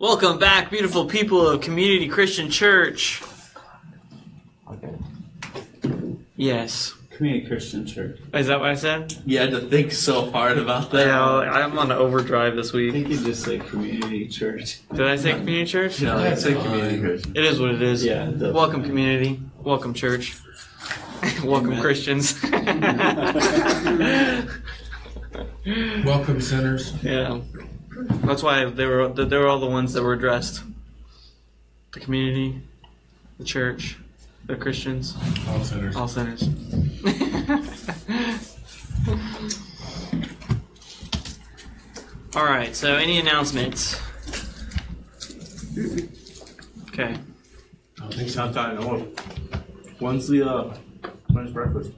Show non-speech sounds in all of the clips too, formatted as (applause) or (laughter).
Welcome back, beautiful people of Community Christian Church. Okay. Yes. Community Christian Church. Is that what I said? You had to think so hard about that. Yeah, I'm on overdrive this I week. think you just say Community Church. Did I say Community Church? No, it's a community Christian. It is what it is. Yeah, it does. Welcome, community. Welcome, church. (laughs) Welcome, Amen. Christians. (laughs) (laughs) Welcome, sinners. That's why they were they were all the ones that were addressed. The community, the church, the Christians, All sinners. all sinners. (laughs) all right. So, any announcements? Okay. I think so. Sometime know. When's the uh, when's breakfast?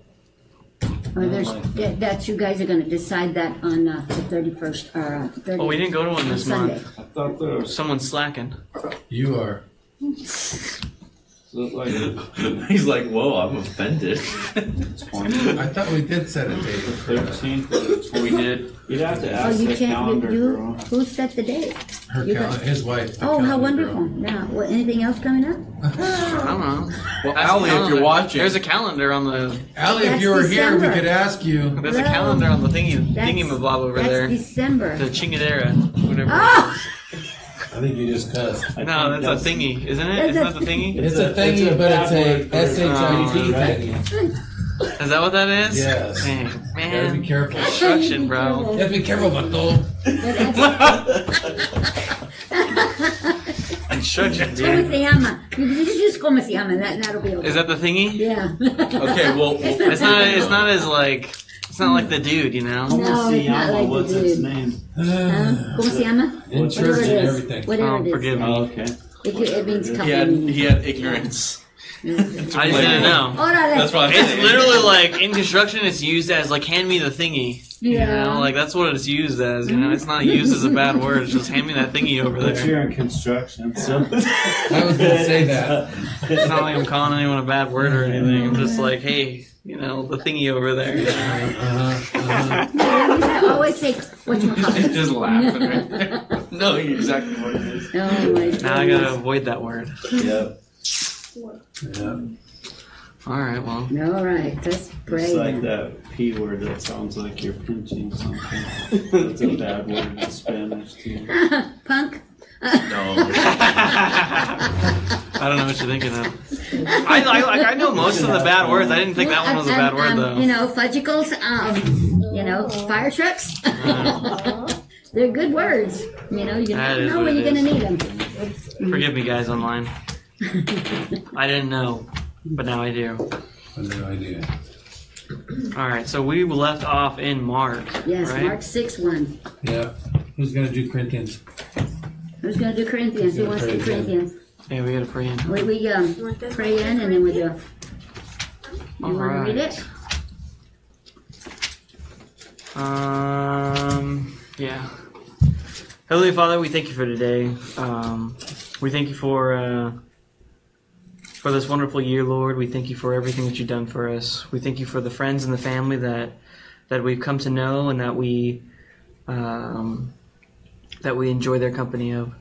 Or there's, that, that you guys are gonna decide that on, uh, the thirty-first, or, uh, thirty. Oh, we didn't go to one this Sunday. month. I thought there was Someone's slacking. You are. (laughs) looked like (laughs) He's like, whoa, I'm offended. I thought we did set a date for that. Thirteenth We did. You'd have to Oh, ask you the can't, calendar you, you, girl. who set the date? Her You cal- got- his wife. the Oh, how calendar wonderful. girl. Now, what, anything else coming up? (laughs) Oh. I don't know. Well, That's Allie, the if you're watching, there's a calendar on the Allie, if That's you were here, we December. could ask you. there's a No. calendar on the thingy That's- thingy mabob over That's there. December. The chingadera, whatever. Oh! I think you just cussed. (laughs) I no, think that's a thingy, isn't it? That's Isn't a- that the thingy? It's a thingy, it's a but it's bad a word for- S-H-I-T Oh, thing. Is that what that is? Yes. Dang, (laughs) Gotta be careful. Construction, bro. You have to be careful, Bato. But that's- Construction, ¿Cómo dude. se llama? You you just como se llama, that, that'll be okay. Is that the thingy? Yeah. Okay, well, (laughs) It's not. It's not as like. It's not like the dude, you know. No, Como se it's not llama? like the What's its dude. name? Huh? ¿Cómo se llama? In What's church Whatever and it is. everything. Whatever Oh, it is. forgive me. Oh, okay. It, could- it means he had meanings. he had ignorance. I just didn't know. Órale. That's what I'm It's saying. literally like in construction, it's used as like hand me the thingy. You Yeah. know, like that's what it's used as. You know, it's not mm-hmm. used as a bad word. It's just (laughs) hand me that thingy over But there. you're in construction, so. (laughs) I was gonna say that. It's not like I'm calling anyone a bad word or anything. I'm just like, hey, you know, the thingy over there. you? Uh-huh, uh-huh. Yeah, we should always say what you call it. just laughing. (laughs) no, you're exactly what it is. Oh my Now I gotta avoid that word. Yep. Yeah. All right, well, All right, let's pray. It's like that P word that sounds like you're pinching something. (laughs) It's a bad word in Spanish too. (laughs) Punk. (laughs) No. I don't know what you're thinking of. I, I like I know most of the bad words. I didn't think that one was a bad word Um, though. You know, fudgicles, um, you know, fire trucks. (laughs) They're good words. You know, you That never is know what when you're going to need them. Forgive me, guys online. (laughs) I didn't know, but now I do. I have no idea. All right, so we left off in Mark, Yes, right? Mark 6 1. Yeah. Who's gonna do Corinthians? Who's going to do Corinthians? Who wants to do Pray again. Corinthians? Yeah, we gotta pray in. We, we um, pray in and then we do. You All want to read it? Um, yeah. Heavenly Father, we thank you for today. Um, we thank you for uh, for this wonderful year, Lord. We thank you for everything that you've done for us. We thank you for the friends and the family that that we've come to know and that we um, that we enjoy their company of.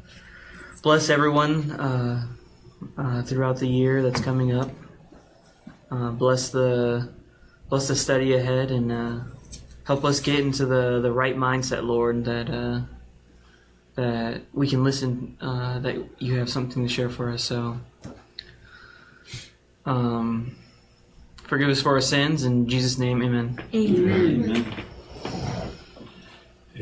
Bless everyone uh, uh, throughout the year that's coming up. Uh, bless the bless the study ahead and. Uh, help us get into the, the right mindset, Lord, that uh, that we can listen, uh, that you have something to share for us. So, um, forgive us for our sins in Jesus' name, Amen. Amen. I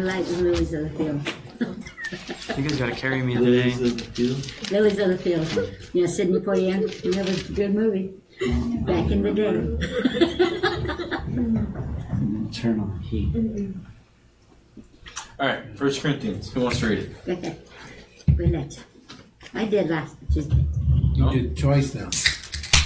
like the lilies of the field. You guys got to carry me Lilies today. of the field. Lilies of the field. Yeah, Sidney Poitier. That was a good movie. Back in the day. Turn on heat. All right, First Corinthians. Who wants to read it? Okay. Well, let's. I did last Tuesday. You did twice now.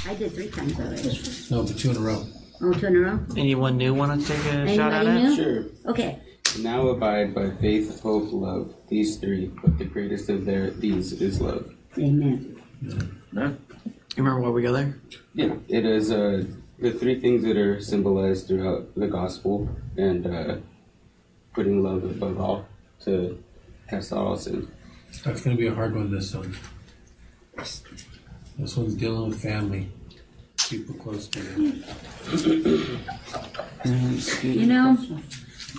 I did three times already. No, but two in a row. Oh, two in a row? Anyone new want to take a shot at Anybody it? new? Sure. Okay. Now abide by faith, hope, love. These three, but the greatest of their these is love. Amen. You remember why we go there? Yeah, it is uh, the three things that are symbolized throughout the gospel, and uh, putting love above all to cast out all sin. That's going to be a hard one, this one. This one's dealing with family. People close to you. You know,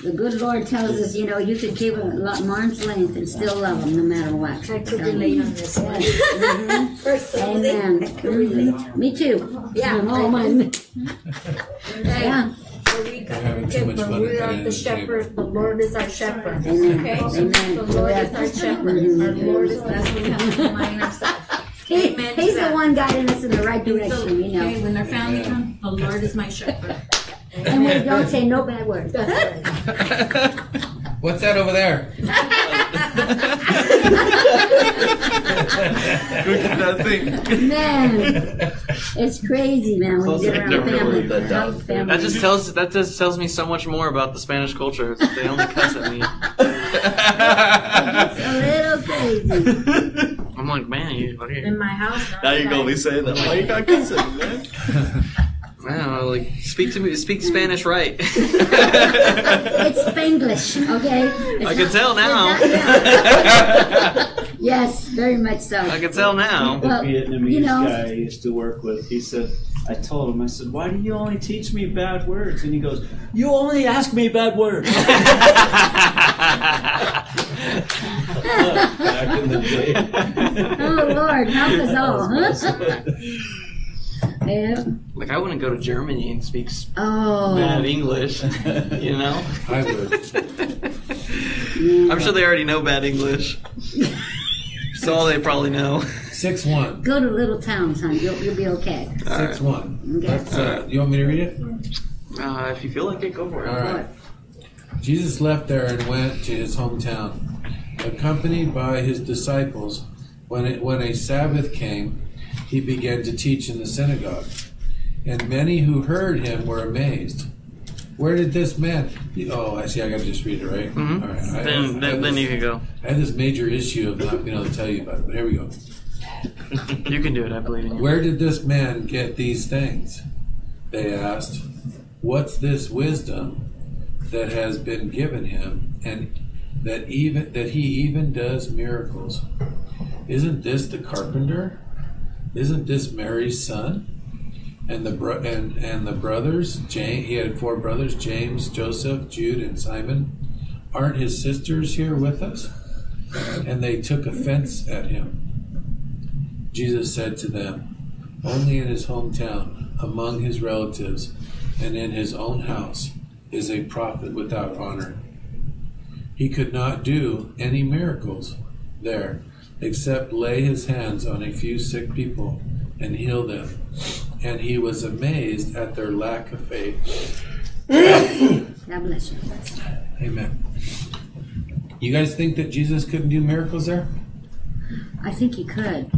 the good Lord tells us, you know, you could keep them at lo- arm's length and still love them no matter what. I could relate on this one. Mhm. Personally, Amen. I could relate. Mhm. Me too. Yeah. Oh, my. Hey, Yeah. we They're having too much fun we the are the of the table. shepherd. The Lord is our shepherd. Amen. Okay, Amen. the Lord is our shepherd. Our Lord is that's what we have to remind ourselves. He, Amen to he's the that. one guiding us in the right So, direction, you okay, know. when our family Amen. comes, the Lord is my shepherd. And we don't say no bad words. (laughs) That's right. What's that over there? Look at that thing. Man, it's crazy, man, when you get around family. that down. How family- That just tells that just tells me so much more about the Spanish culture. They only cuss at me. It's a little crazy. I'm like, man, you, what are you? In my house. now you're gonna be saying that. Why you got kissing, man? (laughs) Wow, like speak to me, speak Spanish right. (laughs) It's Spanglish, okay? It's I can not- tell now. not- (laughs) yeah. Yes, very much so. I can tell now. The Well, Vietnamese you know- guy I used to work with, he said, I told him, I said, why do you only teach me bad words? And he goes, you only ask me bad words. (laughs) Back in the day. Oh, Lord, help us all, huh? Yeah. Like I wouldn't go to Germany and speak s- Oh. bad English, you know. (laughs) I would. (laughs) I'm sure they already know bad English. (laughs) That's all they probably know. Six one. Go to little towns, hon. You'll, you'll be okay. Six one. Okay. That's, uh, you want me to read it? Uh, if you feel like it, go for it. All right. Jesus left there and went to his hometown, accompanied by his disciples. When it, when a Sabbath came, he began to teach in the synagogue, and many who heard him were amazed. Where did this man? Oh, I see. I got to just read it, right? Mhm. All right. I, Then, I, then, then this, you can go. I had this major issue of not being able to tell you about it, but here we go. (laughs) You can do it. I believe in you. Where did this man get these things? They asked. What's this wisdom that has been given him and that even that he even does miracles? Isn't this the carpenter? Isn't this Mary's son? And the bro- and and the brothers, he had four brothers, James, Joseph, Jude, and Simon. Aren't his sisters here with us? And they took offense at him. Jesus said to them, Only in his hometown, among his relatives, and in his own house is a prophet without honor. He could not do any miracles there except lay his hands on a few sick people and heal them. And he was amazed at their lack of faith. God bless you. Amen. You guys think that Jesus couldn't do miracles there? I think he could.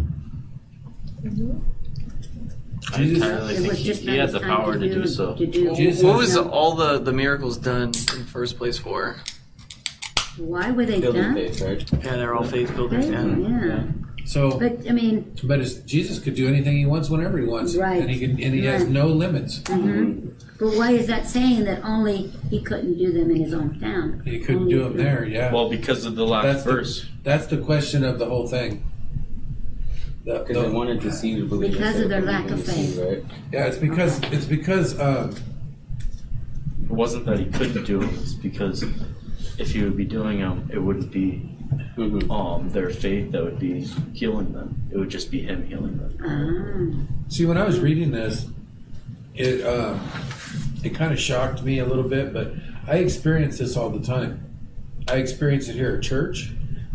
I entirely It think he, just he not has the power to do so. To do. Jesus What was all the, the miracles done in the first place for? Why were they Building done? faith, right? Yeah, they're all faith builders. Yeah. Yeah. So, But I mean, but it's, Jesus could do anything he wants whenever he wants, Right. and he can, and he has Right. no limits. mhm. but why is that saying that only he couldn't do them in his own town? He couldn't Only do them there. Yeah, Well, because of the last That's the- verse. that's the question of the whole thing. The- Because the- they wanted to see you believe. Because instead of their believing lack of to see, faith. right? yeah, it's because it's because um, It wasn't that he couldn't do it, It's because if you would be doing them, it wouldn't be Mhm. um their faith that would be healing them. It would just be him healing them. Ah. see when I was reading this, it uh, it kind of shocked me a little bit, but I experience this all the time. I experience it here at church,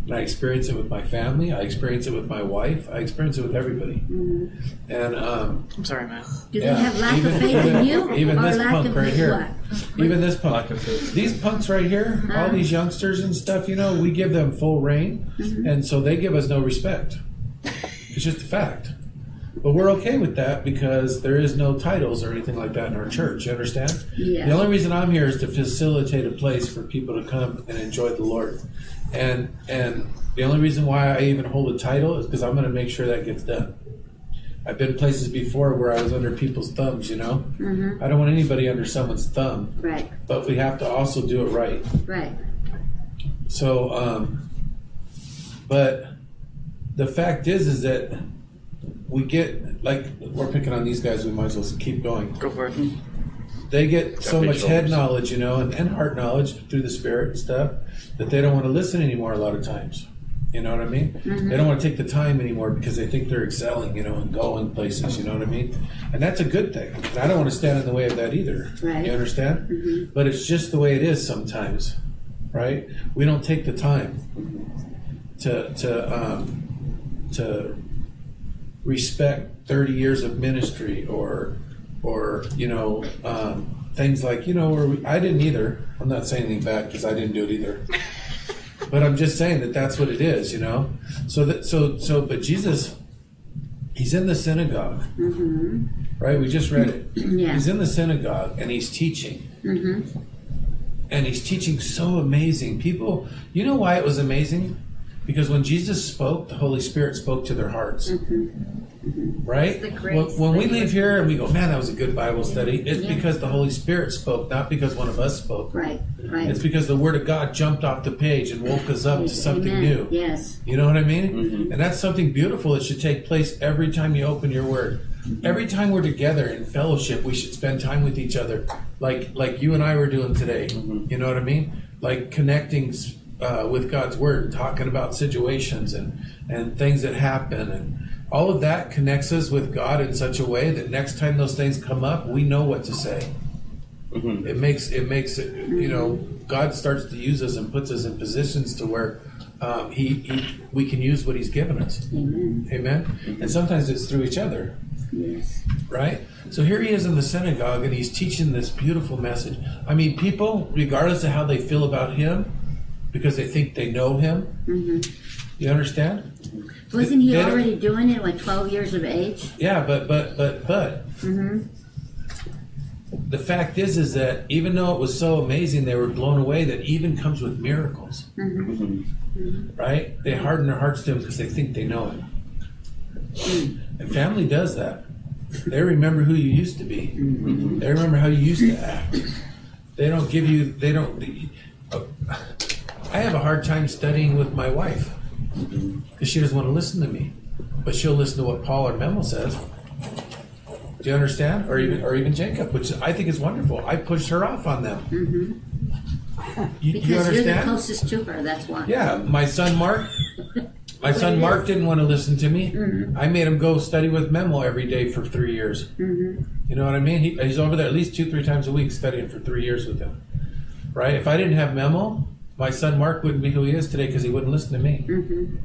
and I experience it with my family. I experience it with my wife. I experience it with everybody, Mhm. and um, I'm sorry, man. Do Yeah, they have lack even- of faith even- in you, even or this lack punk of right here. what? even this punk. Lack of faith. These punks right here, all Uh-huh. these youngsters and stuff, you know, we give them full reign, Mm-hmm. and so they give us no respect. It's just a fact. But we're okay with that because there is no titles or anything like that in our church. You understand? Yeah. The only reason I'm here is to facilitate a place for people to come and enjoy the Lord. And and the only reason why I even hold a title is because I'm going to make sure that gets done. I've been places before where I was under people's thumbs, you know? Mhm. I don't want anybody under someone's thumb, Right, but we have to also do it right. right. So, um, but the fact is, is that we get like we're picking on these guys. We might as well keep going. Go for it. They get so much head knowledge, you know, and, and heart knowledge through the spirit and stuff that they don't want to listen anymore. A lot of times, you know what I mean? They don't want to take the time anymore because they think they're excelling, you know, and going places. You know what I mean? And that's a good thing. And I don't want to stand in the way of that either. Right. You understand? But it's just the way it is sometimes, right? We don't take the time to to um, to respect 30 years of ministry or or you know um, things like you know where we, I didn't either. I'm not saying anything bad because I didn't do it either. (laughs) but I'm just saying that that's what it is, you know. So that so so but Jesus, he's in the synagogue, mm-hmm. right? We just read it. (clears throat) Yeah. He's in the synagogue and he's teaching. Mm-hmm. And he's teaching so amazing. People, you know why it was amazing? Because when Jesus spoke, the Holy Spirit spoke to their hearts. Mm-hmm. Right? When, when we that leave here and we go, man, that was a good Bible study, it's Yeah. because the Holy Spirit spoke, not because one of us spoke. Right, right. It's because the Word of God jumped off the page and woke us up to something Amen. new. Yes. You know what I mean? Mm-hmm. And that's something beautiful that should take place every time you open your word. Every time we're together in fellowship, we should spend time with each other, like like you and I were doing today. You know what I mean? Like connecting uh, with God's word, talking about situations and and things that happen, and all of that connects us with God in such a way that next time those things come up, we know what to say. Mhm. it makes it makes it you know God starts to use us and puts us in positions to where um, he, he we can use what he's given us. Amen. amen and sometimes it's through each other. Yes. right? So here he is in the synagogue and he's teaching this beautiful message. I mean people regardless of how they feel about him because they think they know him. You understand Wasn't he They already doing it at 12 years of age? Yeah, but but but but Mhm. the fact is is that even though it was so amazing, they were blown away. That even comes with miracles, Mhm. right? They harden their hearts to him because they think they know him. And family does that. They remember who you used to be. They remember how you used to act. They don't give you. They don't. I have a hard time studying with my wife because she doesn't want to listen to me, but she'll listen to what Paul or Memo says. Do you understand? Or even or even Jacob, which I think is wonderful. I pushed her off on them. Mm-hmm. You, Because you you're the understand? closest to her, that's why. Yeah, my son Mark. My son Mark didn't want to listen to me. Mm-hmm. I made him go study with Memo every day for three years. Mm-hmm. You know what I mean? He, he's over there at least two, three times a week studying for three years with him. Right? If I didn't have Memo, my son Mark wouldn't be who he is today because he wouldn't listen to me. Mm-hmm.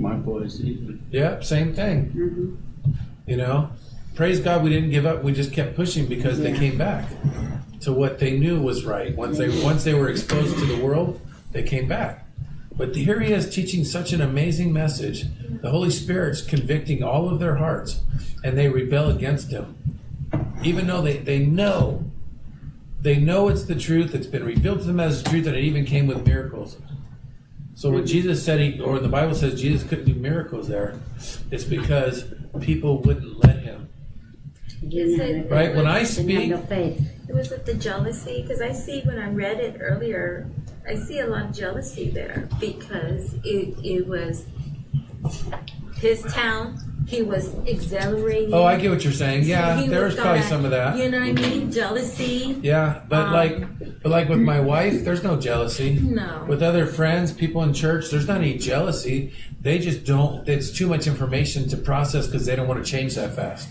My boys, even. Yep, same thing. Mm-hmm. You know, praise God we didn't give up. We just kept pushing because they came back to what they knew was right. Once they mm-hmm. once they were exposed to the world, they came back. But here he is teaching such an amazing message. The Holy Spirit's convicting all of their hearts, and they rebel against him, even though they they know. They know it's the truth. It's been revealed to them as the truth, and it even came with miracles. So when Jesus said he, or the Bible says Jesus couldn't do miracles there, it's because people wouldn't let him. He didn't it. Right? When I speak, have no faith. Was it the jealousy? Because I see when I read it earlier, I see a lot of jealousy there because it, it was his town. He was exhilarating. oh, I get what you're saying. Yeah, He there was probably gonna- some of that. You know what I mean? Jealousy. Yeah, but Um, like, but like with my wife, there's no jealousy. No. With other friends, people in church, there's not any jealousy. They just don't. It's too much information to process because they don't want to change that fast.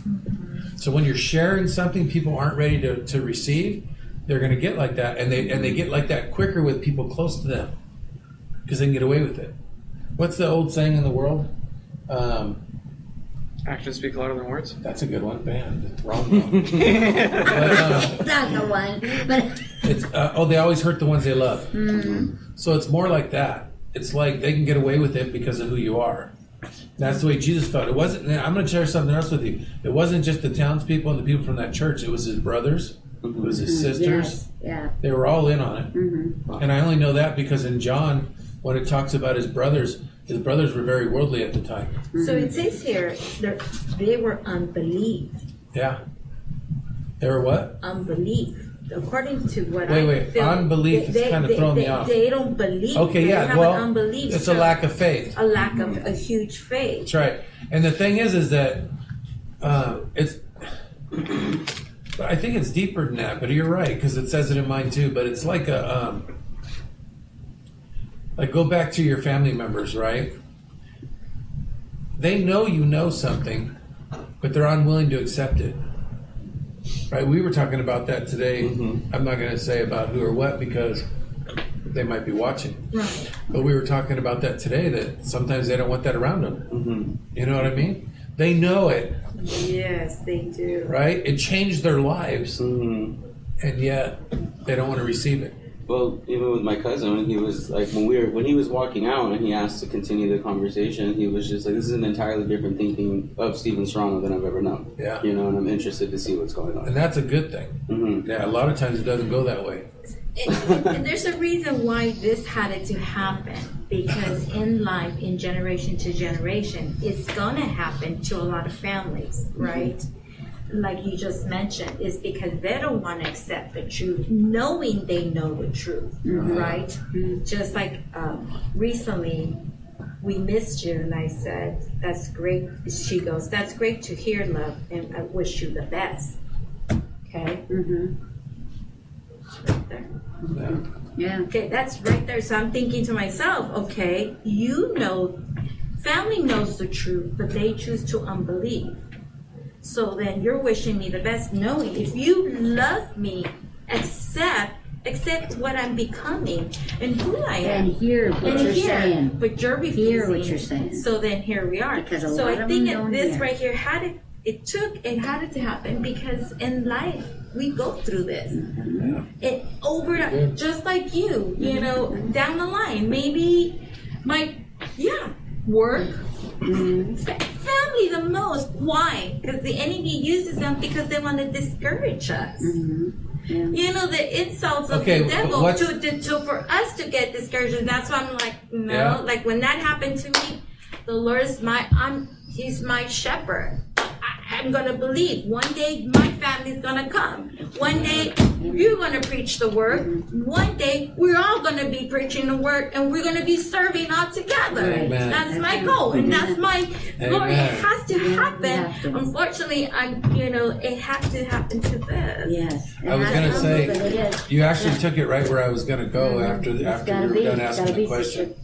So when you're sharing something people aren't ready to, to receive, they're going to get like that, and they and they get like that quicker with people close to them because they can get away with it. What's the old saying in the world? Um, Actions speak louder than words. that's a good one. Man, it's wrong. though. (laughs) but, uh, Not the one, but (laughs) It's uh, oh, they always hurt the ones they love. So it's more like that. It's like they can get away with it because of who you are. That's the way Jesus felt. It wasn't. I'm going to share something else with you. It wasn't just the townspeople and the people from that church. It was his brothers. It was his sisters. yes, yeah. They were all in on it. And I only know that because in John, when it talks about his brothers, his brothers were very worldly at the time. So it says here that they were unbelief. Yeah. They were what? Unbelief. according to what Wait, I wait, feel, unbelief is kinda throwing me off. They don't believe. Okay, they yeah, have well, an unbelief. it's a lack of faith. a lack of a huge faith. That's right. And the thing is, is that uh, it's. I think it's deeper than that, but you're right because it says it in mine too. But it's like a, um, like go back to your family members, right? They know you know something, but they're unwilling to accept it. Right? We were talking about that today. I'm not going to say about who or what because they might be watching. Right. But we were talking about that today that sometimes they don't want that around them. Mm-hmm. You know what I mean? They know it, Yes, they do. right? It changed their lives, Mm-hmm. and yet they don't want to receive it. Well, even with my cousin, when he was like when we were when he was walking out and he asked to continue the conversation, he was just like, "This is an entirely different thinking of Stephen Strano than I've ever known." Yeah. You know, and I'm interested to see what's going on. And that's a good thing. hmm Yeah, a lot of times it doesn't go that way. And, and there's a reason why this had to happen because in life, in generation to generation, it's gonna happen to a lot of families, right? Like you just mentioned, is because they don't want to accept the truth, knowing they know the truth, right? Just like um, recently, we missed you, and I said, "That's great." She goes, "That's great to hear, love, and I wish you the best." Okay, Mm-hmm. right there. Yeah. Yeah. Okay, that's right there. So I'm thinking to myself, okay, you know, family knows the truth, but they choose to unbelieve. So then you're wishing me the best, knowing if you love me, accept, accept what I'm becoming and who I am. And hear what And you're hear, saying. but you're refusing. Hear what you're saying. So then here we are. Because so I think this right here had it. It took it had it to happen because in life we go through this. Mm-hmm. It over just like you, you mm-hmm. know, down the line maybe my yeah work. Mm-hmm. fa- Family the most. Why? Because the enemy uses them because they want to discourage us. Mm-hmm. Yeah. You know the insults of Okay, the devil to, to, to for us to get discouraged. And that's why I'm like, no. Yeah. Like when that happened to me, the Lord is my I'm He's my shepherd. I, I'm gonna believe one day my family's gonna come. One day you're gonna preach the word. One day we're all gonna be preaching the word and we're gonna be serving all together. Amen. That's my goal and that's my Lord. It has to happen. have. Unfortunately, I'm you know it has to happen to this. Yes. I was gonna say- know that it is. You actually took it right where I was going to go after It's after gotta we were be. done asking the be question.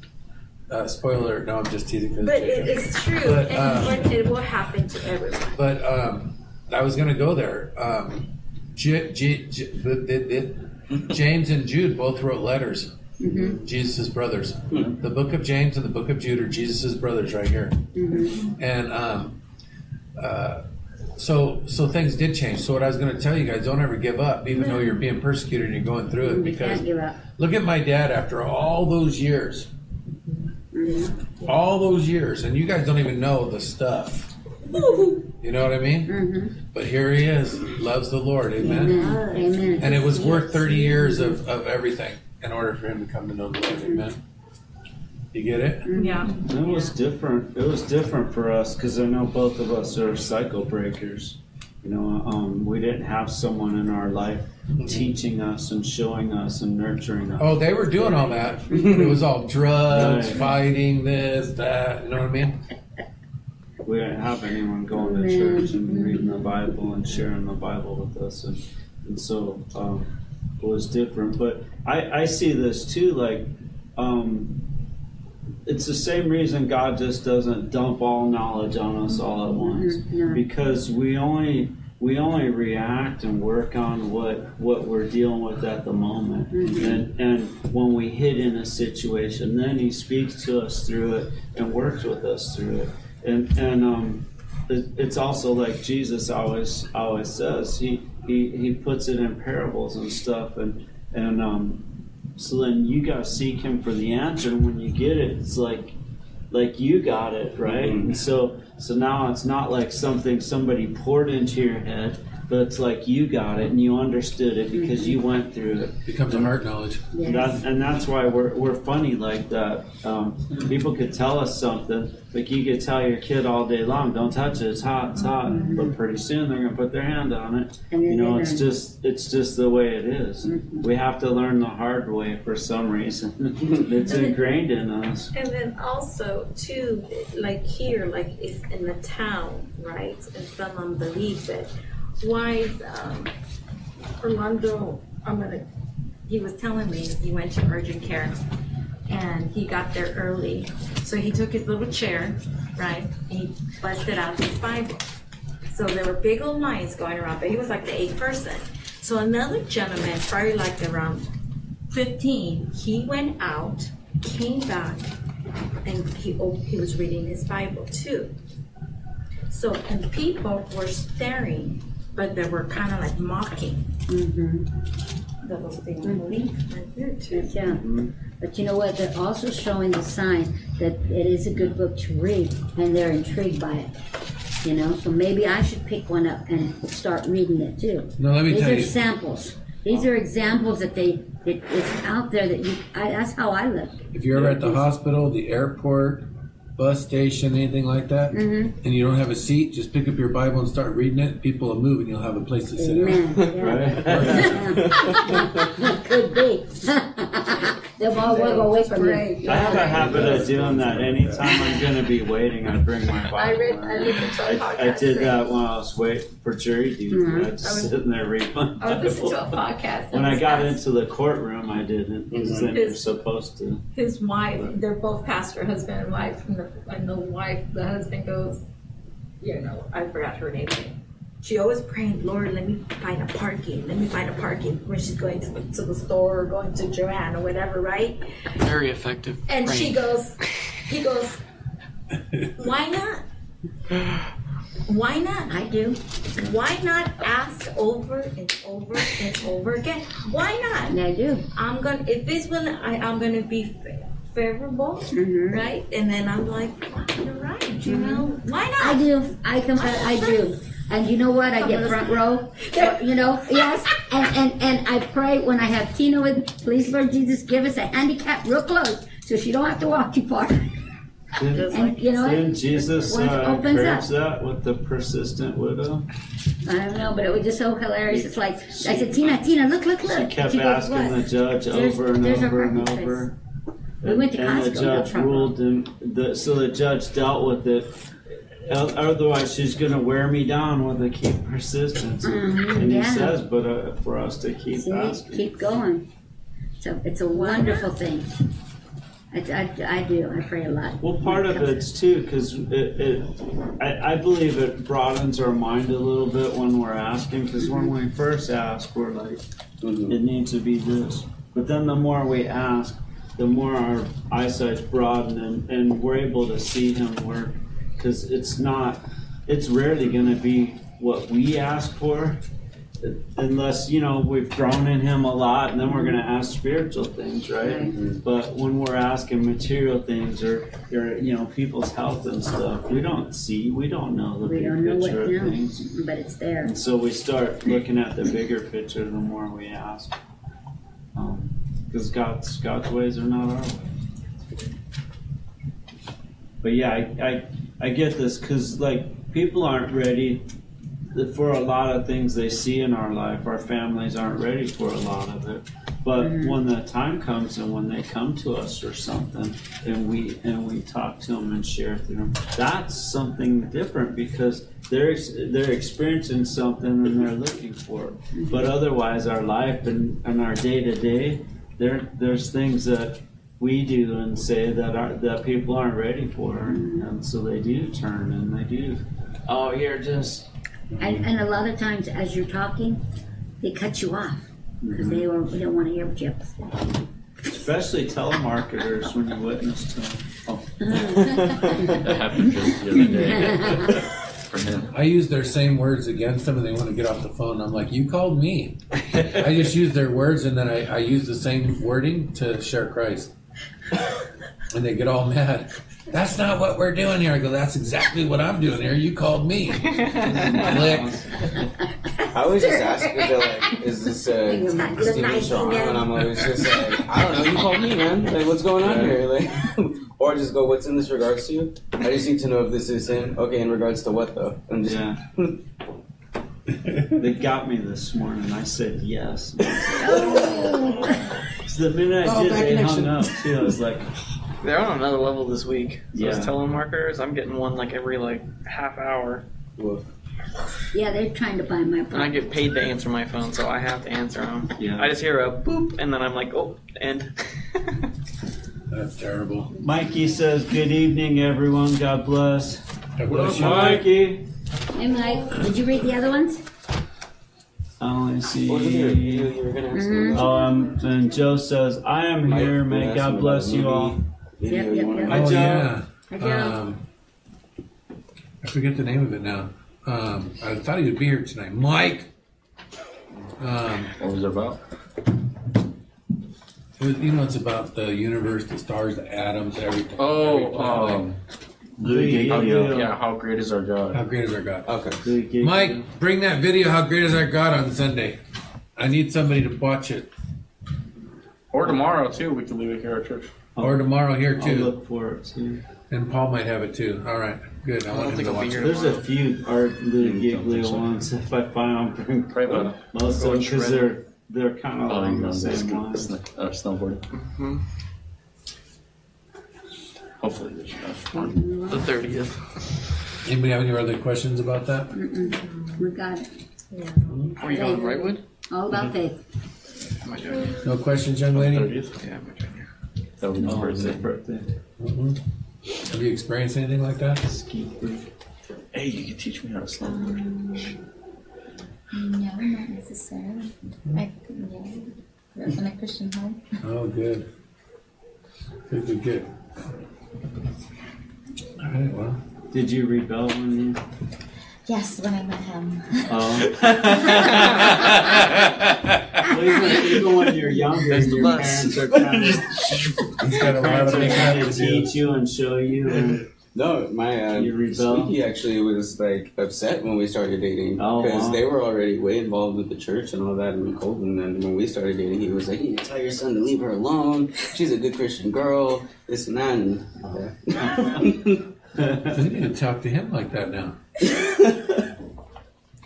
Uh, spoiler: No, I'm just teasing. 'cause But it's it JJ. true, But, and uh, it will happen to everyone. But um, I was going to go there. Um, J- J- J- the, the, the, James and Jude both wrote letters. Mm-hmm. Jesus' brothers. The book of James and the book of Jude are Jesus' brothers right here. Mm-hmm. And um, uh, so so things did change. So what I was going to tell you guys, don't ever give up, even though you're being persecuted and you're going through it. You Because can't give up. look at my dad after all those years. Mm-hmm. All those years, and you guys don't even know the stuff. You know what I mean? Mm-hmm. But here he is, loves the Lord, amen. Amen. Amen. And it was worth 30 years of, of everything in order for him to come to know the Lord, amen. You get it? Yeah. It was different. It was different for us because I know both of us are cycle breakers. You know, um, we didn't have someone in our life teaching us and showing us and nurturing us. Oh, they were doing all that. It was all (laughs) drugs, Right. fighting, this, that. You know what I mean? We didn't have anyone going to church and reading the Bible and sharing the Bible with us, and and so um, it was different. But I I see this too, like. Um, it's the same reason God just doesn't dump all knowledge on us all at once. Mhm, no. because we only we only react and work on what what we're dealing with at the moment. And and when we hit in a situation then he speaks to us through it and works with us through it. And and um it, it's also like Jesus always always says he he he puts it in parables and stuff and and um so then you gotta seek him for the answer. And when you get it it's like like you got it right? Mm-hmm. And so so now it's not like something somebody poured into your head but it's like you got it and you understood it because you went through it. Becomes a heart knowledge. And, that, and that's why we're, we're funny like that. Um, people could tell us something, like you could tell your kid all day long, "Don't touch it, it's hot, it's hot." But pretty soon they're gonna put their hand on it. You know, it's just it's just the way it is. We have to learn the hard way for some reason. (laughs) it's ingrained in us. And then also too, like here, like it's in the town, right? And someone believes it. Why is um, Orlando? I'm gonna. He was telling me he went to urgent care, and he got there early. So he took his little chair, right? And he busted out his Bible. So there were big old lines going around, but he was like the eighth person. So another gentleman, probably like around 15, he went out, came back, and he oh, he was reading his Bible too. So and people were staring, but they were kind of like mocking. Mm-hmm. That was the belief right there too. Yeah. But you know what? They're also showing the sign that it is a good book to read, and they're intrigued by it. You know, so maybe I should pick one up and start reading it too. No, let me tell you These tell are you. samples. These are examples that they that it's out there that you. I, that's how I look. If you're ever at the hospital, the airport, bus station, anything like that, Mm-hmm. and you don't have a seat, just pick up your Bible and start reading it. People will move, and you'll have a place to sit down. Amen. Yeah. (laughs) Right? (laughs) Could be. (laughs) They'll all go away from you. I have a habit of doing that. Anytime I'm going to be waiting, I bring my Bible. I read. I listened to a podcast. I, I did that when I was waiting for jury duty. Mm-hmm. I just I was- sitting there reading my I was listening to a podcast. When I got asked- into the courtroom, I didn't because then you're supposed to. his wife, they're both pastor, husband and wife, and the, and the wife, the husband goes, you know, I forgot her name. She always praying, Lord, let me find a parking, let me find a parking when she's going to the, to the store or going to Joanne or whatever, right? Very effective. And she goes, he goes, why not? Why not? I do. Why not ask over and over and over again? Why not? I do. I'm gonna if it's gonna I, I'm gonna be fa- favorable, Mhm. right? And then I'm like, you're right, you know, why not? I do. I confess. I do. And you know what? I get front row. (laughs) You know, yes. And, and and I pray when I have Tina with. me, Please, Lord Jesus, give us a handicap real close, so she don't have to walk too far. Didn't, And you know what? didn't Jesus When it uh, opens encourage that with the persistent widow? I don't know, but it was just so hilarious. It's like I said, Tina, Tina, look, look, She look. kept She goes, asking "What?" the judge There's- over and over and parking place. over. We went to and the Costco, not judge ruled, and the, so the judge dealt with it. O- Otherwise, she's going to wear me down with the keep persistence. Mhm, and he yeah. says, but uh, for us to keep See, asking. keep going. So it's a wonderful thing. I, I, I do. I pray a lot. Well, part of it's too because it, it I, I believe it broadens our mind a little bit when we're asking. Because when we first ask, we're like, Mhm. it needs to be this. But then the more we ask, the more our eyesight's broadened and, and we're able to see Him work. Because it's not, it's rarely going to be what we ask for. Unless you know we've grown in Him a lot, and then we're going to mm-hmm. ask spiritual things, right? Right. Mm-hmm. But when we're asking material things or, or you know people's health and stuff, we don't see, we don't know the We big don't know what picture of now, things. but it's there. And so we start looking at the bigger picture the more we ask. Um, because God's God's ways are not our ways. But yeah, I I, I get this because like people aren't ready for a lot of things they see in our life. Our families aren't ready for a lot of it. But Mhm. when the time comes and when they come to us or something, and we and we talk to them and share through them, that's something different because they're they're experiencing something and they're looking for it. But otherwise, our life and, and our day to day, there there's things that we do and say that are, that people aren't ready for, and so they do turn and they do. Oh, you're just And, and a lot of times, as you're talking, they cut you off because they, don't- they don't want to hear what you have to say. especially telemarketers when you witness to them. Oh. (laughs) That happened just the other day (laughs) for him. I use their same words against them, and they want to get off the phone. I'm like, "You called me." I just use their words, and then I, I use the same wording to share Christ, (laughs) and they get all mad. That's not what we're doing here. I go, that's exactly what I'm doing here. You called me. Click. I always just ask if they're like, is this uh, You're not- you're Steven nice Strong? again. And I'm always just like, I don't know, you called me, man. Like, what's going on here? Like, (laughs) or just go, what's in this regards to you? I just need to know if this is him. Okay, in regards to what though? And just, Yeah. (laughs) They got me this morning. I said yes. So the minute I Oh, did, bad they connection. hung up too. I was like, (laughs) They're on another level this week. Those Yeah. telemarketers, I'm getting one like every like half hour, Woof. Yeah, they're trying to buy my and I phone. get paid to answer my phone, so I have to answer them. Yeah. I just hear a boop, and then I'm like, oh, end. (laughs) That's terrible. Mikey says, "Good evening, everyone. God bless." God bless you. Mikey. Hey, Mike, did you read the other ones? I only see. What was it you, you, you were gonna ask Mhm. Oh, um, and Joe says, "I am here. May asked God bless you all." Video Yep, yep, yep. to Hi, Oh Joe. yeah. Hi, Joe. Um, I forget the name of it now. Um, I thought he would be here tonight. Mike. Um, What was it about? it was, you know, it's about the universe, the stars, the atoms, everything. Oh, Every planet. Louis how, Giglio. yeah, how great is our God? how great is our God? Okay. Louis Giglio. Mike, bring that video. How great is our God on Sunday? I need somebody to watch it, Or tomorrow too, we can leave it here at church. or tomorrow here I'll too. look for it too. And Paul might have it too. All right, good. I, I want him think to I'll be watch here it. There's a few art Louis Giglio so. ones. If I find them, bring Pray about it. most of them because they're they're kind of Oh, along the same same lines. snowboarding. Mm-hmm. Hopefully there's enough fun. The thirtieth. Anybody have any other questions about that? Mm-mm. We got it. Are you going to Brightwood? All about faith. Am I doing it? No questions, young lady. 30th? Yeah, am I doing it? That would be my Oh, it's his birthday. birthday. Mhm. Have you experienced anything like that? Ski. Hey, you can teach me how to snowboard. No, not necessarily. I, yeah, grew up in a Christian home. Oh, good. Good, good, good. All right, well. Did you rebel when you? Yes, when I met him. Oh. (laughs) Well, even, even when you're younger, That's your bus. parents are kind of He's got a lot parents of trying to to teach you and show you. And, No, my uh? Squeaky actually was like upset when we started dating Oh, because wow. they were already way involved with the church and all that and Colton. And when we started dating, he was like, "You need to tell your son to leave her alone. She's a good Christian girl. This and that." And, yeah. (laughs) You need to talk to him like that now. (laughs)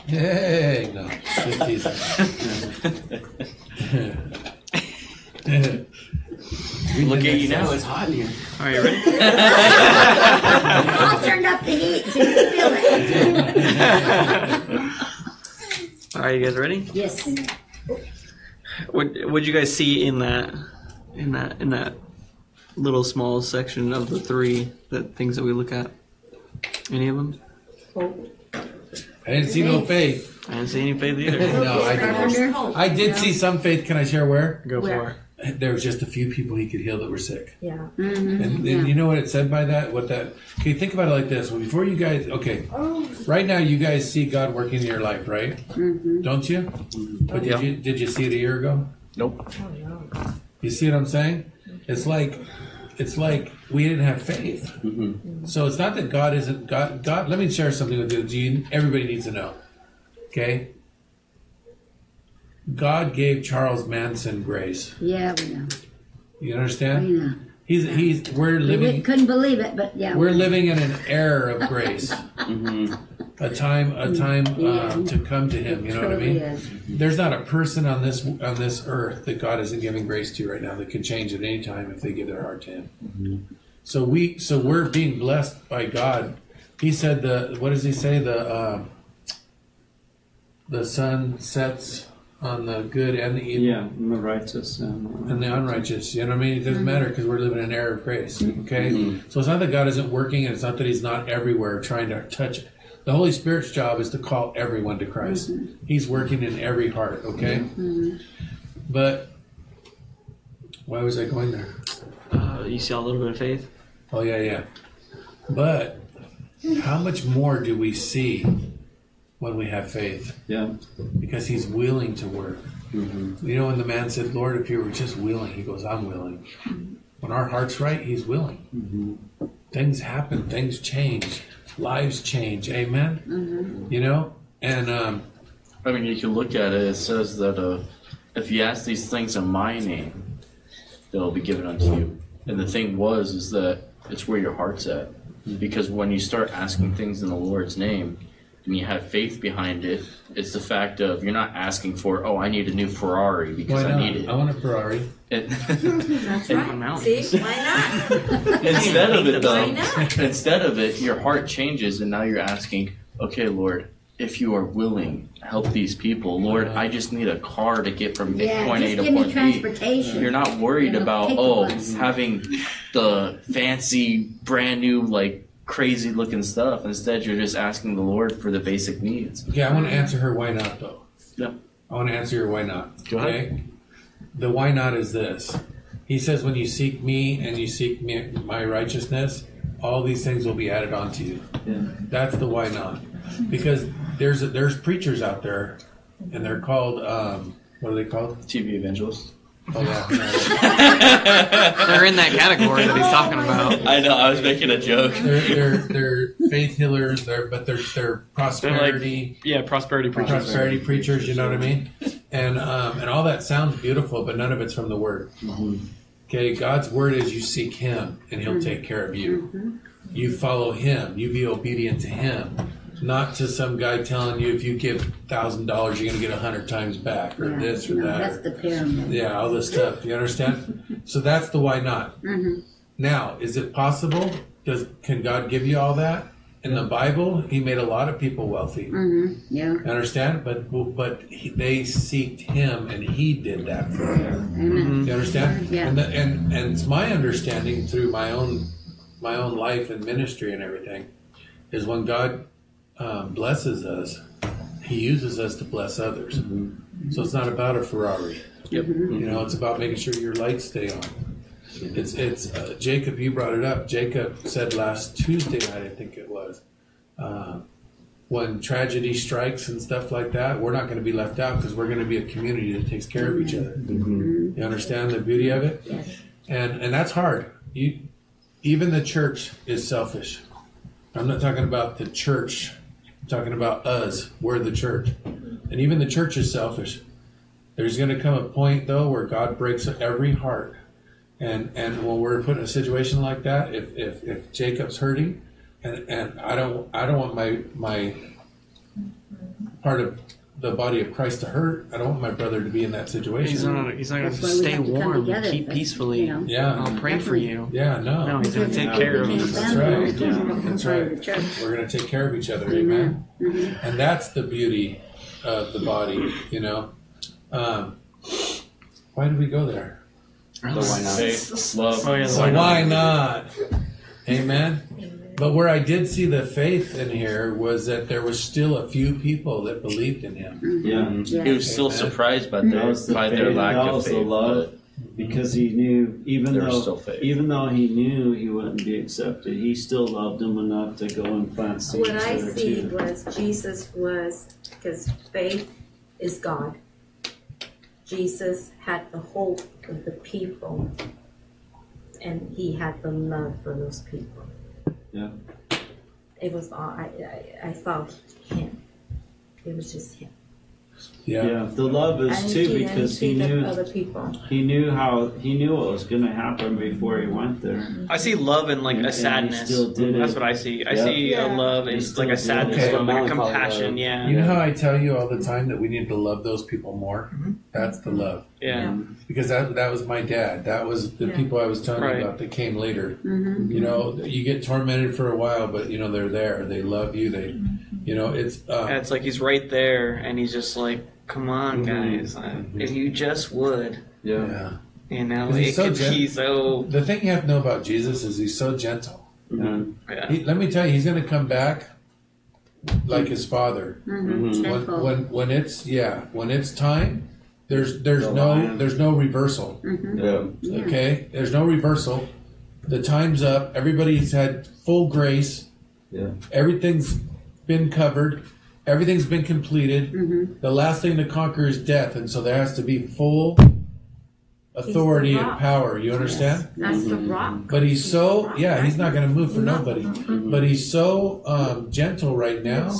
Hey, no. Just teasing. (laughs) Look at you now. it's hot in here. All right, you ready? Paul turned up the heat so you can feel it. All right, you guys ready? Yes. What What'd you guys see in that in that in that little small section of the three that things that we look at? Any of them? I didn't see no faith. I didn't see any faith either. (laughs) No, I didn't. Carpenter. I did see some faith. Can I share where? Go Where? for it. There was just a few people he could heal that were sick. Yeah. Mhm, And, and yeah. you know what it said by that? What that? Okay, think about it like this. Well, before you guys, okay, right now you guys see God working in your life, right? Mhm. Don't you? But did Yeah. you did you see it a year ago? Nope. You see what I'm saying? It's like it's like we didn't have faith. Mhm. So it's not that God isn't God. God. Let me share something with you. you. Everybody needs to know. Okay. God gave Charles Manson grace. Yeah, we know. You understand? We know. He's he's we're We living couldn't believe it, but yeah. we're living in an era of grace. (laughs) A time a time Yeah. uh, to come to him you know what i mean is. there's not a person on this on this earth that god isn't giving grace to right now that can change at any time if they give their heart to him so we so we're being blessed by god he said the what does he say the uh, the sun sets on the good and the evil Yeah, I'm the righteous and, and the unrighteous. You know what I mean? It doesn't matter because we're living in an era of grace. Okay? Mhm. So it's not that God isn't working and it's not that He's not everywhere trying to touch it. The Holy Spirit's job is to call everyone to Christ. He's working in every heart, okay? But why was I going there? Uh, you see a little bit of faith. Oh, yeah, yeah. But how much more do we see when we have faith? yeah. Because He's willing to work. Mhm. You know, when the man said, Lord, if you were just willing, he goes, I'm willing. When our heart's right, he's willing. things happen, things change, lives change. Amen. You know, and um, I mean, you can look at it. It says that uh, if you ask these things in my name, they'll be given unto you. And the thing was, is that it's where your heart's at. Because when you start asking things in the Lord's name, and you have faith behind it, it's the fact of you're not asking for, oh, I need a new Ferrari why because I not? need it. I want a Ferrari. It- That's On (laughs) right. See, why not? instead of it, though, instead of it, your heart changes, and now you're asking, okay, Lord, if you are willing, help these people. Lord, I just need a car to get from Yeah, point A to point B. transportation. You're not worried about oh having the fancy, brand new, like crazy looking stuff. Instead, you're just asking the Lord for the basic needs. Okay, I want to answer her why not though. Yeah. I want to answer your why not. Go ahead. okay? The why not is this. He says, when you seek me and you seek me, my righteousness, all these things will be added onto you. Yeah. That's the why not. Because there's there's preachers out there, and they're called um, what are they called? TV evangelist. Oh yeah, (laughs) They're in that category that he's talking oh about. I know. I was making a joke. they're, they're they're faith healers. They're but they're they're prosperity. Yeah, prosperity preachers. prosperity preachers, you know what I mean? And um, and all that sounds beautiful, but none of it's from the Word. Mm-hmm. Okay, God's Word is you seek Him, and He'll mm-hmm. take care of you. Mm-hmm. You follow Him. You be obedient to Him, not to some guy telling you if you give thousand dollars, you're going to get a hundred times back, or Yeah, this or no, that. That's or- the pyramid. yeah, all this stuff. You understand? (laughs) So that's the why not. Mm-hmm. Now, is it possible? Does can God give you all that? In the Bible, He made a lot of people wealthy. Mm-hmm. Yeah. You understand? But but he, they seeked him, and he did that for them. Amen. You understand? Yeah. And, the, and and it's my understanding through my own my own life and ministry and everything is when God um, blesses us, He uses us to bless others. So it's not about a Ferrari. Yep. You know, it's about making sure your lights stay on. It's it's uh, Jacob. You brought it up. Jacob said last Tuesday night, I think it was, uh, when tragedy strikes and stuff like that, we're not going to be left out because we're going to be a community that takes care of each other. You understand the beauty of it? Yes. And and that's hard. You even the church is selfish. I'm not talking about the church. I'm talking about us. We're the church. And even the church is selfish. There's going to come a point though where God breaks every heart. And and when we're put in a situation like that, if if, if Jacob's hurting and, and I don't I don't want my my part of the body of Christ to hurt. I don't want my brother to be in that situation. He's not. He's not going to stay have to warm together, and keep but, peacefully. you know. Yeah. I'll pray for you. Yeah, no. No, he's going to take Because care of we us. That's right. for it. That's right. We're going to take care of each other, amen. Mhm. And that's the beauty of the body, you know. Um, why did we go there? The why not? Faith, (laughs) love. Oh, yeah, So why not? Amen. But where I did see the faith in here was that there was still a few people that believed in him. Mm-hmm. Yeah. Yeah. He was still Amen. surprised by That their was the by their lack that of was the faith. love. Because he knew, even There though, still faith. even though he knew he wouldn't be accepted, he still loved him enough to go and plant seeds What I there see too. was Jesus was, because faith is God. Jesus had the hope of the people, and he had the love for those people. Yeah. It was all, I, I, I saw him. It was just him. Yeah. Yeah, the love is didn't too because he knew other people. he knew how he knew what was going to happen before he went there. I see love and like And- a and he sadness. still did That's it. what I see. I Yeah. see Yeah. a love and like a sadness, Okay. love, like a Melancholy compassion. Yeah. You know how I tell you all the time that we need to love those people more? That's the love. Yeah. Because that that was my dad. That was the Yeah. people I was telling Right. about that came later. Mhm. You know, you get tormented for a while, but you know they're there. They love you. They, you know, it's uh, And it's like he's right there, and he's just like, "Come on, guys! Uh, If you just would, Yeah. yeah. you know, 'Cause he's it so could gen- be so." The thing you have to know about Jesus is he's so gentle. And Yeah. He, let me tell you, he's going to come back like his father. Mhm. Mhm. When, when when it's yeah, when it's time, there's there's The no lion. there's no reversal. Mhm. Yeah. Yeah. Okay, there's no reversal. The time's up. Everybody's had full grace. Yeah. Everything's been covered. Everything's been completed. Mhm. The last thing to conquer is death, and so there has to be full authority and power. You understand? That's the Mhm. rock. But he's so rock, yeah, right? he's not going to move for No. nobody. Mhm. But he's so um, gentle right now,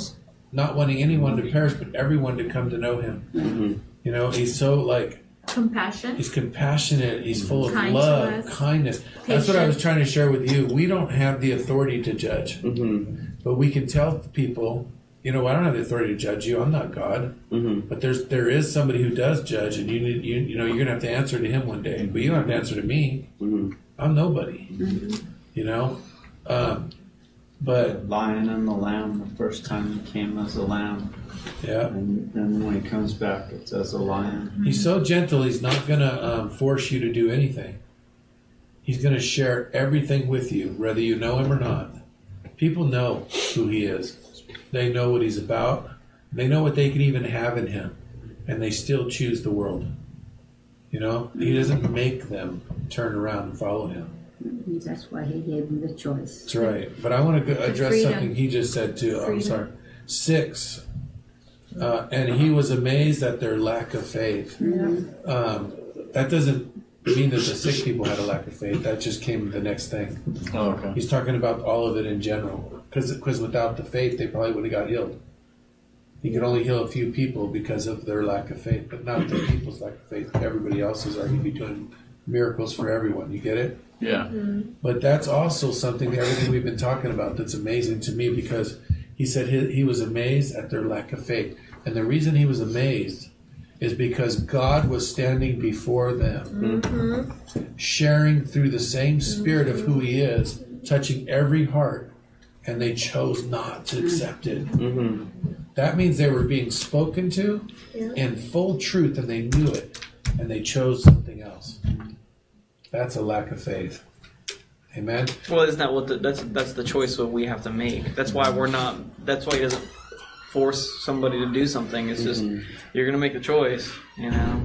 not wanting anyone to perish, but everyone to come to know him. Mhm. You know, he's so like Compassion. he's compassionate. He's full of Kind love, us. kindness. That's what I was trying to share with you. We don't have the authority to judge, Mhm. but we can tell people. You know, I don't have the authority to judge you. I'm not God. Mhm. But there's there is somebody who does judge, and you need you you know you're gonna have to answer to him one day. But you don't have to answer to me. Mhm. I'm nobody. You know, um, but Lion and the lamb, the first time he came as a lamb, yeah, and then when he comes back, it's as a lion. he's so gentle. He's not gonna um, force you to do anything. He's gonna share everything with you, whether you know him or not. People know who he is. They know what he's about. They know what they could even have in him, and they still choose the world. You know, he doesn't make them turn around and follow him. That's why he gave them the choice. That's right. But I want to address something he just said too. I'm sorry. Six. Uh, and he was amazed at their lack of faith. Um, that doesn't mean that the sick people had a lack of faith. That just came the next thing. Oh, okay. He's talking about all of it in general. Because without the faith, they probably would have got healed. He could only heal a few people because of their lack of faith, but not the people's lack of faith. Everybody else's are going to be doing miracles for everyone. You get it? Yeah. Mm-hmm. But that's also something, everything we've been talking about, that's amazing to me because he said he, he was amazed at their lack of faith. And the reason he was amazed is because God was standing before them, mm-hmm. sharing through the same spirit of who he is, touching every heart, and they chose not to accept it. Mhm. That means they were being spoken to in full truth and they knew it and they chose something else. That's a lack of faith. Amen. Well, isn't that what the, that's that's the choice that we have to make? That's why we're not. That's why he doesn't force somebody to do something. It's just you're gonna make the choice, you know.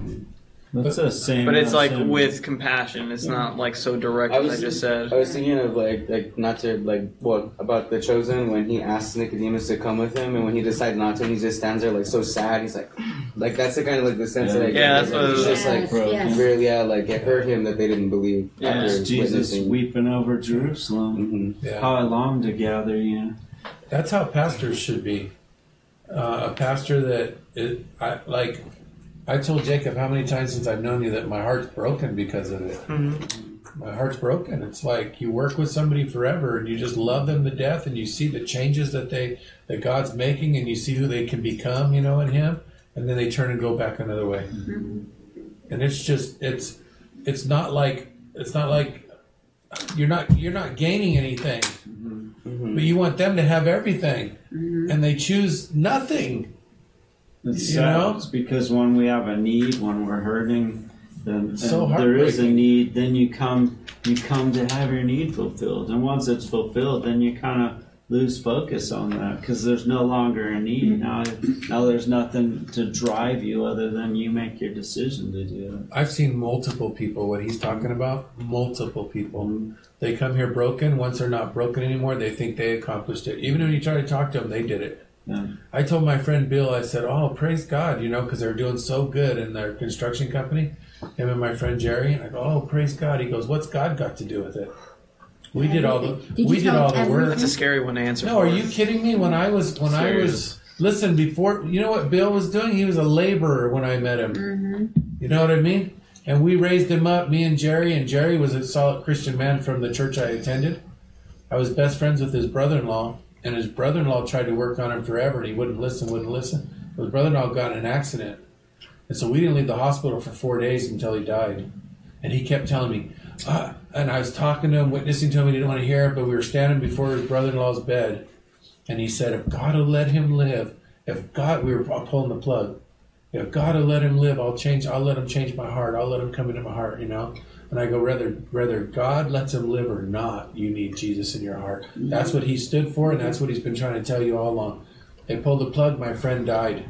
That's the same. But it's like him. with compassion. It's not like so direct I as I just said. I was thinking of like like not to like what about the chosen when he asks Nicodemus to come with him and when he decides not to and he just stands there like so sad he's like (gasps) like that's the kind of like the sense that I get. Yeah, that's like, what he's it just like Yes, broken. yes. really yeah like it hurt him that they didn't believe Yeah. after It's Jesus witnessing. weeping over Jerusalem. Mhm. Yeah. How I long to gather you. That's how pastors should be. Uh, a pastor that it, I like. I told Jacob how many times since I've known you that my heart's broken because of it. Mm-hmm. My heart's broken. It's like you work with somebody forever and you just love them to death, and you see the changes that they that God's making, and you see who they can become, you know, in Him, and then they turn and go back another way. Mm-hmm. And it's just it's it's not like it's not like you're not you're not gaining anything. Mm-hmm. But you want them to have everything. And they choose nothing It's You sad. know? It's because when we have a need, when we're hurting, then So there is a need. Then you come, you come to have your need fulfilled. And once it's fulfilled, then you kind of lose focus on that because there's no longer a need. Mm-hmm. Now, now there's nothing to drive you other than you make your decision to do it. i've seen multiple people what he's talking about multiple people mm-hmm. they come here broken once they're not broken anymore they think they accomplished it even when you try to talk to them they did it Yeah. i told my friend bill i said oh praise god you know because they're doing so good in their construction company him and my friend jerry and i go oh praise god he goes what's god got to do with it we did all the Did we did all the work? That's a scary one to answer. No, for. are you kidding me? When I was when I was listen before, you know what Bill was doing? He was a laborer when I met him. You know what I mean? And we raised him up, me and Jerry, and Jerry was a solid Christian man from the church I attended. I was best friends with his brother-in-law, and his brother-in-law tried to work on him forever, and he wouldn't listen, wouldn't listen. But His brother-in-law got in an accident, and so we didn't leave the hospital for four days until he died. And he kept telling me, uh, and I was talking to him, witnessing to him. He didn't want to hear it, but we were standing before his brother-in-law's bed, and he said, "If God will let him live, if God, we were pulling the plug. If God will let him live, I'll change. I'll let him change my heart. I'll let him come into my heart. You know." And I go, "Whether whether God lets him live or not, you need Jesus in your heart. Mm-hmm. That's what he stood for, and that's what he's been trying to tell you all along." They pulled the plug. My friend died.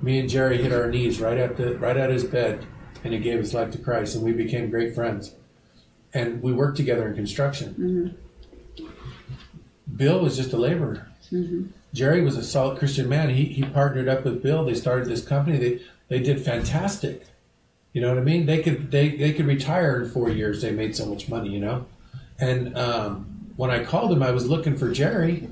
Me and Jerry hit our knees right at the right at his bed, and he gave his life to Christ, and we became great friends. And we worked together in construction. Mm-hmm. Bill was just a laborer. Mm-hmm. Jerry was a solid Christian man. He, he partnered up with Bill. They started this company. They they did fantastic. You know what I mean? They could they they could retire in four years. They made so much money, you know. And um, when I called him, I was looking for Jerry,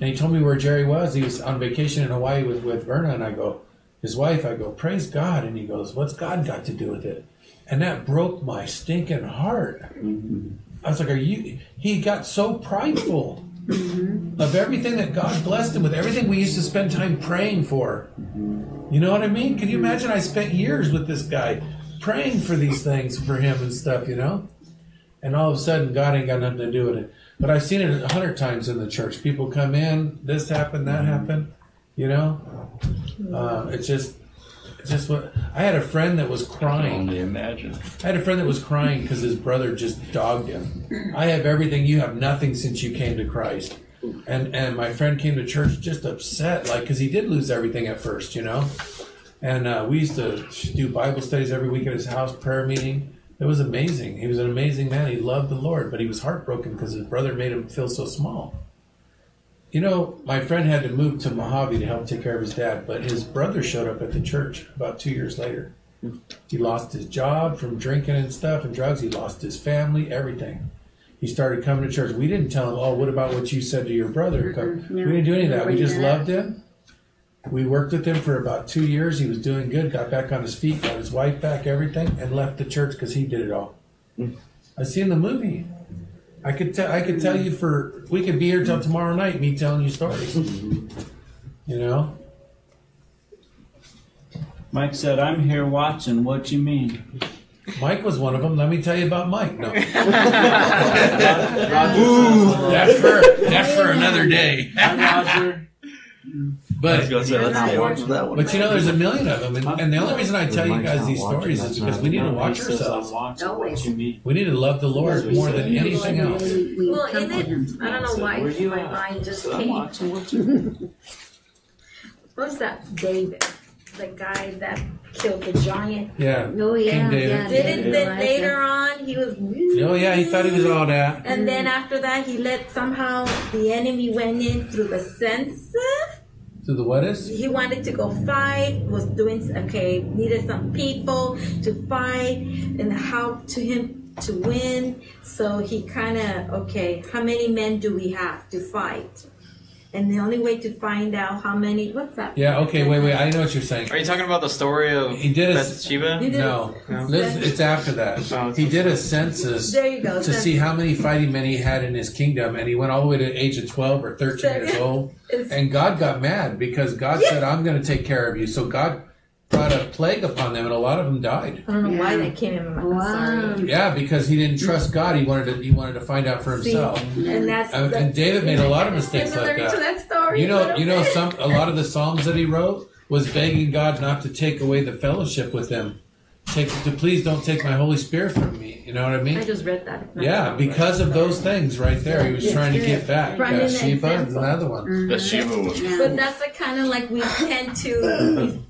and he told me where Jerry was. He was on vacation in Hawaii with with Verna, and I go, his wife. I go, praise God, and he goes, what's God got to do with it? And that broke my stinking heart. I was like, are you? He got so prideful of everything that God blessed him with, everything we used to spend time praying for. You know what I mean? Can you imagine? I spent years with this guy praying for these things for him and stuff, you know? And all of a sudden, God ain't got nothing to do with it. But I've seen it a hundred times in the church. People come in, this happened, that happened, you know? Uh, it's just, it's just what I had a friend that was crying. I can only imagine. I had a friend that was crying because his brother just dogged him. I have everything, you have nothing since you came to Christ. And and my friend came to church just upset, like because he did lose everything at first, you know. And uh, we used to do Bible studies every week at his house, prayer meeting. It was amazing. He was an amazing man. He loved the Lord, but he was heartbroken because his brother made him feel so small. You know, my friend had to move to Mojave to help take care of his dad, but his brother showed up at the church about two years later. He lost his job from drinking and stuff and drugs. He lost his family, everything. He started coming to church. We didn't tell him, oh, what about what you said to your brother? We didn't do any of that. We just loved him. We worked with him for about two years. He was doing good, got back on his feet, got his wife back, everything, and left the church because he did it all. Hmm. I seen the movie. I could tell. I could tell you for we could be here till tomorrow night. Me telling you stories. Mm-hmm. You know. Mike said, I'm here watching. What you mean? Mike was one of them. Let me tell you about Mike. No, (laughs) Roger that's for that's for another day. Hi, Roger. (laughs) But say, let's not watch that one. But you know, there's a million of them, and, and the only reason I tell you guys these stories is because we need to watch He says, I'm ourselves. watching. What you mean? We need to love the Lord more than anything else. We, we Well, come in it. I don't know why my mind just came. watching. What you mean? (laughs) What was that? David, the guy that killed the giant. Yeah. Oh, yeah, King David. yeah. Didn't David then Elijah. later on he was. Oh yeah, he thought he was all that. And then after that, he let somehow the enemy went in through the census. To the what is? He wanted to go fight. Was doing okay. Needed some people to fight and how to him to win. So he kind of okay. How many men do we have to fight? And the only way to find out how many. What's that? Yeah. Okay. Wait. Wait. I know what you're saying. Are you talking about the story of He did a Bathsheba? He did no. a- This, it's after that. Oh, it's He did a census There you go. to see how many fighting men he had in his kingdom, and he went all the way to the age of twelve or thirteen years (laughs) old. And God got mad because God said, "I'm going to take care of you." So God brought a plague upon them, and a lot of them died. I don't know why Yeah. that came in my mind. Wow. Sorry. Yeah, because he didn't trust God. He wanted to. He wanted to find out for See, himself. and that's And- the- and David made a lot of mistakes like that. To that story, You know, little you know, bit. some a lot of the psalms that he wrote was begging God not to take away the fellowship with him. Take to please don't take my Holy Spirit from me. You know what I mean? I just read that. Yeah, because of those things right there, he was trying to get back. Right, and Bathsheba is example. another one. Mm-hmm. Bathsheba was. Yeah. But that's the kind of like we tend to. (laughs)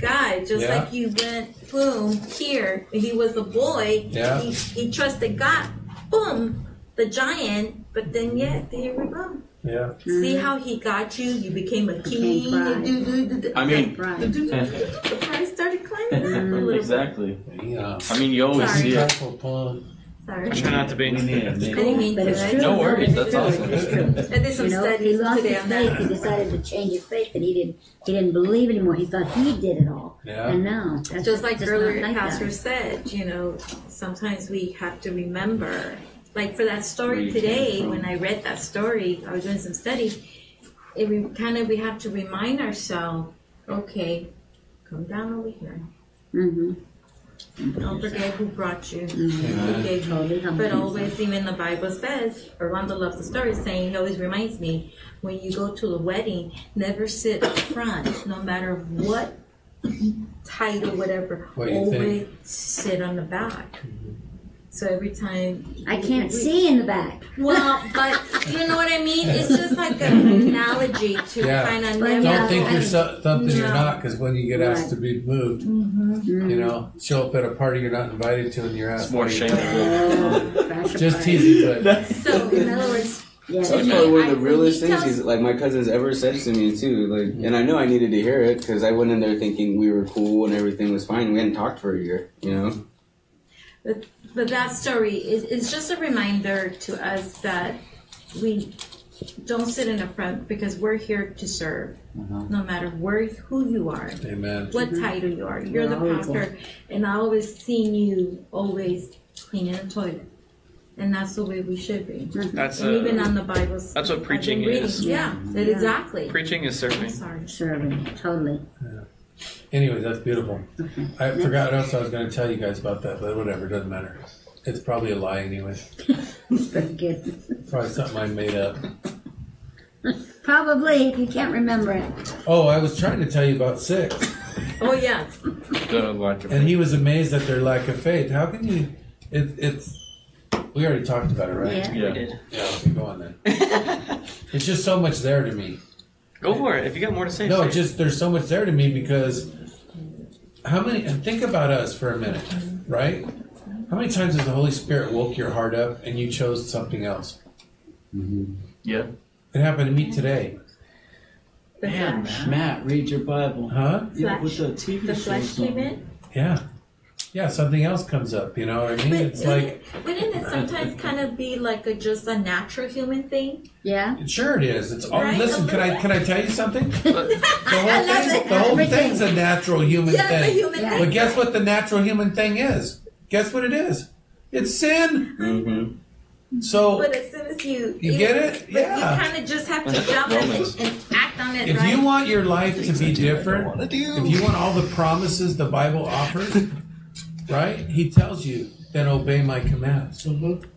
God, just Yeah. like you went, boom, here. He was a boy. Yeah. He, he trusted God. Boom, the giant. But then, yet, here we go. Yeah, See how he got you? You became a king. pride. Do, do, do, do. I mean, The, price started climbing (laughs) up a little exactly. yeah. I mean, you always Sorry. see it. Careful, Paul. Sorry. I try not to be. I didn't mean But to. it's I true. No worries, that's true. awesome. It's (laughs) true. I did some You know, he studies lost today his on faith. that. He decided to change his faith, and he didn't. He didn't believe anymore. He thought he did it all. Yeah. And now, that's just like not earlier like pastor that. said you know sometimes we have to remember like for that Where story you came today from. when i read that story i was doing some study. it we kind of we have to remind ourselves okay come down over here Mm-hmm. Don't forget who brought you Mhm. who gave you Totally but himself. always even the bible says orlando loves the story saying he always reminds me when you go to the wedding never sit up front no matter what title whatever What always think. sit on the back so every time I can't we- see in the back. well (laughs) but you know what i mean it's just like an (laughs) analogy to Yeah. kind of But never yeah, Don't think you're so, something you're not, because when you get asked to be moved, Mm-hmm. you know, show up at a party you're not invited to, and you're asked. It's more shameful. Oh, (laughs) Just teasing, but So, in other words, Yeah. That's Amen. probably one of the realest things he's like my cousin's ever said to me too. Like, and I know I needed to hear it because I went in there thinking we were cool and everything was fine. We hadn't talked for a year, you know. But but that story is, is just a reminder to us that we don't sit in the front because we're here to serve, uh-huh. no matter where who you are, Amen. what title you are. You're the Right. pastor, and I always seen you always cleaning the toilet, and that's the way we should be. That's And even on the bible that's what preaching is. Yeah, that exactly. preaching is I'm serving. sorry. Serving, totally. Anyways, that's beautiful. Mm-hmm. I forgot what else I was going to tell you guys about that, but whatever, doesn't matter. It's probably a lie anyway. (laughs) Pretty good. Probably something I made up. Probably, if you can't remember it. Oh, I was trying to tell you about six, Oh yeah, The lack of and he was amazed at their lack of faith. How can you? It, it's. We already talked about it, right? Yeah. Yeah. did. Yeah. Okay, go on then. (laughs) it's just so much there to me. Go for it. If you got more to say, No, say just there's so much there to me because how many? Think about us for a minute, right? How many times has the Holy Spirit woke your heart up and you chose something else? Mm-hmm. Yeah. It happened to me today, the Man, flesh. Matt, read your Bible. huh? Yeah, with Flesh. the TV The flesh shows came on. in. Yeah, yeah. Something else comes up. You know what I mean? But It's like wouldn't it sometimes kind of be like a just a natural human thing? Yeah? sure it is. It's all. Right, Listen, can I can I tell you something? (laughs) The whole thing, it. the whole thing's a natural human Yeah, the thing. human Yeah. thing. But guess what? The natural human thing is. Guess what it is? It's sin. Mm-hmm. So But as soon as you You get it? but Yeah. you kind of just have to jump in and, and act on it, if right? you want your life to be different, if you want all the promises the Bible offers, right? He tells you, then obey my commands.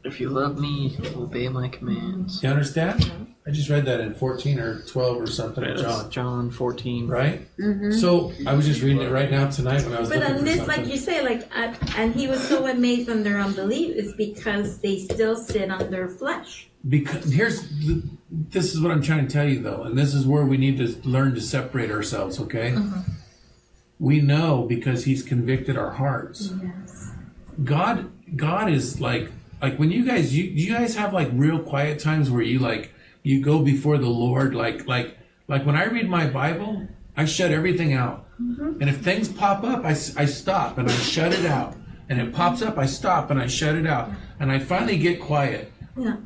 if you love me, obey my commands. You understand? I just read that in 14 or 12 or something of That's John, John 14. right? Mm-hmm. So I was just reading it right now tonight when I was but looking on this, something. like you say, like, uh, and he was so amazed on their unbelief is because they still sit on their flesh. Because here's the, this is what I'm trying to tell you though, and this is where we need to learn to separate ourselves. Okay, we know because He's convicted our hearts. Yes. God, God is like like when you guys you you guys have like real quiet times where you like you go before the Lord like like like when I read my Bible, I shut everything out, mm-hmm. and if things pop up, I, I stop and I shut it out, and it pops up, I stop and I shut it out, and I finally get quiet Yeah.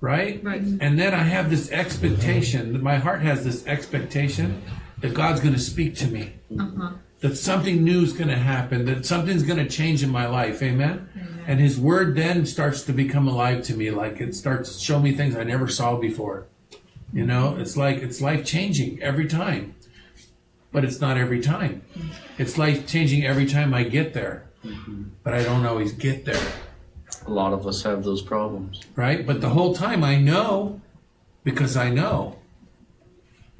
right? Right. And then I have this expectation, my heart has this expectation that God's going to speak to me, Uh-huh. that something new is going to happen, that something's going to change in my life. Amen? And His Word then starts to become alive to me, like it starts to show me things I never saw before. You know, it's like it's life changing every time, but it's not every time. It's life changing every time I get there, but I don't always get there A lot of us have those problems. right? But the whole time I know because I know.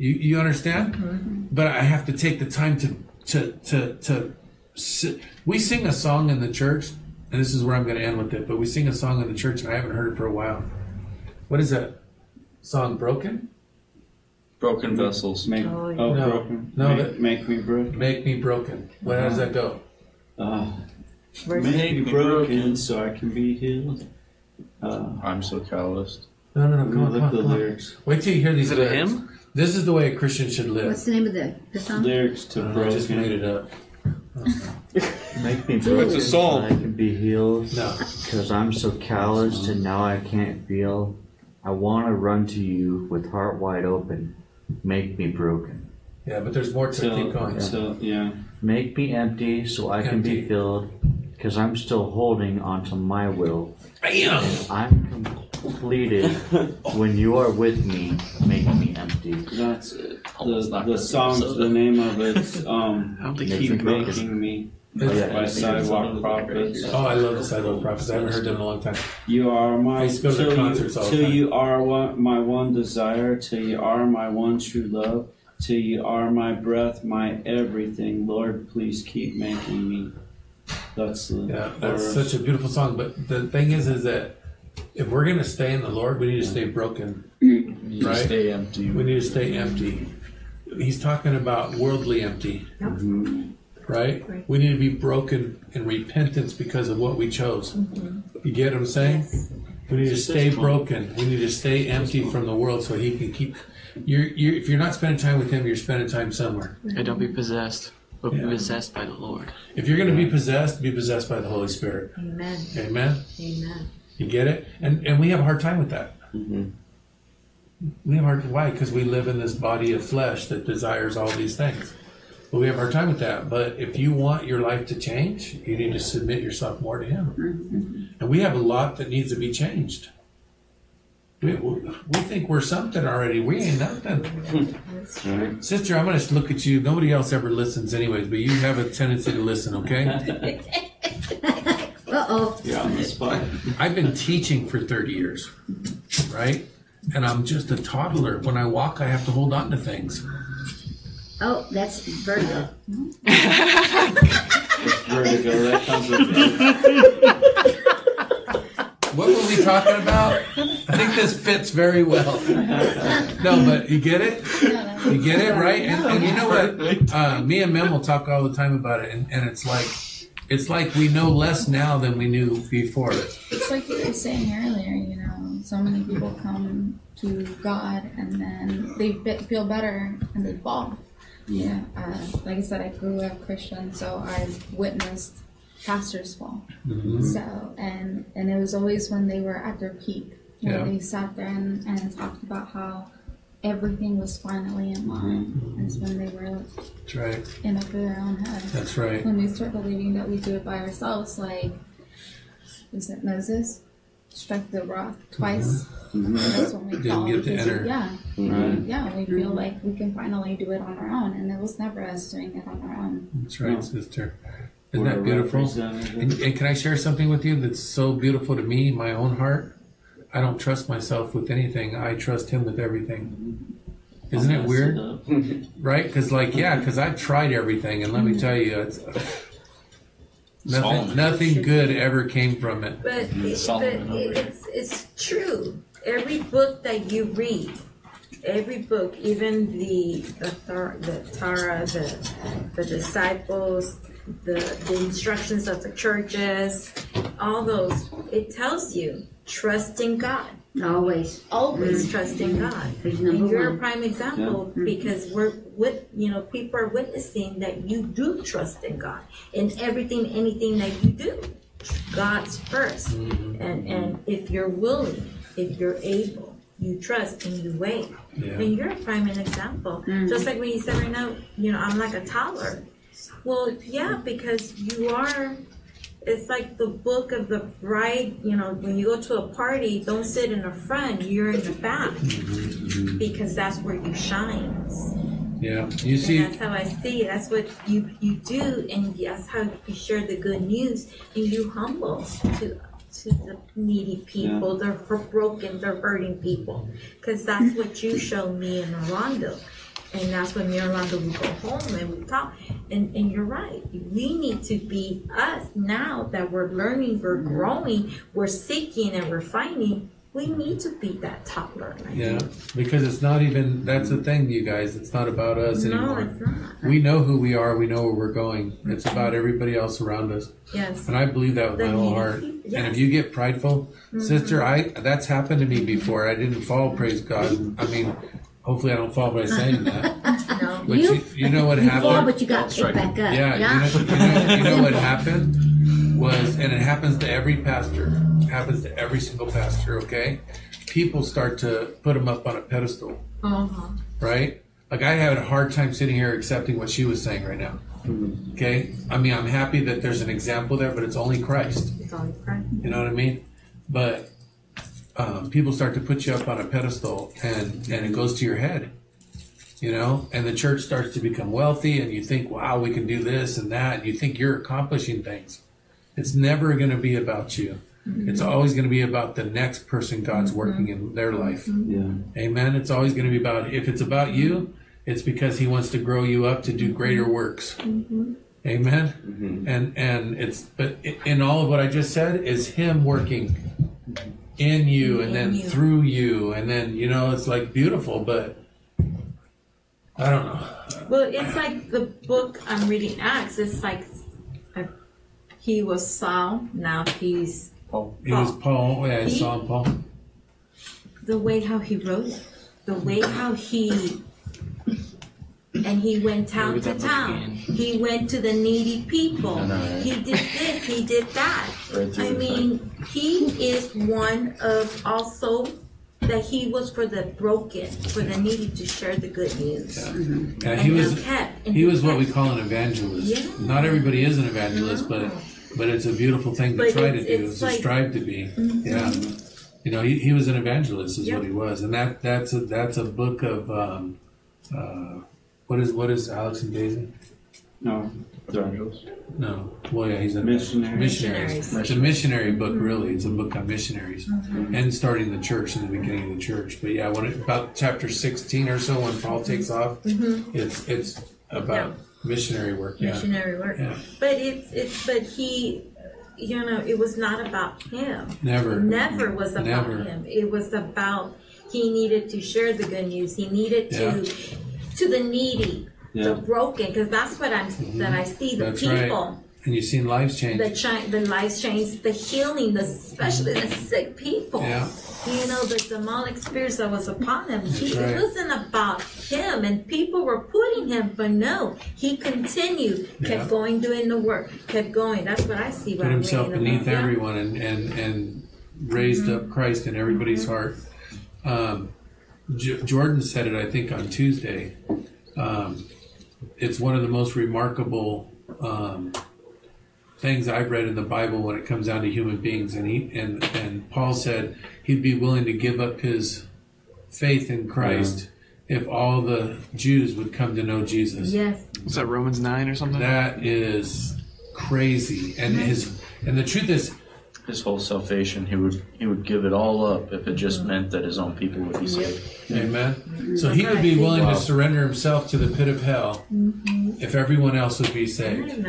You you understand? But I have to take the time to to to to. si- We sing a song in the church, and this is where I'm going to end with it. But we sing a song in the church, and I haven't heard it for a while. What is that song? Broken? Broken vessels. Make, Oh, oh. No, broken. no, make, that- make me broken. Make me broken. What how does that go? Uh, make Make me me broken, broken. so I can be healed. Uh, I'm so calloused. No, no, no. let me Come on, come on, the come on. lyrics. Wait till you hear these. Is it a hymn? This is the way a Christian should live. What's the name of the, the song? Lyrics to I just made it up. (laughs) Make me broken it's so psalm. I can be healed. No. Cause I'm so calloused and now I can't feel. I wanna run to you with heart wide open. Make me broken. Yeah, but there's more to it. Keep going. till, yeah. Make me empty so I can be filled. Cause I'm still holding onto my will. Bam! I'm completed when you are with me. Make me empty. That's it. Almost The, knocked the us song's out. the name of it's um (laughs) I don't think he me can broken. making me Oh, yeah. by Sidewalk Prophets. Oh, I love the Sidewalk Prophets. I haven't heard them in a long time. You are my I used to go to their till concerts all you, the till time. you are one, my one desire, till you are my one true love, till you are my breath, my everything. Lord, please keep making me. That's the Yeah, that's chorus. such a beautiful song. But the thing is, is that if we're gonna stay in the Lord, we need to stay broken. You need Right. to stay empty. We need to stay empty. He's talking about worldly empty, Mhm. right? Right. We need to be broken in repentance because of what we chose. You get what I'm saying? Yes. We need to It's a stay broken. We need to stay empty from the world so he can keep. You're, you're, if you're not spending time with him, you're spending time somewhere. And don't be possessed, but Yeah. be possessed by the Lord. If you're going to be possessed, be possessed by the Holy Spirit. Amen. Amen. Amen. You get it? And and we have a hard time with that. Mhm. We have hard why? Because we live in this body of flesh that desires all these things. But we have a hard time with that. But if you want your life to change, you need to submit yourself more to Him. And we have a lot that needs to be changed. We, we think we're something already. We ain't nothing. Right. Sister, I'm going to look at you. Nobody else ever listens, anyways, but you have a tendency to listen, okay? (laughs) Oh. You're on the spot. I've been teaching for 30 years, right? And I'm just a toddler. When I walk, I have to hold on to things. Oh, that's Virgo. Vertigo, that comes with it. What were we talking about? I think this fits very well. No, but you get it? You get it, right? And, and you know what? Uh, me and Mem will talk all the time about it, and, and it's like, it's like we know less now than we knew before. It's like you were saying earlier, you know, so many people come to God and then they fe- feel better and they fall. Yeah. Uh, like I said, I grew up Christian, so I've witnessed pastors fall. Mhm. So, and and it was always when they were at their peak, when Yeah. they sat there and, and talked about how everything was finally in line. Mm-hmm. That's when they were That's right. in over their own head. That's right. When we start believing that we do it by ourselves, like, is it Moses? Struck the rock twice. Mm-hmm. That's when we Didn't fall. get to because we- enter. Yeah, Right. yeah, we feel like we can finally do it on our own, and it was never us doing it on our own. That's right, No. sister. Isn't We're that beautiful? And, and can I share something with you that's so beautiful to me, my own heart? I don't trust myself with anything. I trust Him with everything. Isn't it weird? (laughs) Right? Because, like, yeah, because I've tried everything, and let me tell you, it's (laughs) nothing. Nothing good ever came from it. But, it, but it, it's, it's true. Every book that you read, every book, even the the, Thar, the Torah, the the disciples, the the instructions of the churches, all those, it tells you trust in God. Always. Always trust in God. And you're a prime example because we're with you know people are witnessing that you do trust in God in everything, anything that you do. God's 1st and and if you're willing, if you're able, you trust and you wait. Yeah. And you're a prime example. Just like when you said right now, you know, I'm like a toddler. Well, yeah, because you are. It's like the book of the bride. You know, when you go to a party, don't sit in the front. You're in the back mm-hmm. because that's where you shine. Yeah. You And see, that's how I see it. That's what you you do, and that's how you share the good news, and you humble to to the needy people, the hurt- broken, the hurting people, because that's what you show me in Orlando. And that's when me and Orlando we go home and we talk. And and you're right. We need to be us now that we're learning, we're mm-hmm. growing, we're seeking and we're finding. We need to be that top learner. yeah, because it's not even. That's the thing, you guys. It's not about us No, anymore. it's not. We know who we are. We know where we're going. It's about mm-hmm. everybody else around us. Yes. And I believe that with my whole heart. people, And if you get prideful, sister, mm-hmm. I that's happened to me before. I didn't fall, praise God. I mean, hopefully I don't fall by saying that. (laughs) No. But you, you know what You fall, happened? but you got picked back up. Yeah, You, know, you, know, you know what (laughs) happened was, and it happens to every pastor. It happens to every single pastor. Okay, people start to put them up on a pedestal, Uh-huh. right? Like I had a hard time sitting here accepting what she was saying right now. Okay, I mean, I'm happy that there's an example there, but it's only Christ. It's all right. You know what I mean? But um, people start to put you up on a pedestal, and and it goes to your head. You know, and the church starts to become wealthy, and you think, "Wow, we can do this and that." And you think you're accomplishing things. It's never going to be about you. Mm-hmm. It's always going to be about the next person God's mm-hmm. working in their life. Mm-hmm. Yeah. Amen. It's always going to be about if it's about you, it's because He wants to grow you up to do greater works. Amen. And and it's but in all of what I just said is Him working in you and then you. through you and then you know it's like beautiful, but I don't know. Well, it's like the book I'm reading Acts. It's like uh, he was Saul, now he's Paul. He was Paul. Yeah, I saw him, Paul. the way how he wrote it, the way how he and he went town to town. He went to the needy people. Know, right? He did this, he did that. Right I mean, he is one of also that he was for the broken, for the needy to share the good news. Yeah, And he was. kept, and He was what we call an evangelist. Yeah. Not everybody is an evangelist, but but it's a beautiful thing to But try to do, it's to like- strive to be. Yeah. You know, he, he was an evangelist, is Yep. what he was, and that that's a that's a book of um, uh, what is what is Alex and Daisy? No, Evangelist. No, well, yeah, he's a Missionary. Missionaries. Missionaries. It's a missionary book, really. It's a book on missionaries mm-hmm. and starting the church in the beginning of the church. But yeah, when it, about chapter sixteen or so, when Paul takes mm-hmm. off, mm-hmm. it's it's about missionary work. Yeah, missionary work. Yeah. But it's it's but he you know, it was not about him. never. Never was about Never. him. It was about he needed to share the good news. He needed to to the needy, Yeah. the broken, because that's what I'm mm-hmm. that I see the That's right. people, And you've seen lives change. the chi- the life change, the healing, the especially the mm-hmm. sick people. Yeah. You know the demonic spirits that was upon him. He, right. It wasn't about him, and people were putting him, but no, he continued, kept Yeah. going, doing the work, kept going. That's what I see. Put I'm himself beneath everyone and and and raised mm-hmm. up Christ in everybody's heart. Um, J- Jordan said it, I think, on Tuesday. Um, it's one of the most remarkable um, things I've read in the Bible when it comes down to human beings. And he and and Paul said he'd be willing to give up his faith in Christ if all the Jews would come to know Jesus. Yes. Is that Romans 9 or something? That is crazy. And his and the truth is His whole salvation, he would he would give it all up if it just meant that his own people would be saved. Amen. So he would be willing to surrender himself to the pit of hell if everyone else would be saved.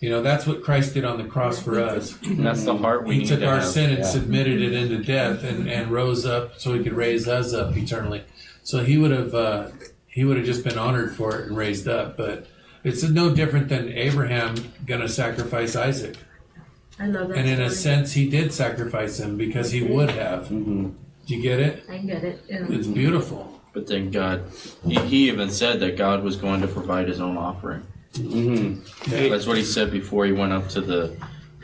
You know, that's what Christ did on the cross for us. And that's the heart we He need took to our have. sin and Yeah. submitted it into death and, and rose up so he could raise us up eternally. So he would have uh, he would have just been honored for it and raised up. But it's no different than Abraham gonna sacrifice Isaac. I love that. And in a story. sense he did sacrifice him because he would have. Do you get it? I get it. Yeah. It's beautiful. But then God, he, he even said that God was going to provide his own offering. Mm-hmm. That's what he said before he went up to the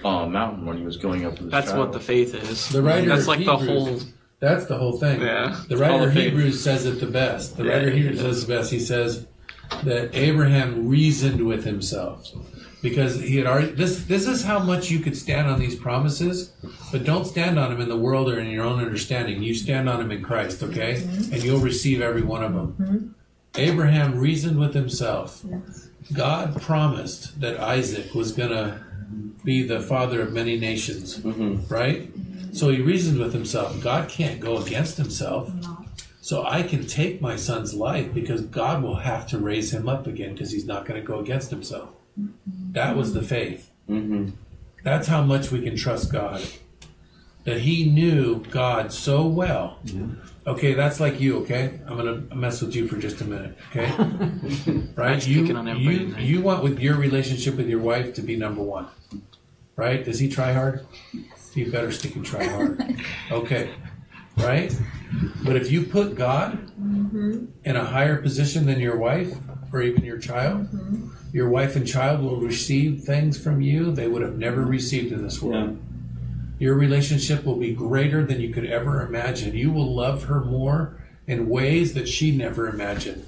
uh, mountain when he was going up to the That's what the faith is. The writer That's of like the whole. That's the whole thing. Yeah. The writer of. Hebrews says it the best. The Yeah, writer of he Hebrews does. says it best. He says that Abraham reasoned with himself because he had already. This this is how much you could stand on these promises, but don't stand on them in the world or in your own understanding. You stand on them in Christ, okay, mm-hmm. and you'll receive every one of them. Mm-hmm. Abraham reasoned with himself. God promised that Isaac was gonna be the father of many nations, mm-hmm. right? So he reasoned with himself. God can't go against himself. So I can take my son's life because God will have to raise him up again because he's not going to go against himself. That was the faith. Mm-hmm. That's how much we can trust God. That he knew God so well. Okay, that's like you, okay? I'm going to mess with you for just a minute, okay? (laughs) right? You, speaking on everybody you, you want with your relationship with your wife to be number one, right? Does he try hard? You better stick and try hard. Okay, right? But if you put God mm-hmm. in a higher position than your wife or even your child, mm-hmm. your wife and child will receive things from you they would have never received in this world. Your relationship will be greater than you could ever imagine. You will love her more in ways that she never imagined.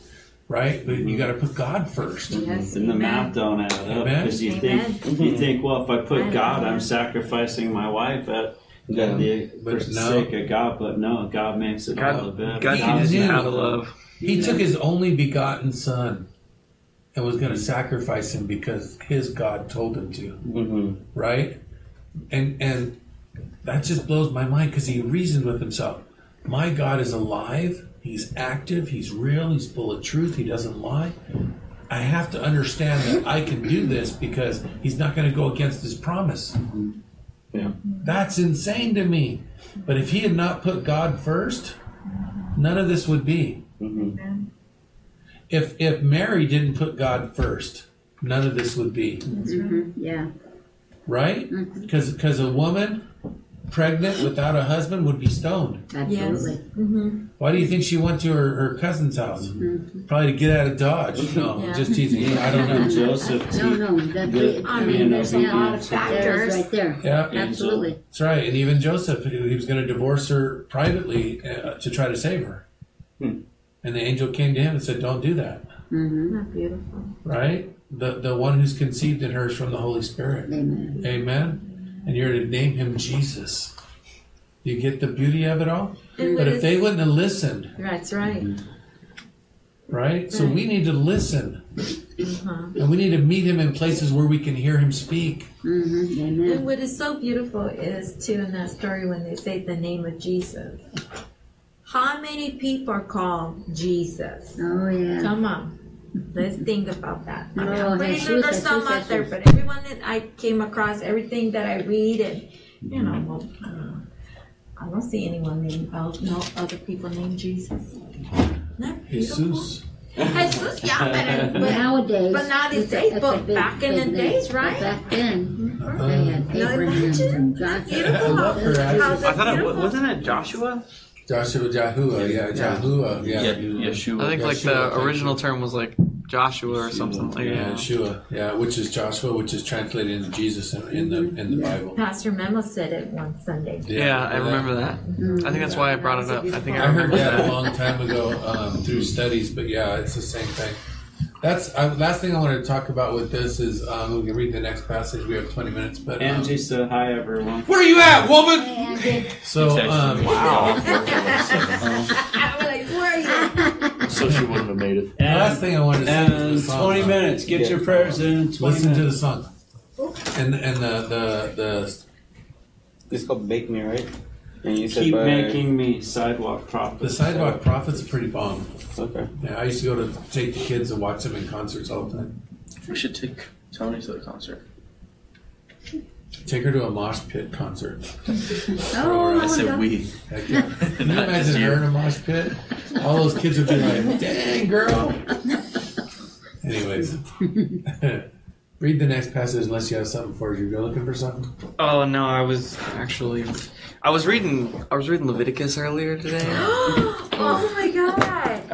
Right? But you mm-hmm. got to put God first. Yes. And the amen. math don't add up because you Amen. think you think, well, if I put Amen. God, I'm sacrificing my wife at, Yeah. the But for the no. sake of God. But no, God makes it all the God, better. God He teaches you knew. how love. He took his only begotten son and was going to sacrifice him because his God told him to. Mm-hmm. right? And and that just blows my mind because he reasoned with himself. My God is alive. He's active. He's real. He's full of truth. He doesn't lie. I have to understand that I can do this because he's not going to go against his promise. Yeah. That's insane to me. But if he had not put God first, none of this would be. Mm-hmm. If if Mary didn't put God first, none of this would be. Mhm, Yeah. right? Because because a woman pregnant without a husband would be stoned. Absolutely. Mm-hmm. Why do you think she went to her, her cousin's house? Probably to get out of Dodge. (laughs) No, Yeah. just teasing. I don't know. (laughs) Joseph. No, no, that, Good. I I mean, mean, there's there's a lot of There's factors. right there. Yeah, Absolutely. that's right. And even Joseph, he he was going to divorce her privately uh, to try to save her. Hmm. And the angel came to him and said, "Don't do that." Mm-hmm. Beautiful. Right? The the one who's conceived in her is from the Holy Spirit. Amen. Amen. And you're to name him Jesus. You get the beauty of it all. And But what if they wouldn't have listened, That's right. right? So we need to listen, Uh-huh. and we need to meet him in places where we can hear him speak. Mm-hmm. And what is so beautiful is too in that story when they say the name of Jesus. How many people are called Jesus? Oh, yeah. Come on. Let's think about that. I mean, Oh, I'm pretty Jesus, there's some Jesus, out there, Jesus. but everyone that I came across, everything that I read, and you know, well, uh, I don't see anyone named uh, no other people named Jesus. Not. Jesus. Jesus, yeah, but, but (laughs) Nowadays. but not these it's a- days, it's a but big- back in big the name. days, But right? Back then, they had Now Abrahams imagine. and Joshua. Beautiful. I love her How's. I thought it beautiful? wasn't it Joshua. Joshua Jahua, yeah, Jahua, yeah. Yeah, Yeshua. I think like Yeshua, the thank original you. term was like Joshua or something like Yeah, that. Yeshua, yeah, which is Joshua, which is translated into Jesus in, in the in the Bible. Pastor Memo said it one Sunday. Yeah, I remember that. Mm-hmm. I think that's why I brought it up. I think I I heard remember that a long time ago um, through studies, but yeah, it's the same thing. That's uh, last thing I wanted to talk about with this is um, we can read the next passage. We have twenty minutes, but um, Angie said hi, everyone. where are you at, woman? Hey, (laughs) So um, (laughs) I was like, where are you? So she wouldn't have made it. the last thing I wanted to say is And the song. 20 minutes. Get your prayers in. in 20 Listen to the song, and and the the the It's called Make Me, right? And you said Keep by, making me sidewalk prophet. the sidewalk prophets are pretty bomb. Okay. Yeah, I used to go to take the kids and watch them in concerts all the time. We should take Tony to the concert. Take her to a mosh pit concert. (laughs) Oh, I said we. Heck yeah. (laughs) Can you imagine her in a mosh pit? All those kids would be like, (laughs) dang, girl. Oh. Anyways, read the next passage unless you have something for us. You're looking for something? Oh no, I was actually, I was reading, I was reading Leviticus earlier today, (gasps) oh my god!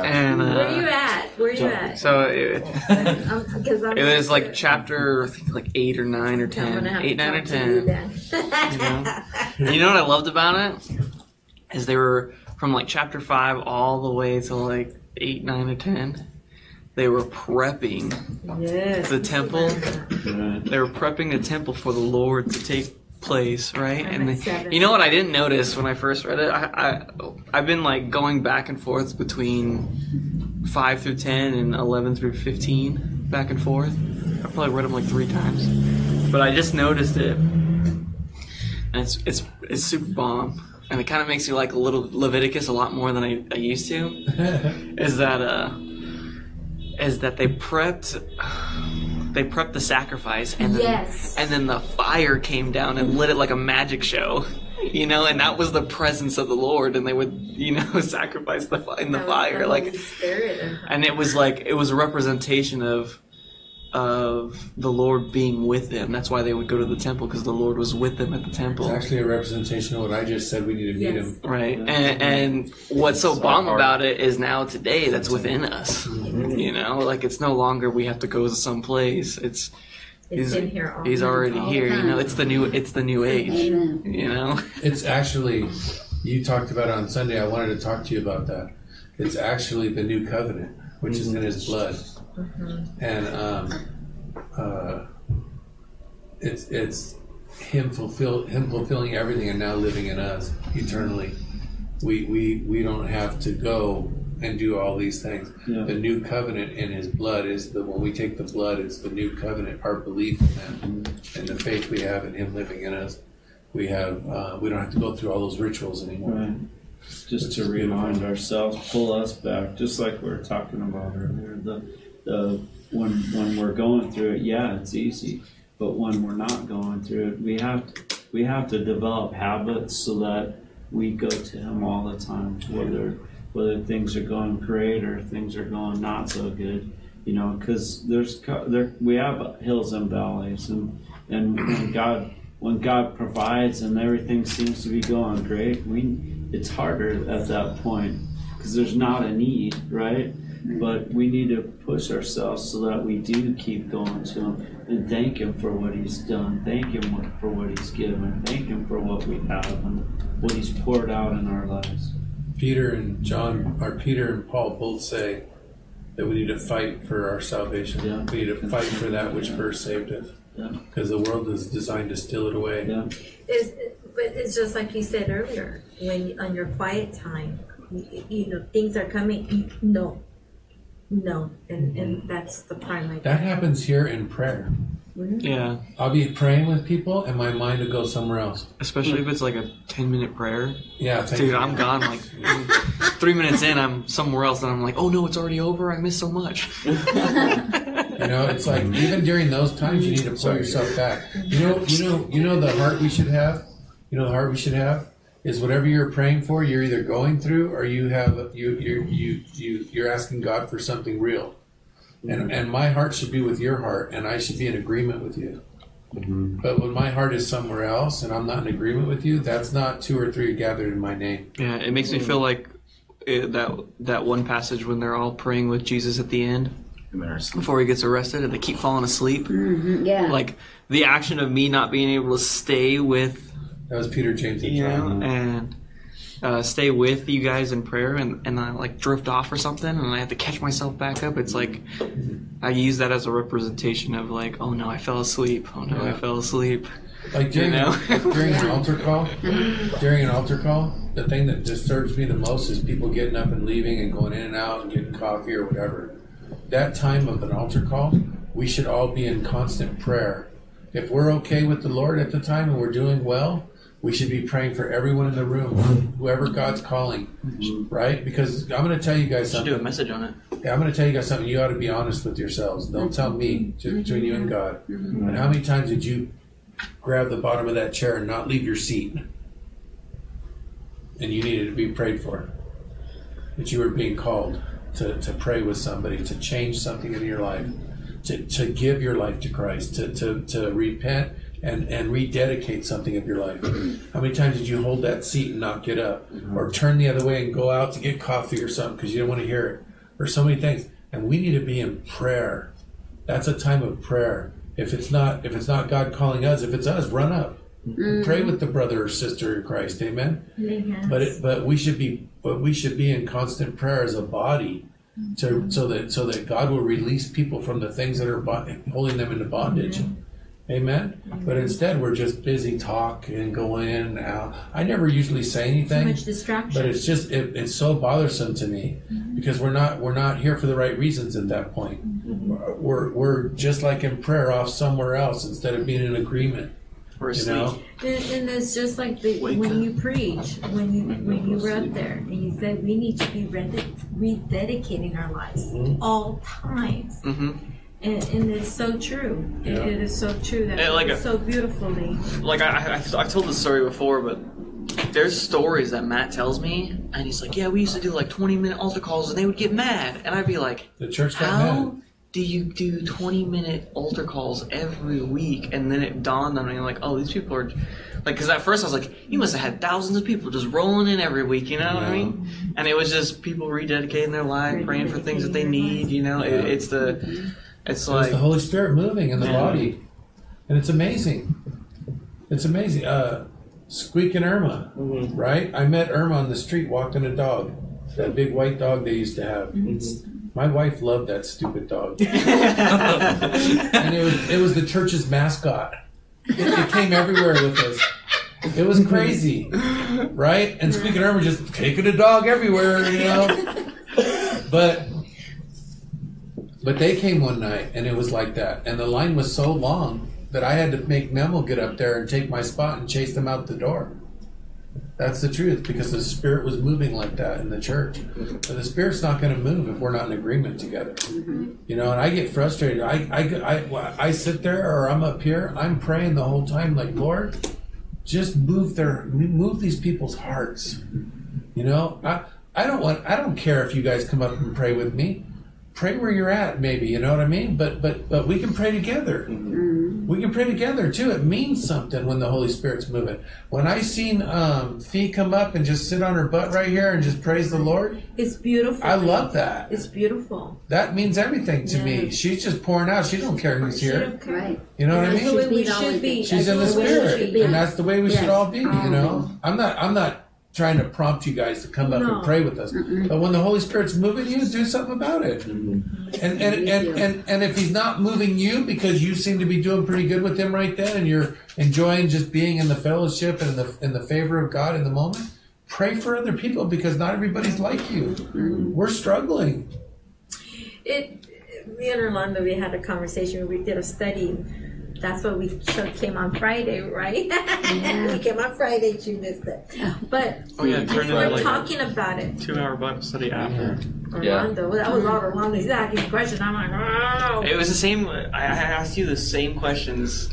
And Where are you uh, at? Where are you at? so it, (laughs) 'cause I'm it was like chapter, I think like eight or nine or I'm gonna ten, have eight, to nine or talk to you ten. then. (laughs) You know what I loved about it is they were from like chapter five all the way to like eight, nine, or ten. They were prepping yes. the temple. They were prepping the temple for the Lord to take place, right? I'm And at seven. you know what I didn't notice when I first read it? I, I I've been like going back and forth between five through ten and eleven through fifteen, back and forth. I probably read them like three times, but I just noticed it, and it's it's it's super bomb, and it kind of makes you like a little Leviticus a lot more than I, I used to. (laughs) Is that uh, is that they prepped they prepped the sacrifice and then Yes. and then the fire came down and lit it like a magic show. You know, and that was the presence of the Lord, and they would, you know, (laughs) sacrifice the in the That fire, like, Spirit and it was like it was a representation of of the Lord being with them. That's why they would go to the temple because the Lord was with them at the temple. It's actually a representation of what I just said. We need to meet Yes. him. right? And, and what's so So bomb about it is now today that's within us. Mm-hmm. You know, like it's no longer we have to go to some place. It's It's he's, in here all he's time. already all the here. You know, it's the new it's the new age. Amen. You know. It's actually, you talked about it on Sunday. I wanted to talk to you about that. It's actually the new covenant, which is in his blood. And um, uh, it's it's him fulfill him fulfilling everything and now living in us eternally. We we we don't have to go and do all these things. Yeah. The new covenant in his blood is the when we take the blood, it's the new covenant. Our belief in him and the faith we have in him living in us. We have uh, we don't have to go through all those rituals anymore. Right. Just to remind ourselves, pull us back, just like we were talking about earlier. The, when when we're going through it, yeah, it's easy. But when we're not going through it, we have to, we have to develop habits so that we go to Him all the time, whether whether things are going great or things are going not so good. You know, because there's there we have hills and valleys, and and when God when God provides and everything seems to be going great, we it's harder at that point because there's not a need, right? But we need to push ourselves so that we do keep going to Him and thank Him for what He's done. Thank Him for what He's given. Thank Him for what we have and what He's poured out in our lives. Peter and John, or Peter and Paul both say that we need to fight for our salvation. Yeah. We need to fight for that which first saved us. Yeah. Because the world is designed to steal it away. Yeah. It's, but it's just like you said earlier, when on your quiet time, you, you know things are coming. You, no, no, and and that's the part I. That happens here in prayer. Yeah, I'll be praying with people and my mind will go somewhere else. especially if it's like a ten minute prayer. Yeah, thank Dude, you. I'm gone like (laughs) three minutes in. I'm somewhere else, and I'm like, oh no, it's already over. I missed so much. (laughs) You know, it's like even during those times, you need to pull yourself back. You know, you know, you know the heart we should have. You know the heart we should have is whatever you're praying for, you're either going through or you have you you you you you're asking God for something real. And and my heart should be with your heart, and I should be in agreement with you. But when my heart is somewhere else and I'm not in agreement with you, that's not two or three gathered in my name. Yeah, it makes me feel like it, that that one passage when they're all praying with Jesus at the end before he gets arrested, and they keep falling asleep. Mhm, yeah. Like the action of me not being able to stay with That was Peter, James, and you know, and uh, stay with you guys in prayer, and, and I like drift off or something, and I have to catch myself back up. It's like I use that as a representation of like, oh no, I fell asleep. Oh no, I fell asleep. Like during, You know? (laughs) during an (laughs) altar call, during an altar call, the thing that disturbs me the most is people getting up and leaving and going in and out and getting coffee or whatever. That time of an altar call, we should all be in constant prayer. If we're okay with the Lord at the time and we're doing well, we should be praying for everyone in the room, whoever God's calling, right? Because I'm going to tell you guys Should do a something. message on it. Yeah, I'm going to tell you guys something. You ought to be honest with yourselves. Don't tell me, just between you and God. Mm-hmm. And how many times did you grab the bottom of that chair and not leave your seat? And you needed to be prayed for. That you were being called to, to pray with somebody, to change something in your life, to, to give your life to Christ, to, to, to repent and, and rededicate something of your life. How many times did you hold that seat and not get up? Mm-hmm. Or turn the other way and go out to get coffee or something because you don't want to hear it? Or so many things. And we need to be in prayer. That's a time of prayer. If it's not if it's not God calling us, if it's us, run up. Mm-hmm. Pray with the brother or sister in Christ. Amen. But it, but we should be but we should be in constant prayer as a body to mm-hmm. so that so that God will release people from the things that are bo- holding them into bondage. Amen. But instead, we're just busy talking and going in and out. I never usually say anything. Too anything, much distraction. but it's just it, it's so bothersome to me because we're not we're not here for the right reasons at that point. We're we're just like in prayer off somewhere else instead of being in agreement. Or You asleep. know. And, and it's just like the, when you preach, when you when you were up there and you said we need to be rede- rededicating our lives Mhm. all times, hmm and, and it's so true. It- Yeah. it is so true that like it's a- uh, so beautifully. Like I, I, I've told this story before, but there's stories that Matt tells me, and he's like, "Yeah, we used to do like 20 minute altar calls, and they would get mad," and I'd be like, The church got "How mad. do you do 20 minute altar calls every week?" And then it dawned on me, like, "Oh, these people are." Like, because at first I was like, you must have had thousands of people just rolling in every week, you know what I mean? And it was just people rededicating their life, praying for things that they need, you know? It, it's the, mm-hmm. It's It's like, the Holy Spirit moving in the Yeah. body, and it's amazing. It's amazing. Uh, Squeak and Irma, right? I met Irma on the street walking a dog, that big white dog they used to have. My wife loved that stupid dog, (laughs) and it was it was the church's mascot. It, it came everywhere with us. It was crazy, right? And Squeak and Irma just taking a dog everywhere, you know. (laughs) But but they came one night and it was like that. And the line was so long that I had to make Memo get up there and take my spot and chase them out the door. That's the truth because the Spirit was moving like that in the church. But the Spirit's not going to move if we're not in agreement together. Mm-hmm. You know, and I get frustrated. I, I, I, I sit there or I'm up here, I'm praying the whole time, like, Lord, just move their move these people's hearts. You know, I I don't want I don't care if you guys come up and pray with me. Pray where you're at, maybe. You know what I mean? But but but we can pray together. We can pray together too. It means something when the Holy Spirit's moving. When I seen um, Fee come up and just sit on her butt right here and just praise the Lord, It's beautiful. I love that. It's beautiful. That means everything to me. She's just pouring out. She don't care who's here. don't. Right. You know what I mean? the way we Should be should always be. be. She's in the That's way we spirit, and that's the way we should all be. You know, I'm not. I'm not trying to prompt you guys to come up No. and pray with us. But when the Holy Spirit's moving you, do something about it. Mm-hmm. And and, and, and and if He's not moving you because you seem to be doing pretty good with Him right then, and you're enjoying just being in the fellowship and the in the favor of God in the moment, pray for other people because not everybody's like you. Mm-hmm. We're struggling. It, me and Orlando, we had a conversation. We did a study. That's what we ch- came on Friday, right? we (laughs) came on Friday. You missed it, but Oh, yeah, we turned were like talking about it. two hour Bible study after. Orlando, that was all Orlando. He's asking questions. I'm like, oh. It was the same. I, I asked you the same questions,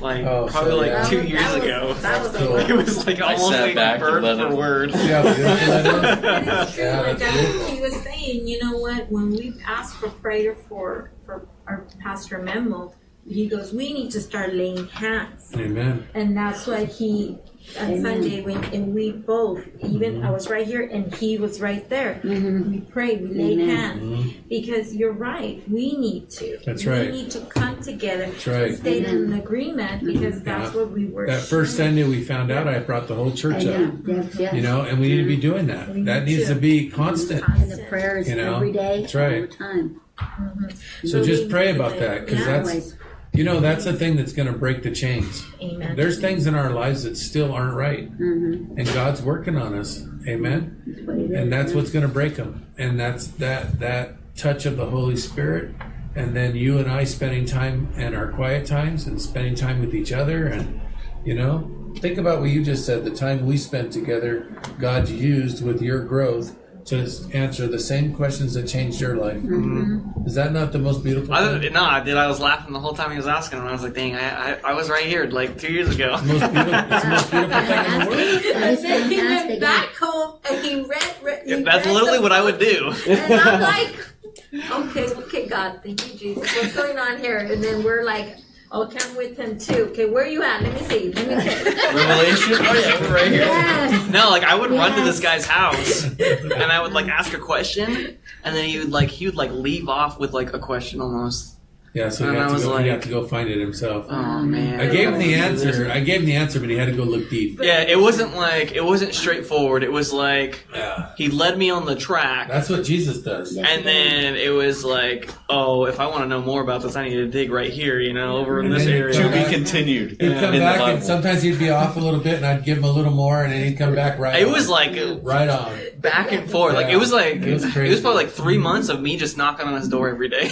like Oh, probably so, like yeah. two That was- years that was- ago. that was Cool. a It was like I almost sat like back and word let for it- word. (laughs) Yeah, we don't let it- And it's true. (laughs) Yeah, like that's I, he was saying, you know what? When we asked for prayer for for our pastor Memo, he goes, we need to start laying hands, Amen. and that's why he on Amen. Sunday when and we both, even mm-hmm. I was right here and he was right there. Mhm. We prayed, we laid Amen. hands mm-hmm. because you're right. We need to. That's right. we need to come together. That's right. Stay in an agreement mm-hmm. because that's Yeah. what we were. That first. Sunday we found out, I brought the whole church know. up. Yes, yes. You know, and we need to be doing that. We That need needs to. to be constant. And the prayers You know, every day, that's right. all the time. So we just pray about that because that's, Always. You know, that's the thing that's going to break the chains. Amen. There's things in our lives that still aren't right, Mm-hmm. and God's working on us. Amen. That's what it is. And that's what's going to break them. And that's that that touch of the Holy Spirit, and then you and I spending time in our quiet times and spending time with each other, and you know, think about what you just said. The time we spent together, God used with your growth to answer the same questions that changed your life. Mm-hmm. Mm-hmm. Is that not the most beautiful? I, thing? no, I did. I was laughing the whole time he was asking, and I was like, "Dang, I, I, I was right here like two years ago." It's most beautiful, it's the most beautiful (laughs) thing in the world. That And then he went back home and he read. read he That's read literally what I would do. (laughs) And I'm like, okay, okay, God, thank you, Jesus. What's going on here? And then we're like, Oh, okay, I'm with him too. Okay, where are you at? Let me see. Let me. (laughs) Revelation? Oh yeah, we're right here. Yes. No, like I would run to this guy's house, and I would like (laughs) ask a question, and then he would like he would like leave off with like a question almost. Yeah, so he And had, to was go, he had to go find it himself. Oh man. I gave him the answer. I gave him the answer, but he had to go look deep. Yeah, it wasn't like it wasn't straightforward. It was like Yeah, he led me on the track, that's what Jesus does. Yes, and it is. then it was like, oh, if I want to know more about this, I need to dig right here, you know, over in And this area. To come be continued. He'd come back, and sometimes he'd be off a little bit, and I'd give him a little more, and then he'd come back right. It on. was like right on. back and forth. Like it was like It it was was, probably like three months of me just knocking on his door every day.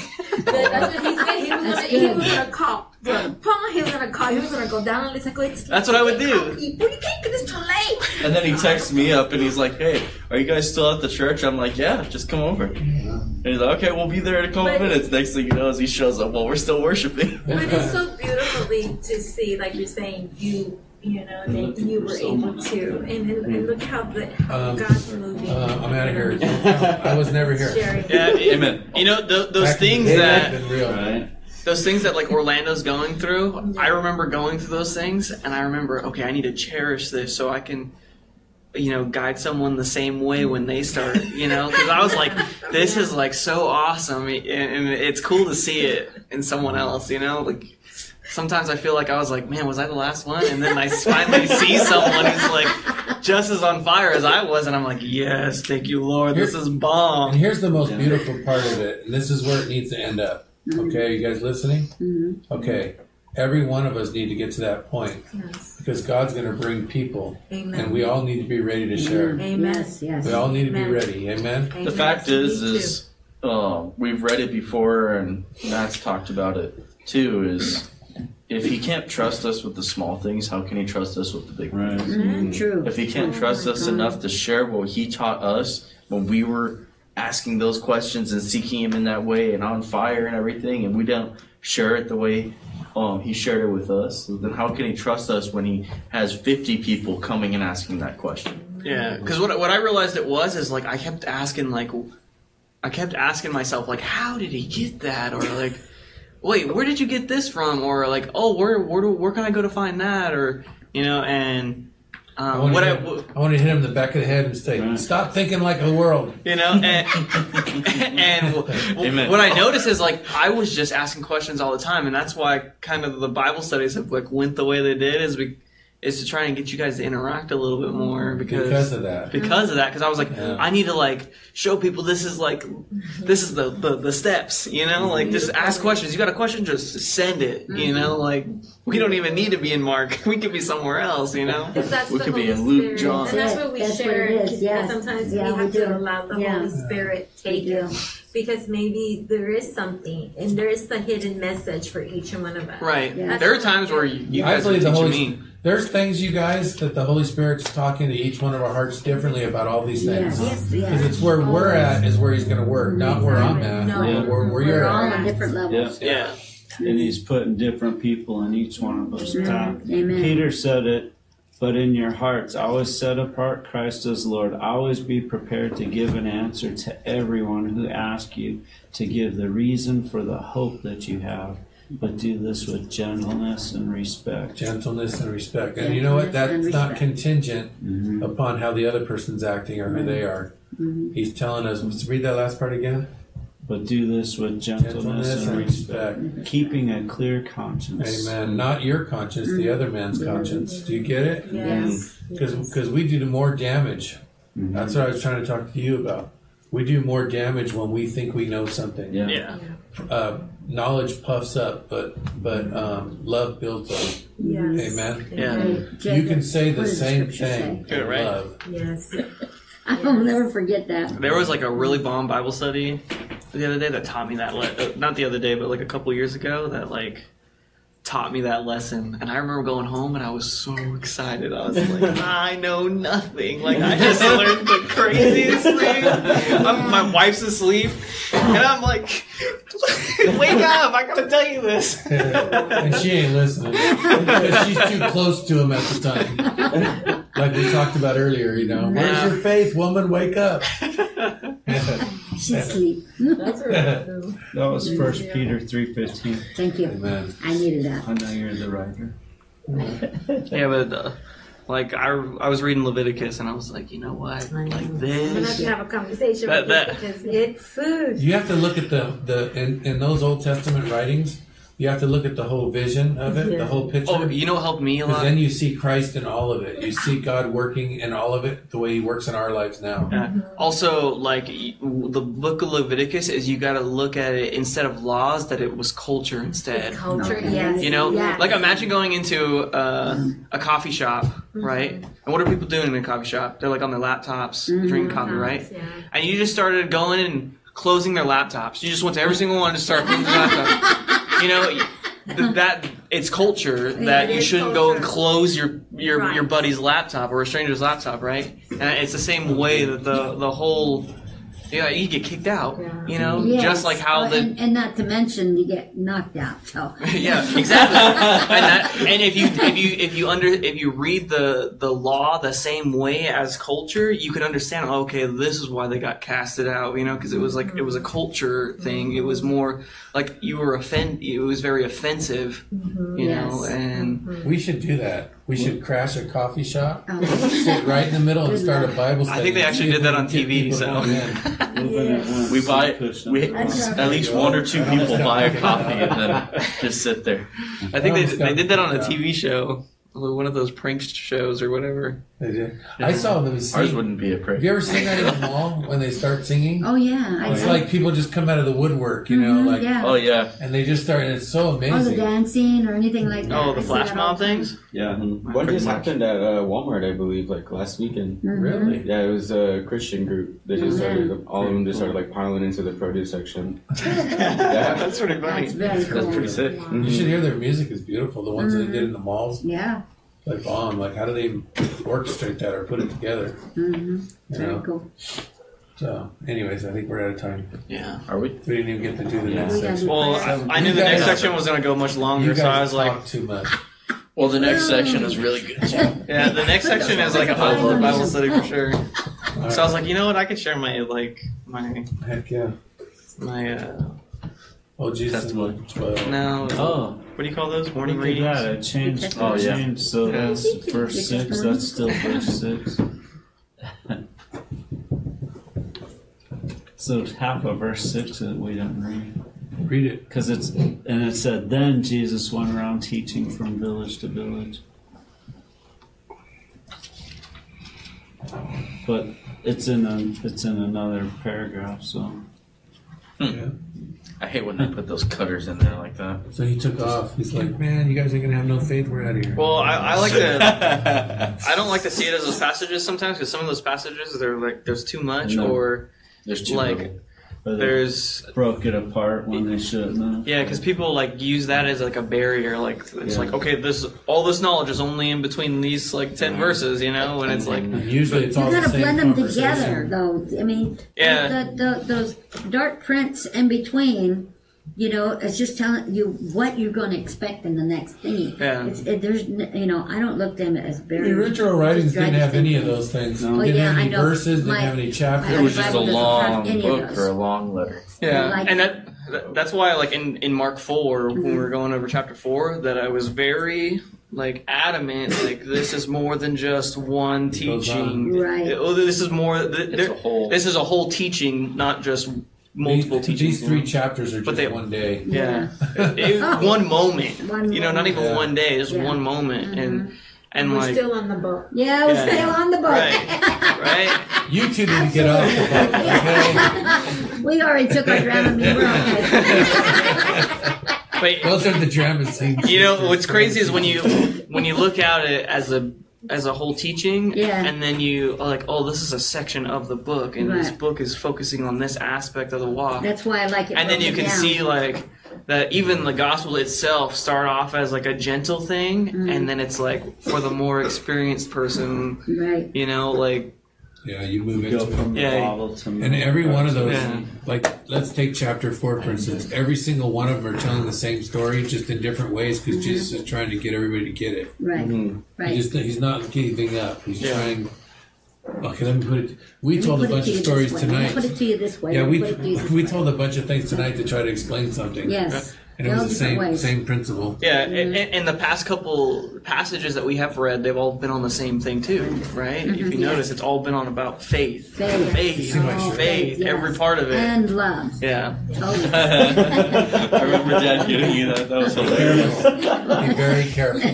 That's he was, gonna, he was gonna call. Paul, he was gonna call. He was gonna go down and listen. Go, it's That's what I would do. People. You can't get this too late. And then he texts me up and he's like, "Hey, are you guys still at the church?" I'm like, "Yeah, just come over." And he's like, "Okay, we'll be there in a couple But- minutes." Next thing you know, is he shows up while we're still worshiping. But it's so (laughs) beautifully to see, like you're saying, you you know that you were able to, and, and, and look how the how Um, God's moving. Uh, I'm out of here. I was never here. Sharing. Yeah, it- Amen. You know th- those Back in the things day, that been real. Right? those things that like Orlando's going through. I remember going through those things, and I remember, okay, I need to cherish this so I can, you know, guide someone the same way when they start. You know, because I was like, this is like so awesome, and and it's cool to see it in someone else. You know, like. Sometimes I feel like I was like, man, was I the last one? And then I finally see someone who's like just as on fire as I was, and I'm like, yes, thank you, Lord, this is bomb. And here's the most beautiful part of it, and this is where it needs to end up. Okay, you guys listening? Mhm. Okay, every one of us need to get to that point Yes. because God's going to bring people, Amen. and we all need to be ready to share. Amen. Yes, yes. We all need to be ready. Amen. Amen. The fact is, is uh, we've read it before, and Matt's talked about it too. Is if he can't trust us with the small things, how can he trust us with the big things? Right. Mhm, True. If he can't Oh trust my us God. enough to share what he taught us when we were asking those questions and seeking him in that way and on fire and everything, and we don't share it the way um, he shared it with us, then how can he trust us when he has 50 people coming and asking that question? Yeah, because what what I realized it was is like I kept asking like, I kept asking myself like, how did he get that, or like, wait, where did you get this from? Or like, oh, where where do, where can I go to find that? Or you know, and I um, want, what to I hit, w- I want to hit him in the back of the head and say, "Stop thinking like the world." you know, and (laughs) and w- w- what I noticed is like I was just asking questions all the time, and that's why kind of the Bible studies have like went the way they did is we is to try and get you guys to interact a little bit more because Because of that. because of that because i was like Yeah. i need to like show people this is like this is the the, the steps you know? Like just ask questions. You got a question just send it you mm-hmm. know? Like we don't even need to be in mark (laughs) we could be somewhere else you know that's We the could be in Luke, Spirit. John. And that's what we That's what share. it is, and yes. Sometimes Yeah, we we have do. to allow the Yeah. Holy Spirit take We do. it. Because maybe there is something, and there is the hidden message for each and one of us. right Yeah. there are times where you, you guys are believe the Holy me There's things, you guys, that the Holy Spirit's talking to each one of our hearts differently about all these things. Yes, Yes. Because yes. it's where we're at is where He's going to work, not where I'm at, No. but where, where We're you're all at. on different levels. yeah And he's putting different people in each one of those paths. Amen. Peter said it, but in your hearts, always set apart Christ as Lord. Always be prepared to give an answer to everyone who asks you to give the reason for the hope that you have. But do this with gentleness and respect. Gentleness and respect. And you know what? That's not respect. contingent Mhm. upon how the other person's acting or who they are. Mhm. He's telling us, let's read that last part again. But do this with gentleness, Gentleness and and respect, respect. keeping a clear conscience. Amen. Not your conscience, the other man's conscience. Do you get it? Yes. Because we do more damage. Mhm. That's what I was trying to talk to you about. We do more damage when we think we know something. Yeah. yeah Uh, knowledge puffs up, but but um, love builds up. Yes. Amen. yeah You can say the same thing say? Right. love. Yes. (laughs) I'll never forget that. there was like a really bomb bible study the other day that taught me that le- uh, not the other day but like a couple years ago that like taught me that lesson and i remember going home and i was so excited i was like (laughs) i know nothing like i just (laughs) learned the craziest thing I'm, my wife's asleep and i'm like (laughs) wake up i gotta tell you this and she ain't listening because she's too close to him at the time. Like we talked about earlier, you know. Where's Yeah. your faith, woman? Wake up. She's asleep. (laughs) That's right. True. (laughs) That was First Peter three fifteen. Thank you. Amen. I needed that. I know you're the writer. (laughs) yeah but uh, like I, I was reading leviticus and i was like you know what like I'm gonna have this to have a conversation That- with you that- because it's food. You have to look at the the in, in those Old Testament writings. You have to look at the whole vision of it, the whole picture. oh you know what helped me a Because lot then you see Christ in all of it. You see God working in all of it the way He works in our lives now. Yeah. Also, like the book of Leviticus is you got to look at it instead of laws that it was culture instead. Culture, Okay. yes. You know, yes. like imagine going into uh, a coffee shop, right? And what are people doing in a coffee shop? They're like on their laptops, drinking coffee, right? Yeah. And you just started going and closing their laptops. You just went to every single one to start closing their laptops. (laughs) You know, (laughs) th- that it's culture that it you shouldn't go and close your your Right. your buddy's laptop or a stranger's laptop, right? And it's the same way that the the whole yeah you get kicked out. Yeah. You know, Yes. just like how Oh, the and, and not to mention you get knocked out. So (laughs) yeah, exactly. (laughs) and that, and if you if you if you under if you read the the law the same way as culture, you can understand. oh, Okay, this is why they got casted out. You know, because it was like it was a culture thing. It was more like you were offend. It was very offensive. Mm-hmm. You know, and mm-hmm. We should do that. We should crash a coffee shop, Oh. sit right in the middle, and start a Bible study. I think they actually did that on TV, so- come in. Moving it once, We buy we at least one or two people buy a coffee and then just sit there. I think they they did that on a. TV show, one of those prank shows or whatever. They did. I saw them Ours sing. wouldn't be a Have you ever seen that in the (laughs) mall when they start singing? oh yeah, I, It's I- like people just come out of the woodwork, you know, Mhm, like, yeah. Oh yeah, and they just start, and it's so or the amazing. dancing or anything like that. Oh, the I see flash that all mob the time. things. Yeah. One Pretty just much. happened at uh, Walmart, I believe, like last weekend. Mhm. Really? Yeah, it was a Christian group. They just Yeah. started, all of them just started like piling into the produce section. (laughs) (laughs) That's pretty funny. That's very cool. pretty sick. You should hear their music is beautiful. The ones they did in the malls, Yeah. Like bomb. Like, how do they orchestrate that or put it together? Mm-hmm. You Very know. cool. So, anyways, I think we're out of time. Yeah. Are we? We didn't even get to do the Yeah. next section. Well. I, I knew the next section was gonna go much longer, You so I guys was like, too much. Well, the next section is really good (laughs) too. yeah, the next section is like a whole other Bible study for sure. All So I was like, you know what, I could share my like my Heck yeah. my uh, Oh, Jesus. Testimony. Twelve. No. Oh, What do you call those? Morning look readings? that. I changed. Oh, yeah. changed. So Yeah. that's verse six. That's still verse six. (laughs) so half of verse six that we didn't read. Read it. Because it's and it said then Jesus went around teaching from village to village. But it's in a it's in another paragraph, so Yeah. I hate when they put those cutters in there like that. So he took off. He's like, man, you guys ain't gonna have no faith. We're out of here. Well, I, I like to. (laughs) I don't like to see it as those passages sometimes because some of those passages they're like there's too much No. or There's too like little. But there's broke it apart when they shouldn't have. yeah because people like use that as like a barrier like it's Yeah. like okay this all this knowledge is only in between these like 10 verses you know and it's like usually it's You all the gotta same blend them together, though. I mean, Yeah. the, the, those dark prints in between, you know, it's just telling you what you're going to expect in the next thingy. Yeah. It's, it, there's, you know, I don't look them as very. The original writings didn't have any of those things. No. Well, didn't yeah, have I any know. verses, didn't have any chapters. It was just a Bible doesn't have long book or a long letter. yeah like- and that, that that's why like in in Mark 4 when we mm-hmm. were going over chapter 4 that I was very like adamant like this is more than just one teaching Right. Oh, this is more th- It's there- a whole. this is a whole teaching not just multiple these, teachings These you three know? chapters are But just they- one day. Yeah, (laughs) It- it- one moment. One you know, not even Yeah. one day, just Yeah. one moment, mm-hmm. and and We're like still on the boat. Yeah, we're Yeah. still on the boat. Right. (laughs) right. You two need to get off the boat, (laughs) okay? we already took our Dramamine. We're okay. But Those are the drama scenes. you know what's crazy is when you when you look at it as a as a whole teaching, Yeah. and then you are like, oh, this is a section of the book, and this book is focusing on this aspect of the walk, That's why I like it. and then you can down. see like that even the gospel itself start off as like a gentle thing Mm-hmm. and then it's like for the more experienced person Right. you know like Yeah, you move Go into it. from the Yeah. Bible to And every one of those, Yeah. like, let's take chapter four for instance. Every single one of them are telling the same story, just in different ways, because Jesus is trying to get everybody to get it. Right. He Mm-hmm. Right. just, he's not giving up. He's Yeah. trying. Okay, let me put it. We Let me told a put it bunch to of you stories this way. Let me tonight. Put it to you this way. Yeah, Let me we put it to you (laughs) this we way. told a bunch of things tonight to try to explain something. Yes. And it was the same ways. same principle. yeah and, and the past couple passages that we have read they've all been on the same thing too right if you Mhm. notice it's all been on about faith Faith. faith, Oh, shirt? faith yes. every part of it And love. yeah Oh. (laughs) I remember Dad giving you that. That was hilarious. Be very careful.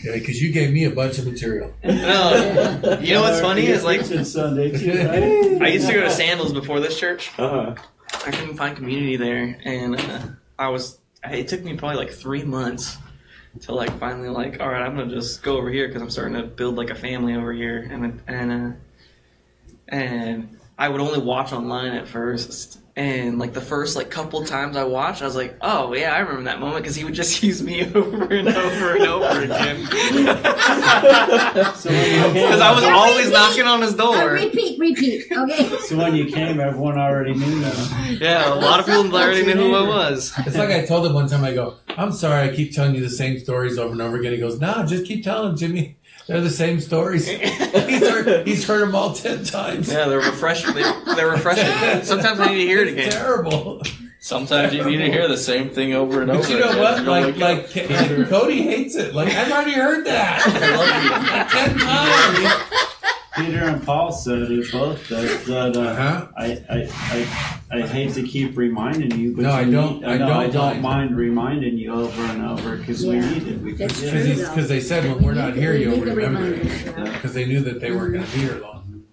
Okay, because you gave me a bunch of material. no you know what's funny is like Preaching Sunday too, right? I used to go to Sandals before this church Uh-huh. I couldn't find community there, and uh, I was. It took me probably like three months to like finally like, all right, I'm gonna just go over here because I'm starting to build like a family over here, and and uh, and I would only watch online at first, and like the first like couple times I watched, I was like, oh yeah, I remember that moment because he would just (laughs) use me (laughs) over and over and over again (laughs) So when you came, because I was Yeah, always repeat. knocking on his Uh, door. repeat, repeat. Okay. so when you came, everyone already knew that. Yeah, a lot of people already knew who I was. It's like I told him one time. I go, "I'm sorry, I keep telling you the same stories over and over again." He goes, "No, just keep telling them, Jimmy. They're the same stories. (laughs) he's heard he's heard them all ten times. Yeah, they're refreshing. They're, they're refreshing. Sometimes I need to hear it again. terrible. Sometimes you need to hear the same thing over and over. But you know again. what? You're Like, like, like Cody hates it. Like I've already heard that like ten times. Peter and Paul said it both that, that uh, Uh-huh. I, I, I, I hate to keep reminding you, but No, you I don't- Need, I no, don't I don't mind. mind reminding you over and over because we Yeah. need it. We That's forget. true. Because they said when we're not here, We you'll remember it. reminders. Because they knew that they weren't going to be here long.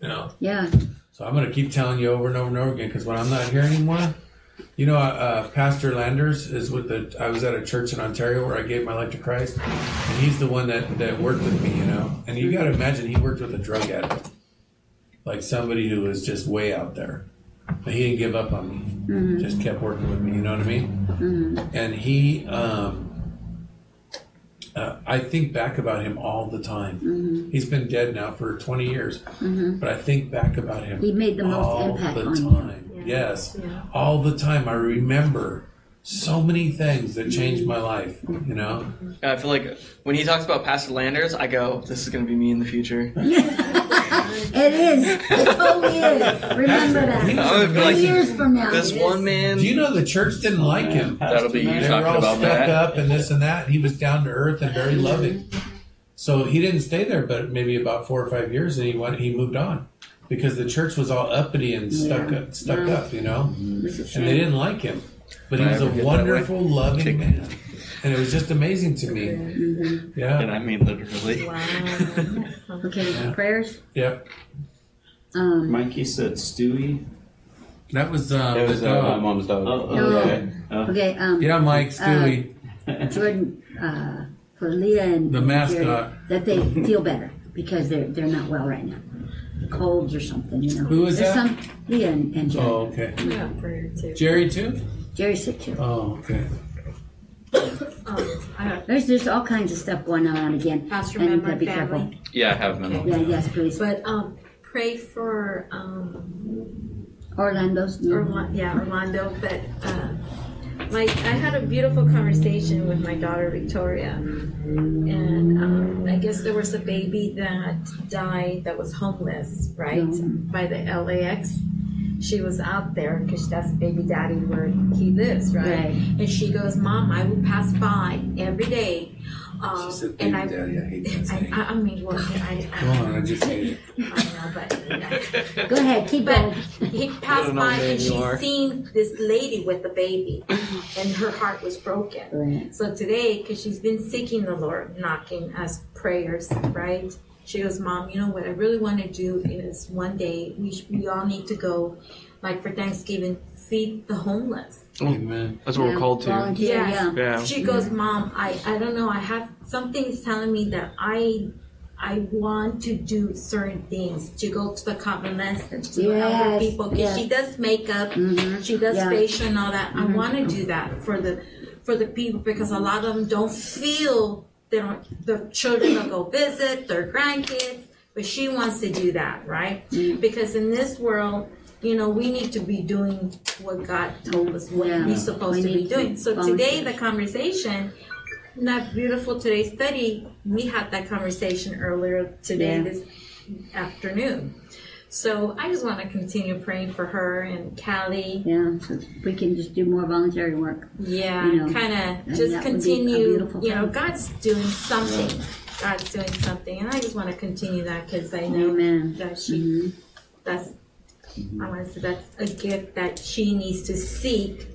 You know. Yeah. So I'm going to keep telling you over and over and over again. Because when I'm not here anymore, you know, uh, Pastor Landers is with the. I was at a church in Ontario where I gave my life to Christ, and he's the one that that worked with me. You know, and you got to imagine he worked with a drug addict, like somebody who was just way out there. But he didn't give up on me. Just kept working with me. You know what I mean? And he, um, uh, I think back about him all the time. He's been dead now for 20 years, but I think back about him. He made the most impact the on you. Time. Yes, all the time. I remember so many things that changed my life. You know, I feel like when he talks about Pastor Landers, I go, "This is going to be me in the future." (laughs) (laughs) It is. It totally is. Remember that. (laughs) I be like, years from now. This one man. Do you know the church didn't like him? That'll be you They were all about stuck that. up and this and that. He was down to earth and very loving. Mm-hmm. So he didn't stay there, but maybe about four or five years, and he went. He moved on because the church was all uppity and stuck Yeah. up, stuck Yeah. up, you know, It's a and they didn't like him. But he was a ever get that wonderful, loving Kick. man, and it was just amazing to me. Mhm. Yeah, And I mean literally. Wow. (laughs) Okay, Yeah. prayers. yeah. Um, Mikey said Stewie. That was um, It was uh, my mom's dog. Oh, oh, No. okay. Oh. okay, um, yeah, Mike Stewie. Jordan, uh, for Leah and The mascot. Jerry, that they feel better because they're they're not well right now, colds or something, you know. Who is There's that? Some Leah and, and Jerry. oh, okay. Yeah, prayer too. Jerry too. Jerry's sick too. Oh, okay. Um, I have There's there's all kinds of stuff going on again. Pastor and member uh, be family. careful. Yeah, I have been. Yeah, yes, please. But um, pray for um, Orlando's new. Yeah, Orlando. But uh, my, I had a beautiful conversation with my daughter Victoria, and I guess there was a baby that died that was homeless, right, Mhm. by the LAX. She was out there because that's baby daddy where he lives, right? Right. And she goes, "Mom, I will pass by every day." Um, She said, and I, daddy." I hate that saying. I, I mean, well, I, I, (laughs) Come on, I just hate it. I know, but (laughs) Go ahead, keep but going. he passed by and you she are. seen this lady with the baby, and her heart was broken. Right. So today, because she's been seeking the Lord, knocking us prayers, right? She goes, Mom, you know what I really want to do is one day we sh- we all need to go, like for Thanksgiving, feed the homeless. Amen. That's what we're called to. Volunteer, Yes. yeah. Yeah. She goes, Mom, I, I don't know. I have something's telling me that I I want to do certain things to go to the convalescent and to help people because yes. she does makeup, Mhm. she does Yeah. facial and all that. I Mhm. want to do that for the for the people because a lot of them don't feel they don't. The children will go visit their grandkids, but she wants to do that, right? Mm. Because in this world. You know, we need to be doing what God told us what Yeah. we're supposed We to be need to doing. So today, the conversation, not beautiful today's study, we had that conversation earlier today, Yeah. this afternoon. So I just want to continue praying for her and Callie. Yeah, so we can just do more voluntary work. Yeah, You know, kind of just that would be continue. You know. God's doing something. God's doing something, and I just want to continue that because I know Amen. that she. Mhm. That's. I want to say that's a gift that she needs to seek,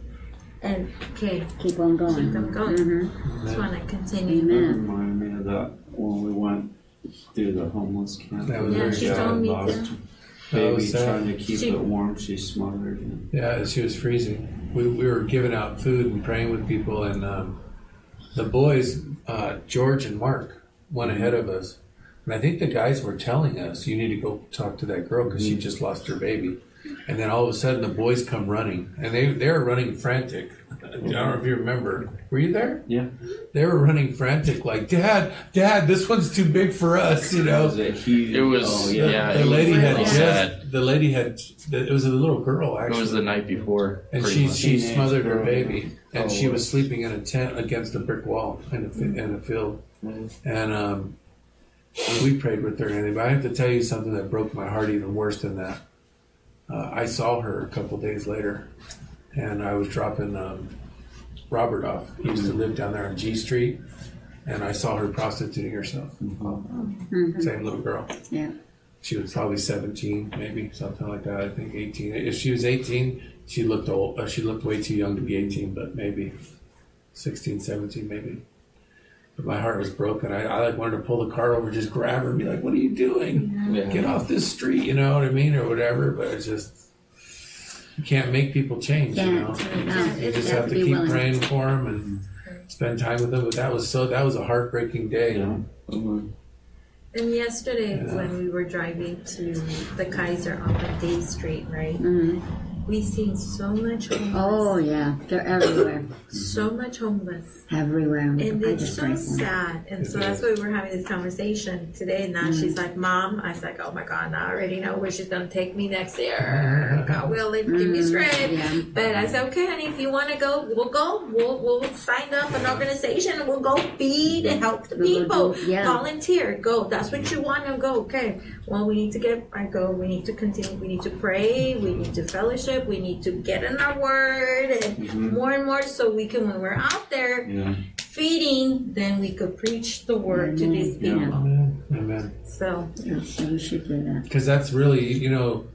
and okay, Keep on going. keep them going. Mhm. Just want to continue. That Amen. reminded me of that when we went through the homeless camp. That was Yeah, she told me to. That Baby was trying to keep She- it warm, she smothered him. Yeah, she was freezing. We, we were giving out food and praying with people, and um, the boys, uh, George and Mark, went ahead of us. And I think the guys were telling us, you need to go talk to that girl because she just lost her baby. And then all of a sudden, the boys come running, and they, they were running frantic. I don't know if you remember. Were you there? Yeah. They were running frantic, like, Dad, Dad, this one's too big for us, you know. Was it huge? It was- Oh, The, yeah. yeah, the it was lady had just, sad. the lady had, it was a little girl actually. It was the night before. And she much. she Teenage smothered her baby, and Oh, she wow. was sleeping in a tent against a brick wall in a, fi- in a field. And um, we prayed with her and. But I have to tell you something that broke my heart even worse than that. Uh, I saw her a couple days later, and I was dropping um, Robert off. He used to live down there on G Street, and I saw her prostituting herself. Mhm. Same little girl. Yeah. She was probably 17, maybe something like that. I think 18. If she was 18, she looked old. Uh, she looked way too young to be 18, but maybe 16, 17, maybe. But my heart was broken. I, I like wanted to pull the car over, just grab her, and be like, "What are you doing? Yeah. Get off this street!" You know what I mean, or whatever. But it's just you can't make people change. You know, Can't. No, you just has have to to be keep willing. praying for them and spend time with them. But that was so that was a heartbreaking day. Yeah. Mhm. And yesterday Yeah. when we were driving to the Kaiser off of Day Street, right? Mhm. We've seen so much homeless. Oh yeah, they're everywhere, So much homeless. everywhere. And I it's just so pray for 'em. sad. And so that's why we're having this conversation today. And now she's mm. like, Mom, I was like, Oh my God, now I already know where she's going to take me next year. Mm-hmm. God willing, give me mm-hmm. strength. Yeah. But I said, Okay, honey, if you want to go, we'll go. We'll, we'll sign up an organization and we'll go feed and help the We'll people. do- yeah. Volunteer, go. That's what you want to go. Okay. Well, we need to get, I go, we need to continue. We need to pray. We need to fellowship. We need to get in our word and more and more so we can, when we're out there, Yeah. feeding, then we could preach the word to these Yeah. people. Amen. Amen. So Yeah, should do that. Because that's really, you know,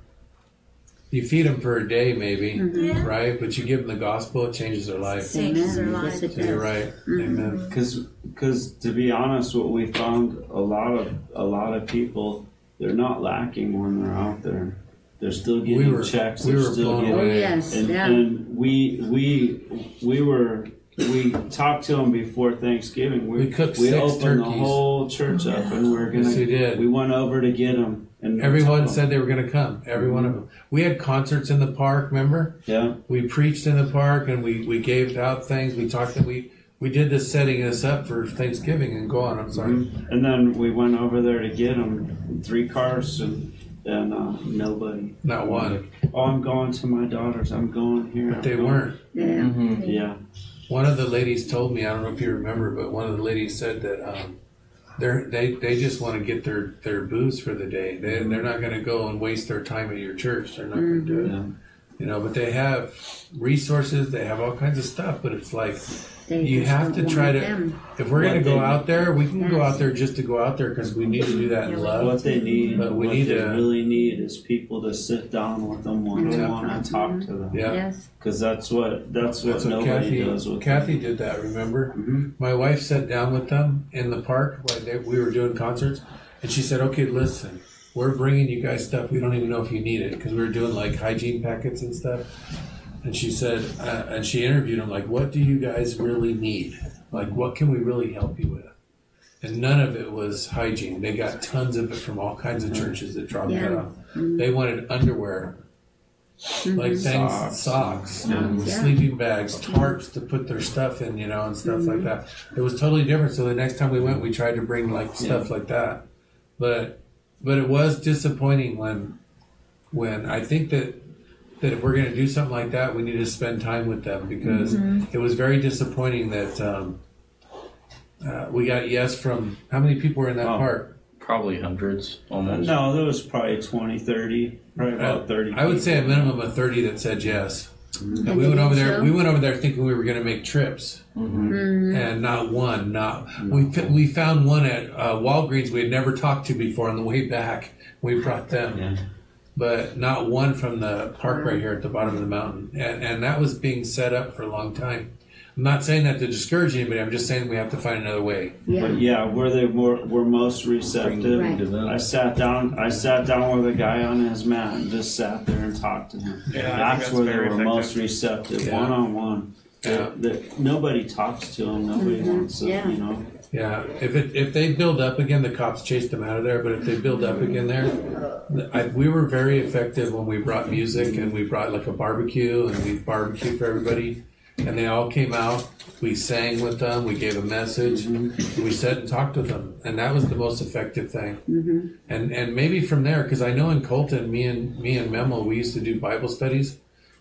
you feed them for a day, maybe, Yeah. right? But you give them the gospel, it changes their life. changes their Amen. life. So you're right. Mm-hmm. Amen. Because, because to be honest, what we found a lot of a lot of people they're not lacking when they're out there. They're still getting We were- checks. we they're were still blown getting, Oh away. yes, and, yeah. and we we we were we talked to them before Thanksgiving. We, We cooked we six opened the turkeys. whole church up, and we're gonna. Yes, we did. We went over to get them, and Everyone said they were going to come. Every one of them. We had concerts in the park. Remember? "Yeah, We preached in the park, and we we gave out things. We talked that we we did this setting us up for Thanksgiving. And go on. I'm sorry. Mhm. And then we went over there to get them, three cars, and and uh, nobody. Not one. Oh, I'm going to my daughter's. I'm going here. But I'm they going- weren't. yeah. Yeah. One of the ladies told me, I don't know if you remember, but one of the ladies said that um, they're, they they just want to get their, their booze for the day. They, they're not going to go and waste their time at your church. They're not going to do it. Yeah. You know, but they have resources. They have all kinds of stuff. But it's like They you have to try to. them. If we're going to go out there, we can go out there just to go out there because we need to do that in love. What they need, But we what need they to- really need is people to sit down with them one on one and talk to them. Yeah. Yes. Because that's what that's what That's what nobody Kathy, does with Kathy did that. Remember, Mhm. my wife sat down with them in the park while they, we were doing concerts, and she said, "Okay, listen, we're bringing you guys stuff. We don't even know if you need it because we were doing like hygiene packets and stuff." And she said, uh, and she interviewed them like, "What do you guys really need? Like, what can we really help you with?" And none of it was hygiene. They got tons of it from all kinds of churches that dropped that Yeah. off. Mm-hmm. They wanted underwear, mm-hmm. like things, Socks. socks, Yeah. and sleeping bags, tarps to put their stuff in, you know, and stuff like mm-hmm. that. It was totally different. So the next time we went, we tried to bring like stuff like that. But but it was disappointing when when I think that that if we're going to do something like that, we need to spend time with them because it was very disappointing that um, uh, we got yes from how many people were in that Oh. park? Probably hundreds, almost. No, there was probably 20, 30, probably about Uh, thirty. I would say a minimum of thirty that said yes. And And we went over there. so? We went over there thinking we were going to make trips, Mm-hmm. and not one. Not we. fi- We found one at uh, Walgreens we had never talked to before on the way back. We brought them, Yeah. But not one from the park right mm-hmm. here at the bottom of the mountain, and and that was being set up for a long time. I'm not saying that to discourage anybody. I'm just saying we have to find another way. Yeah. But yeah, were they more were most receptive? Right. I sat down. I sat down with a guy on his mat and just sat there and talked to him. Yeah, that's, that's where they were effective. most receptive, one on one. Yeah. Nobody talks to them. Nobody mm-hmm. wants to. Yeah. You know. Yeah, if it if they build up again, the cops chased them out of there. But if they build up again there, I, we were very effective when we brought music and we brought like a barbecue and we barbecued for everybody, and they all came out. We sang with them. We gave a message. We sat and talked with them, and that was the most effective thing. And and maybe from there, because I know in Colton, me and me and Memo, we used to do Bible studies,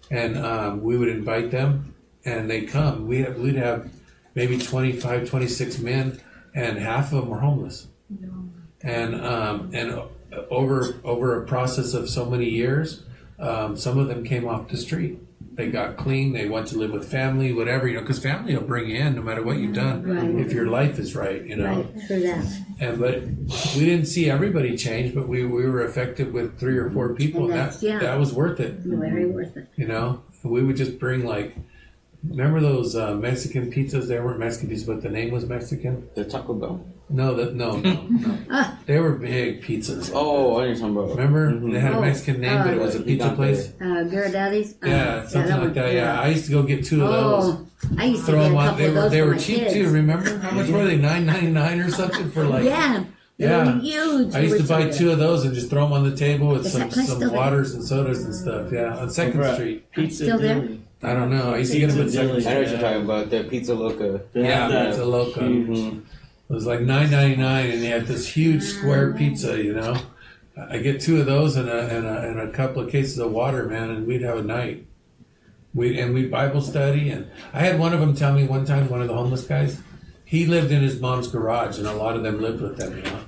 and um, we would invite them, and they come. We have, we'd have maybe 25, 26 men, and half of them were homeless. And um, and over over a process of so many years, um, some of them came off the street. They got clean. They went to live with family, whatever you know, because family will bring you in no matter what you've done Right. if your life is right, you know. Right. True that. And but we didn't see everybody change, but we, we were effective with three or four people. And And that yeah. that was worth it, Very worth it. you know. We would just bring like, remember those uh, Mexican pizzas? They weren't Mexican pizzas, but the name was Mexican. The Taco Bell. No, that no, no, (laughs) no. Ah. they were big pizzas. Oh, I know something about. Remember Mhm. they had a Mexican name, but it was a pizza place. Uh, Ghirardelli's. Uh, Yeah, something that like one, that. Yeah, I used to go get two of those. Oh, I used to Throw get a them on. couple They of were those they for were my cheap kids. too. Remember how much were they? Nine ninety nine or something for like Yeah. Yeah. huge. I used to buy two of those and just throw them on the table with Is some, some still there? waters and sodas and stuff. Yeah, on Second Street. Pizza Still there? I don't know. To get them at Pizza Second I know what you're talking about. The Pizza Loca. Yeah, that Pizza Loca. Mhm. It was like nine ninety nine, and they had this huge square pizza. You know, I get two of those and a, and a and a couple of cases of water, man, and we'd have a night. We and we Bible study, and I had one of them tell me one time, one of the homeless guys, he lived in his mom's garage, and a lot of them lived with them, you know.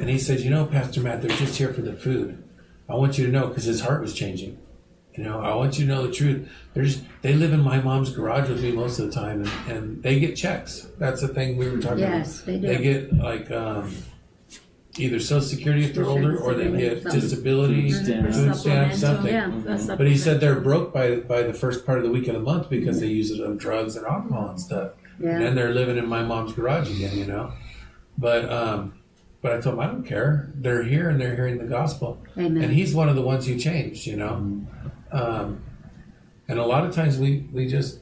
And he said, you know, Pastor Matt, they're just here for the food. I want you to know because his heart was changing. You know, I want you to know the truth. There's they live in my mom's garage with me most of the time, and, and they get checks. That's the thing we were talking about. Yes, they do. They get like um, either Social Security if they're older, or they get Something. disability, Food stamps. food stamps, something. Yeah. But he said they're broke by by the first part of the week of the month because they use it on drugs and alcohol and stuff. Yeah. And then they're living in my mom's garage again, you know. But um, but I told him I don't care. They're here and they're hearing the gospel, Amen. and he's one of the ones who changed, you know. Um, and a lot of times we we just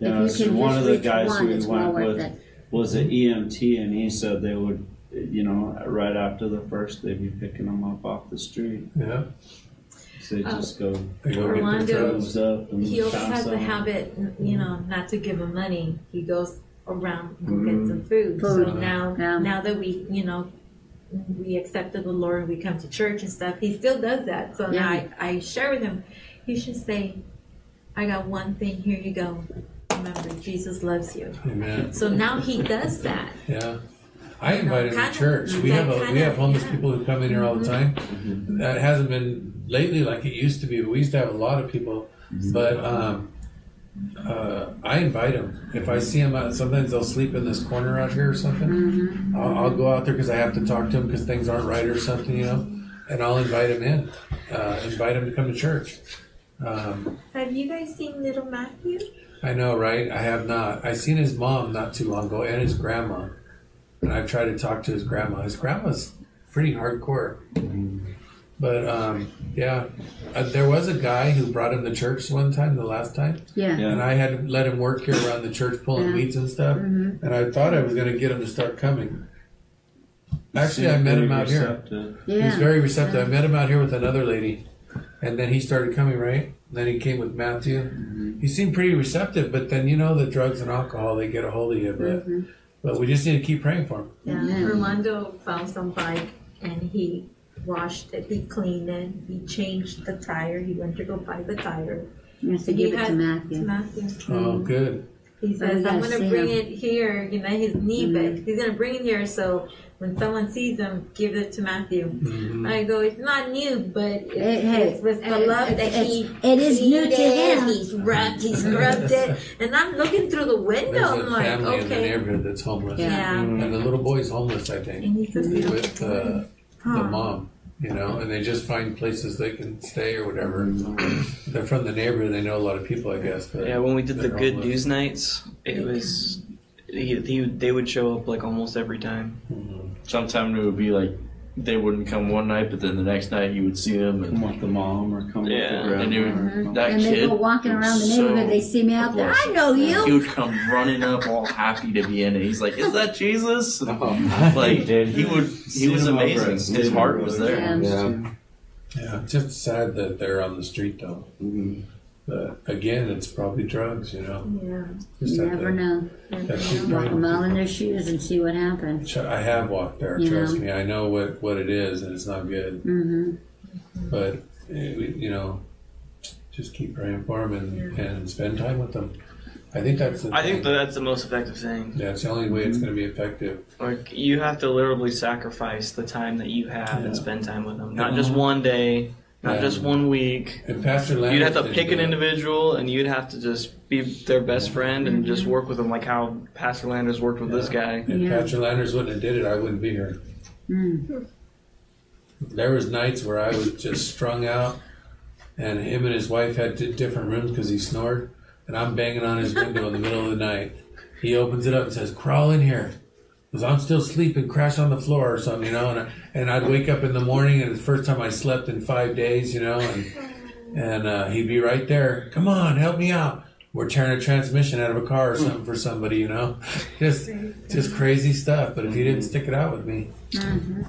If Yeah, you so one of the guys one, we went with it. was an EMT, and he said they would, you know, right after the first, they'd be picking them up off the street. yeah So they just go they go Orlando- get their drugs. drugs up He always has the habit, you know, not to give him money. He goes around and get some food. So Food. now, Yeah. now that we, you know, we accepted the Lord and we come to church and stuff, he still does that. So now I, I share with him. You should say, "I got one thing. Here you go. Remember, Jesus loves you." Amen. So now he does that. Yeah. I invite him kinda- to church. We have a, we kinda- have homeless yeah. people who come in here all the time. That hasn't been lately like it used to be. We used to have a lot of people, but um, uh, I invite them. If I see them out, sometimes they'll sleep in this corner out here or something. I'll, I'll go out there because I have to talk to them because things aren't right or something, you know. And I'll invite them in. Uh, invite them to come to church. Um, Have you guys seen Little Matthew? I know, right? I have not. I seen his mom not too long ago and his grandma, and I've tried to talk to his grandma. His grandma's pretty hardcore, but um, yeah, uh, there was a guy who brought him to church one time, the last time, Yeah. Yeah. and I had let him work here around the church pulling Yeah. weeds and stuff, Mhm. and I thought I was going to get him to start coming. Actually, I met him pretty out here. receptive. He's Yeah. very receptive. I met him out here with another lady, and then he started coming. Right, then he came with Matthew. He seemed pretty receptive, but then you know the drugs and alcohol they get a hold of you. But Mhm. but we just need to keep praying for him. Yeah, Amen. Armando found some bike and he washed it, he cleaned it, he changed the tire, he went to go buy the tire. You have to give it to had- To Matthew. Matthew. Oh, good. He Oh, says, I'm gonna bring him." it here, you know, his knee bit. He's gonna bring it here so when someone sees them, give it to Matthew. Mhm. I go, it's not new, but it's, Hey, hey, it's with the it- love it- that it's- he it is new cleaned to him. He's rubbed, he scrubbed it, (laughs) and I'm looking through the window. There's I'm a like, family in the okay, neighborhood that's homeless, yeah, and the little boy's homeless, I think, and he's with uh, boy. the mom. You know, and they just find places they can stay or whatever. They're from the neighborhood. They know a lot of people, I guess. But Yeah, when we did the good homeless. news nights, it was he, he, they would show up like almost every time. Mhm. Sometimes it would be like they wouldn't come one night, but then the next night you would see them, Come and with the mom or come Yeah, with the and grandma. it or would, come- that And they go walking around the neighborhood, so they see me out there. I know you. He you. would come running up, all happy to be in it. He's like, "Is that Jesus?" (laughs) Oh. Like Did. (laughs) he would, he Seen was amazing. His heart was there. Yeah. Yeah. Yeah, it's just sad that they're on the street though. Mhm. But again, it's probably drugs. You know, Yeah. just You have never to- know. have to Walk praying. a mile in their shoes and see what happens. Ch- I have walked there. You Trust know? me, I know what, what it is, and it's not good. hmm But eh, we- you know, just keep praying for them and, and spend time with them. I think that's. The I think thing. that that's the most effective thing. yeah, it's the only way it's going to be effective. Like you have to literally sacrifice the time that you have and spend time with them. Not just one day, not Yeah. just one week. And Pastor Landers You'd have to pick an individual and you'd have to just be their best friend and just work with them like how Pastor Landers worked with this guy. If Yeah. Pastor Landers wouldn't have did it, I wouldn't be here. Mm. There was nights where I was just strung out, and him and his wife had different rooms because he snored, and I'm banging on his window in the middle of the night. He opens it up and says, "Crawl in here." Because I'm still sleeping, crash on the floor or something, you know. And, I, and I'd wake up in the morning, and it's the first time I slept in five days, you know. And and uh, he'd be right there. Come on, help me out. we're tearing a transmission out of a car or something for somebody, you know, (laughs) just just crazy stuff. But if he didn't stick it out with me,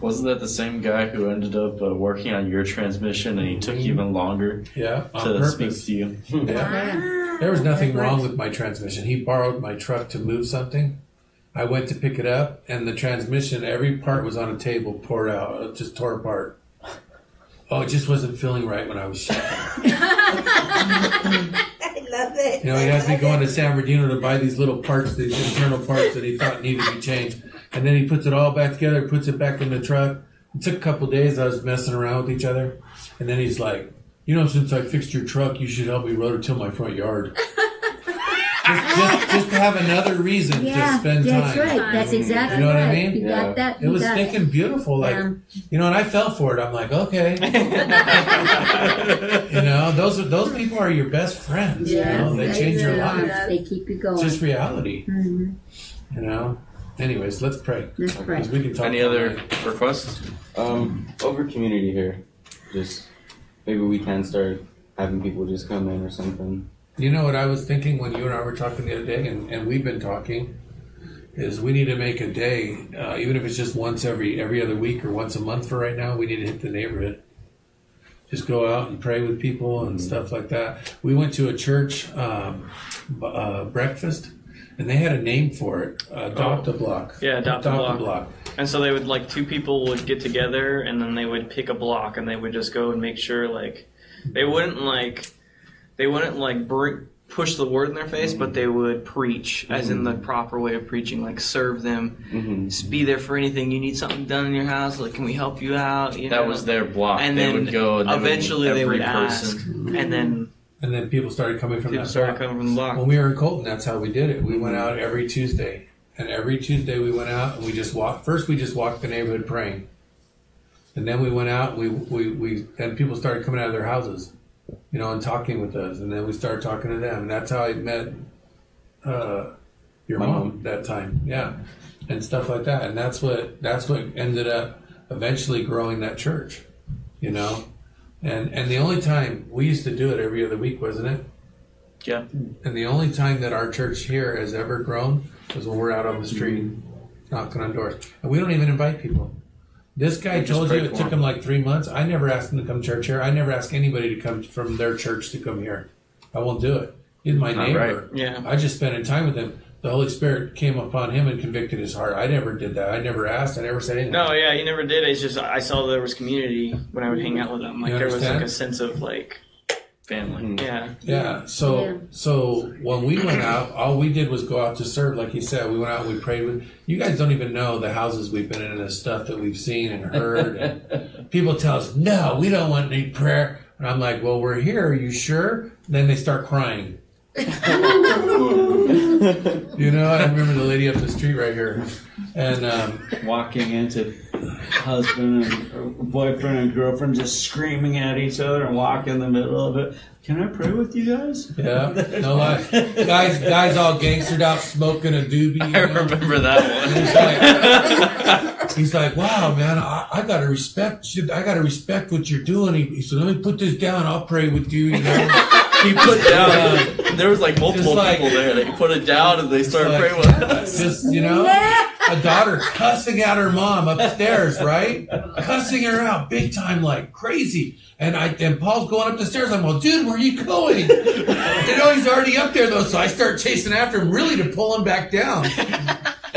Wasn't that the same guy who ended up uh, working on your transmission and he took even longer yeah, on to speak to you? Yeah. (laughs) There was nothing wrong with my transmission. He borrowed my truck to move something. I went to pick it up, and the transmission, every part was on a table, poured out, it just tore apart. Oh, it just wasn't feeling right when I was shipping. (laughs) I love it. You know, he has me going to San Bernardino to buy these little parts, these internal parts that he thought needed to be changed. And then he puts it all back together, puts it back in the truck. It took a couple days. I was messing around with each other. And then he's like, You know, since I fixed your truck, you should help me rototill my front yard. (laughs) just, just, just to have another reason Yeah, to spend time. that's time. right. That's exactly You know what I right. mean? You Yeah. got that. It you was got thinking beautiful, like Yeah. you know, and I fell for it. I'm like, okay, (laughs) you know, those are those people are your best friends. you know, they Yes, change your do. life. They keep you going. Just reality, Mhm. you know. Anyways, let's pray. Let's pray. 'Cause we can talk Any other night. requests? Um, over community here, just maybe we can start having people just come in or something. You know what I was thinking when you and I were talking the other day, and, and we've been talking, is we need to make a day, uh, even if it's just once every every other week or once a month for right now. We need to hit the neighborhood. Just go out and pray with people and stuff like that. We went to a church um, b- uh, breakfast, and they had a name for it. Adopt a block. Yeah, Adopt a Block. And so they would like two people would get together and then they would pick a block and they would just go and make sure like they wouldn't like they wouldn't like bring push the word in their face, but they would preach as in the proper way of preaching, like serve them, Mm-hmm. just be there for anything. You need something done in your house, like can we help you out? You That know? was their block. and they then would go. And they would meet eventually they every would ask, person. and then And then people started coming from people that started block. coming from the block. When we were in Colton, that's how we did it. We went out every Tuesday, and every Tuesday we went out and we just walked. First, we just walked the neighborhood praying, and then we went out. And we we we then people started coming out of their houses, you know, and talking with us, and then we started talking to them, and that's how I met uh, your mom, mom. that time, yeah, and stuff like that. And that's what that's what ended up eventually growing that church, you know. And and the only time we used to do it every other week, wasn't it? Yeah. And the only time that our church here has ever grown was when we're out on the street knocking on doors. And we don't even invite people. This guy told you it took him. him like three months. I never asked him to come to church here. I never ask anybody to come from their church to come here. I won't do it. He's my Not neighbor. Yeah. I just spending time with him. The Holy Spirit came upon him and convicted his heart. I never did that. I never asked. I never said anything. No, yeah, he never did. It's just I saw there was community when I would hang out with him. Like there was like a sense of like family. yeah. Yeah. So Yeah. so when we went out, all we did was go out to serve, like he said. We went out we prayed with. You guys don't even know the houses we've been in and the stuff that we've seen and heard. And (laughs) people tell us, "No, we don't want any prayer." And I'm like, "Well, we're here. Are you sure?" Then they start crying. (laughs) you know, I remember the lady up the street right here, and um, walking into husband and boyfriend and girlfriend just screaming at each other and walk in the middle of it. Can I pray with you guys? yeah, no lie, guys, guys, all gangstered out, smoking a doobie. you I know? remember that He's one. like, he's like, wow, man, I, I gotta respect, I gotta respect what you're doing. He, he said, let me put this down. I'll pray with you. You know, he put down. There was like multiple like- people there. They put it down and they started like- praying with us. just you know, a daughter cussing at her mom upstairs, right? Cussing her out big time, like crazy. And I and Paul's going up the stairs. I'm well, dude, where are you going? you know, he's already up there though, so I start chasing after him, really to pull him back down.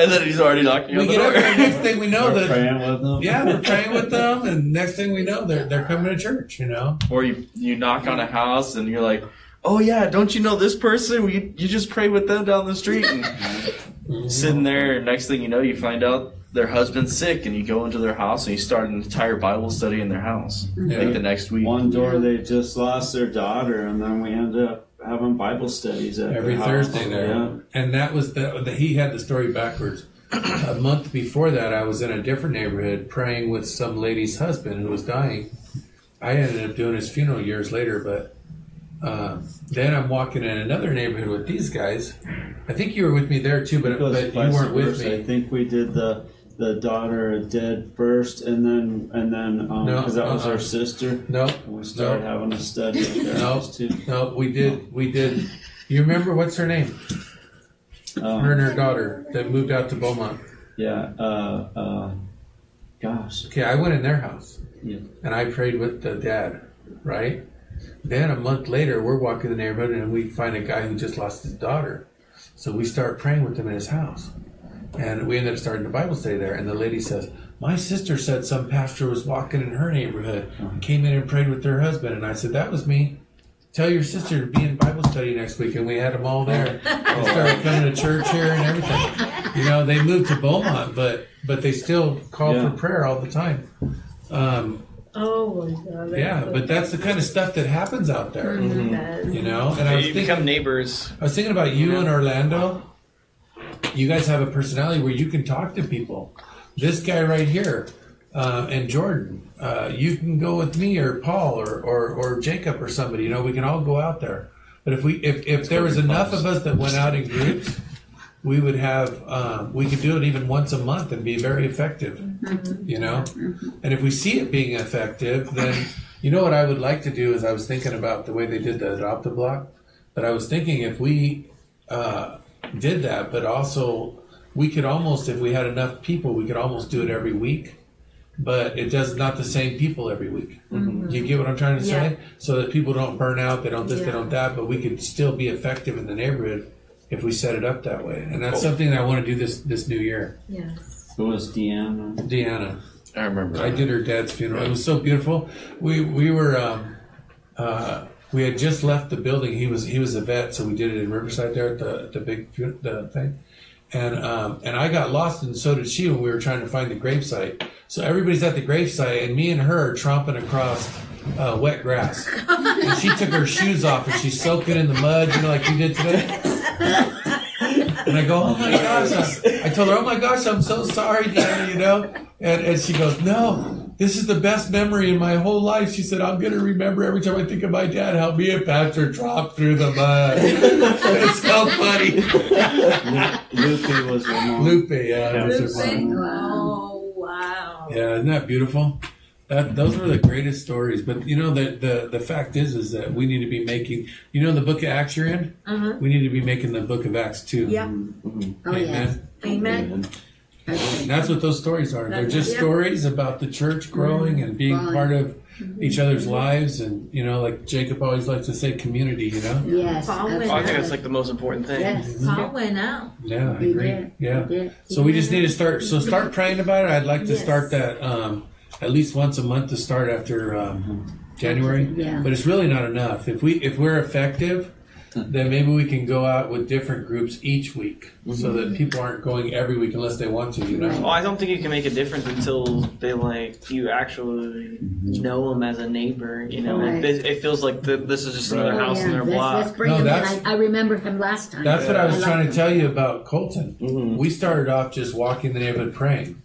And then he's already knocking We on the get up door. there, next thing we know, We're that praying with them. yeah, we're praying with (laughs) them, and next thing we know, they're they're coming to church. You know. or you you knock on a house and you're like, oh yeah, don't you know this person? You you just pray with them down the street and (laughs) sitting there. And next thing you know, you find out their husband's sick, and you go into their house and you start an entire Bible study in their house. Like the next week. One door they just lost their daughter, and then we end up having Bible studies at every house. Thursday there. Yeah. And that was the, the he had the story backwards. a month before that, I was in a different neighborhood praying with some lady's husband who was dying. I ended up doing his funeral years later, but uh, then I'm walking in another neighborhood with these guys. I think you were with me there too, but, but you weren't with versa. I think we did the the daughter dead first, and then and then um, No, because that was uh-uh. our sister. No, And we started having a study No. no, we did, we did. You remember what's her name? Um, Her and her daughter that moved out to Beaumont. Yeah, uh, uh, gosh. Okay, I went in their house. Yeah. And I prayed with the dad, right? Then a month later, we're walking the neighborhood and we find a guy who just lost his daughter. So we start praying with him in his house. And we ended up starting a Bible study there. And the lady says, My sister said some pastor was walking in her neighborhood, came in and prayed with her husband. And I said, That was me. Tell your sister to be in Bible study next week. And we had them all there. (laughs) They started coming to church here and everything. You know, they moved to Beaumont, but but they still call Yeah. for prayer all the time. Um, Oh my god. yeah, but that's the kind of stuff that happens out there. Mm-hmm. You know, and I was you thinking, become neighbors. I was thinking about you in Orlando. You guys have a personality where you can talk to people. This guy right here, uh, and Jordan, uh, you can go with me or Paul or, or, or Jacob or somebody. You know, we can all go out there. But if we if, if there was enough of us that went out in groups, we would have um, we could do it even once a month and be very effective. You know, and if we see it being effective, then you know what I would like to do is I was thinking about the way they did the adopt a block, but I was thinking if we uh, did that, but also we could almost if we had enough people, we could almost do it every week. But it does not the same people every week. You get what I'm trying to say? So that people don't burn out, they don't this, they don't that, but we could still be effective in the neighborhood if we set it up that way. And that's something that I want to do this this new year. Yes. It was Deanna. Deanna. I remember. I did her dad's funeral. It was so beautiful. We we were um, uh, we had just left the building. He was he was a vet, so we did it in Riverside there at the the big the thing. And um, and I got lost, and so did she when we were trying to find the gravesite. So everybody's at the gravesite, and me and her are tromping across uh, wet grass. And she took her shoes off, and she's soaking in the mud, you know, like you did today. And I go, oh my gosh. I, I told her, oh my gosh, I'm so sorry, Daddy, you know? And, and she goes, no, this is the best memory in my whole life. She said, I'm going to remember every time I think of my dad how me and Pastor dropped through the mud. (laughs) it's so funny. Lupe was her mom. Lupe, yeah. that was her mom. Oh wow. Yeah, isn't that beautiful? That those were the greatest stories. But you know the the the fact is is that we need to be making. You know the Book of Acts you're in. Uh-huh. We need to be making the Book of Acts too. Yeah. Oh, yes. Amen. Amen. And that's what those stories are. They're just yeah. stories about the church growing and being Growing. part of each other's lives, and you know, like Jacob always likes to say, community. You know. Yes. Paul went Oh, I think that's like the most important thing. Yes. Paul went out. Yeah, I agree. did. Yeah. He. So we just need to start. So start praying about it. I'd like to Yes. start that um, at least once a month to start after um, January. Yeah. But it's really not enough. If we if we're effective, (laughs) then maybe we can go out with different groups each week, so that people aren't going every week unless they want to. You know. Well, I don't think you can make a difference until they like you actually know them as a neighbor. You know, Right. it, it feels like the, this is just another Right. house in Yeah, their let's, block. let's bring No, him in. that's- I, I remember him last time. That's what I was like trying him. to tell you about Colton. Mhm. We started off just walking the neighborhood praying.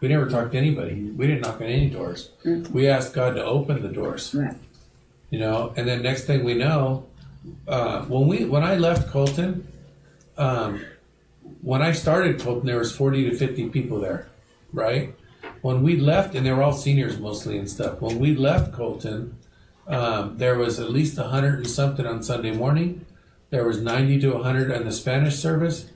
We never talked to anybody. We didn't knock on any doors. Mm. We asked God to open the doors. Right. You know, and then next thing we know, uh, when we when I left Colton, um, when I started Colton, there was forty to fifty people there, right? When we left, and they were all seniors mostly and stuff. When we left Colton, um, there was at least hundred and something on Sunday morning. There was ninety to hundred on the Spanish service,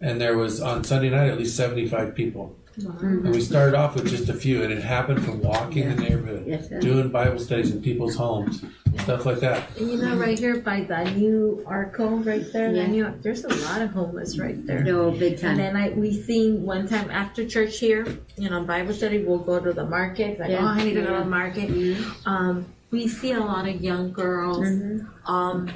and there was on Sunday night at least seventy-five people. And we started off with just a few, and it happened from walking the neighborhood, Yes, sir. doing Bible studies in people's homes, stuff like that. And you know, right here by the new Arco, right there, Yeah. the new, there's a lot of homeless right there. No, big time. And time. then I we seen one time after church here, you know, Bible study, we'll go to the market. Like, Yeah. oh, I need to go to the market. Um, we see a lot of young girls. Mhm. Um,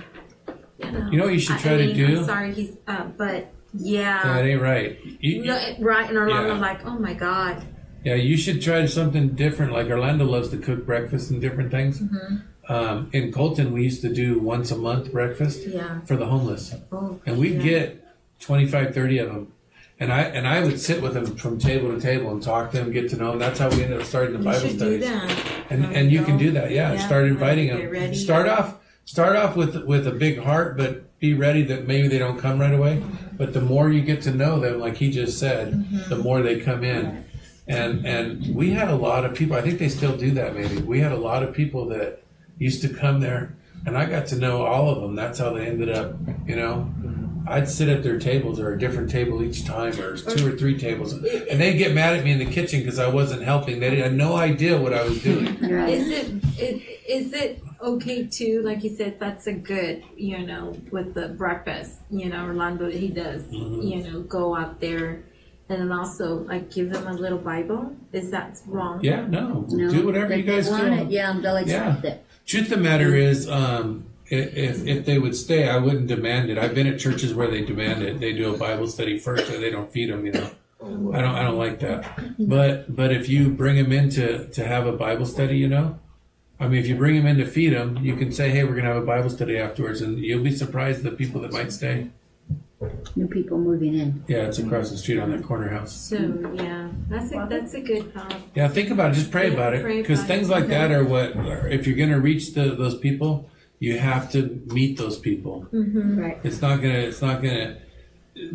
you know, You know what you should try I to mean, do? I'm sorry, he's, uh, but yeah, That ain't right. You, no, right. And Orlando, Yeah. like, oh my god, yeah, you should try something different. Like Orlando loves to cook breakfast and different things. Mm-hmm. Um, in Colton, we used to do once a month breakfast yeah. for the homeless, Oh, and we'd yeah. get 25, 30 of them. And I and I would sit with them from table to table and talk to them, get to know them. That's how we ended up starting the You Bible studies. that. and There and you go. can do that yeah, Yeah, start inviting them ready. start off start off with with a big heart but be ready that maybe they don't come right away but the more you get to know them like he just said Mm-hmm. the more they come in and and we had a lot of people i think they still do that maybe we had a lot of people that used to come there and I got to know all of them. That's how they ended up. You know, I'd sit at their tables or a different table each time, or two or three tables, and they'd get mad at me in the kitchen because I wasn't helping. They had no idea what I was doing. Is it, it is it okay too? Like you said, that's a good, you know, with the breakfast. You know, Orlando he does. Mhm. You know, go out there, and then also like give them a little Bible. Is that wrong? Yeah, no, No, do whatever if you guys want do. it, Yeah, they'll Yeah. accept it. Truth of the matter is, um, if if they would stay, I wouldn't demand it. I've been at churches where they demand it. They do a Bible study first, and they don't feed them. You know, I don't I don't like that. But but if you bring them in to to have a Bible study, you know, I mean, if you bring them in to feed them, you can say, hey, we're gonna have a Bible study afterwards, and you'll be surprised the people that might stay. New people moving in. Yeah, it's across the street on that corner house. So yeah, that's a that's a good thought. Yeah, think about it. Just pray Yeah, about it, because about it. things like that are what. If you're gonna reach the, those people, you have to meet those people. Mm-hmm. Right. It's not gonna. It's not gonna.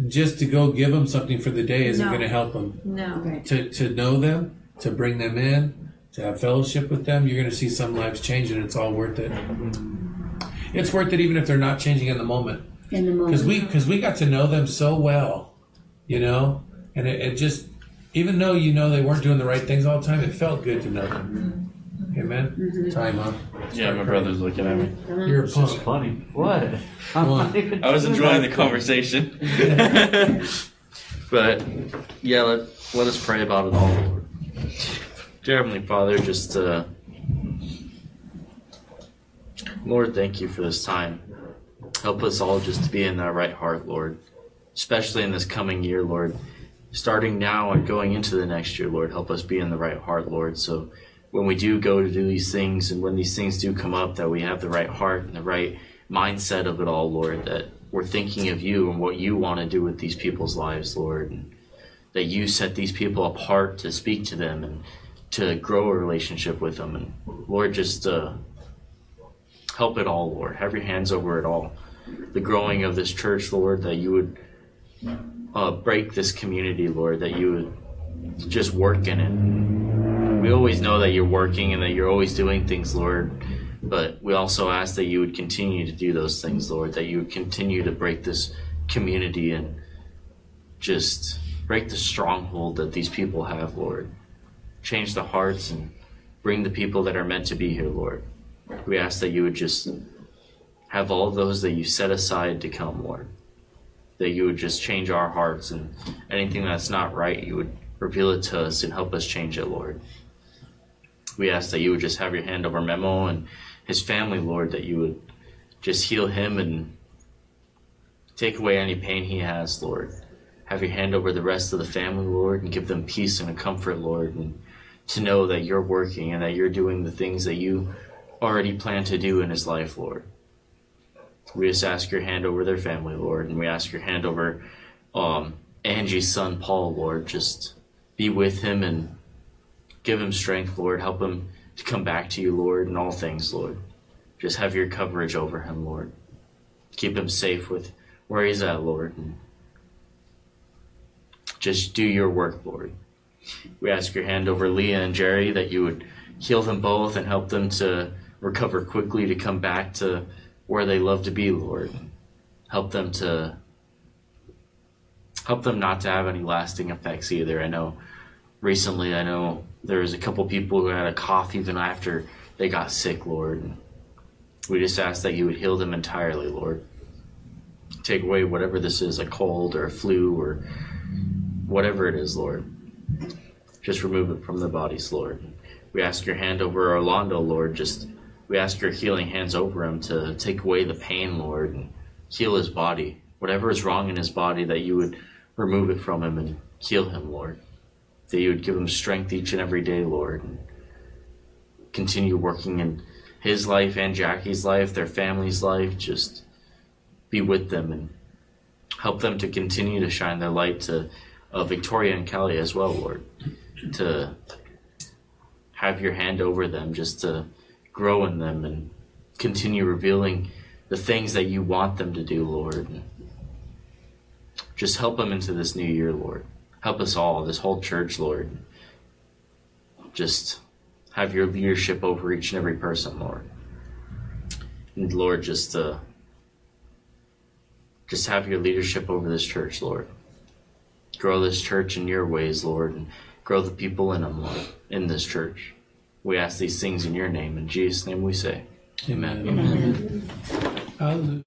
Just to go give them something for the day isn't No. gonna help them. No. Right. To to know them, to bring them in, to have fellowship with them, you're gonna see some lives change, and it's all worth it. It's worth it even if they're not changing in the moment, In the moment, because we because we got to know them so well, you know, and it, it just even though you know they weren't doing the right things all the time, it felt good to know them. Amen. Mm-hmm. Time up. Yeah, my brother's looking at me. Uh-huh. You're a It's just punk. funny. What? I'm not even I was enjoying the conversation. (laughs) (laughs) but yeah, let, let us pray about it all, Lord. Dear Heavenly Father, just uh, Lord, thank you for this time. Help us all just to be in that right heart, Lord, especially in this coming year, Lord. Starting now and going into the next year, Lord, help us be in the right heart, Lord. So when we do go to do these things and when these things do come up, that we have the right heart and the right mindset of it all, Lord, that we're thinking of you and what you want to do with these people's lives, Lord, and that you set these people apart to speak to them and to grow a relationship with them. And Lord, just uh, help it all, Lord. Have your hands over it all. The growing of this church, Lord, that you would uh, break this community, Lord, that you would just work in it. We always know that you're working and that you're always doing things, Lord. But we also ask that you would continue to do those things, Lord, that you would continue to break this community and just break the stronghold that these people have, Lord. Change the hearts and bring the people that are meant to be here, Lord. We ask that you would just have all those that you set aside to come, Lord. That you would just change our hearts and anything that's not right, you would reveal it to us and help us change it, Lord. We ask that you would just have your hand over Memo and his family, Lord, that you would just heal him and take away any pain he has, Lord. Have your hand over the rest of the family, Lord, and give them peace and a comfort, Lord, and to know that you're working and that you're doing the things that you already plan to do in his life, Lord. We just ask your hand over their family, Lord, and we ask your hand over um, Angie's son, Paul, Lord. Just be with him and give him strength, Lord. Help him to come back to you, Lord, in all things, Lord. Just have your coverage over him, Lord. Keep him safe with where he's at, Lord. And just do your work, Lord. We ask your hand over Leah and Jerry that you would heal them both and help them to recover quickly to come back to where they love to be, Lord. Help them to help them not to have any lasting effects either. I know recently I know there was a couple people who had a cough even after they got sick, Lord. We just ask that you would heal them entirely, Lord. Take away whatever this is, a cold or a flu or whatever it is, Lord. Just remove it from their bodies, Lord. We ask your hand over Orlando, Lord. Just we ask your healing hands over him to take away the pain, Lord, and heal his body. Whatever is wrong in his body, that you would remove it from him and heal him, Lord. That you would give him strength each and every day, Lord. And continue working in his life and Jackie's life, their family's life. Just be with them and help them to continue to shine their light to uh, Victoria and Kelly as well, Lord. To have your hand over them, just to grow in them and continue revealing the things that you want them to do, Lord. Just help them into this new year, Lord. Help us all, this whole church, Lord. Just have your leadership over each and every person, Lord. And Lord, just uh, just have your leadership over this church, Lord. Grow this church in your ways, Lord, and grow the people in them, Lord, in this church. We ask these things in your name. In Jesus' name we say, Amen. Hallelujah.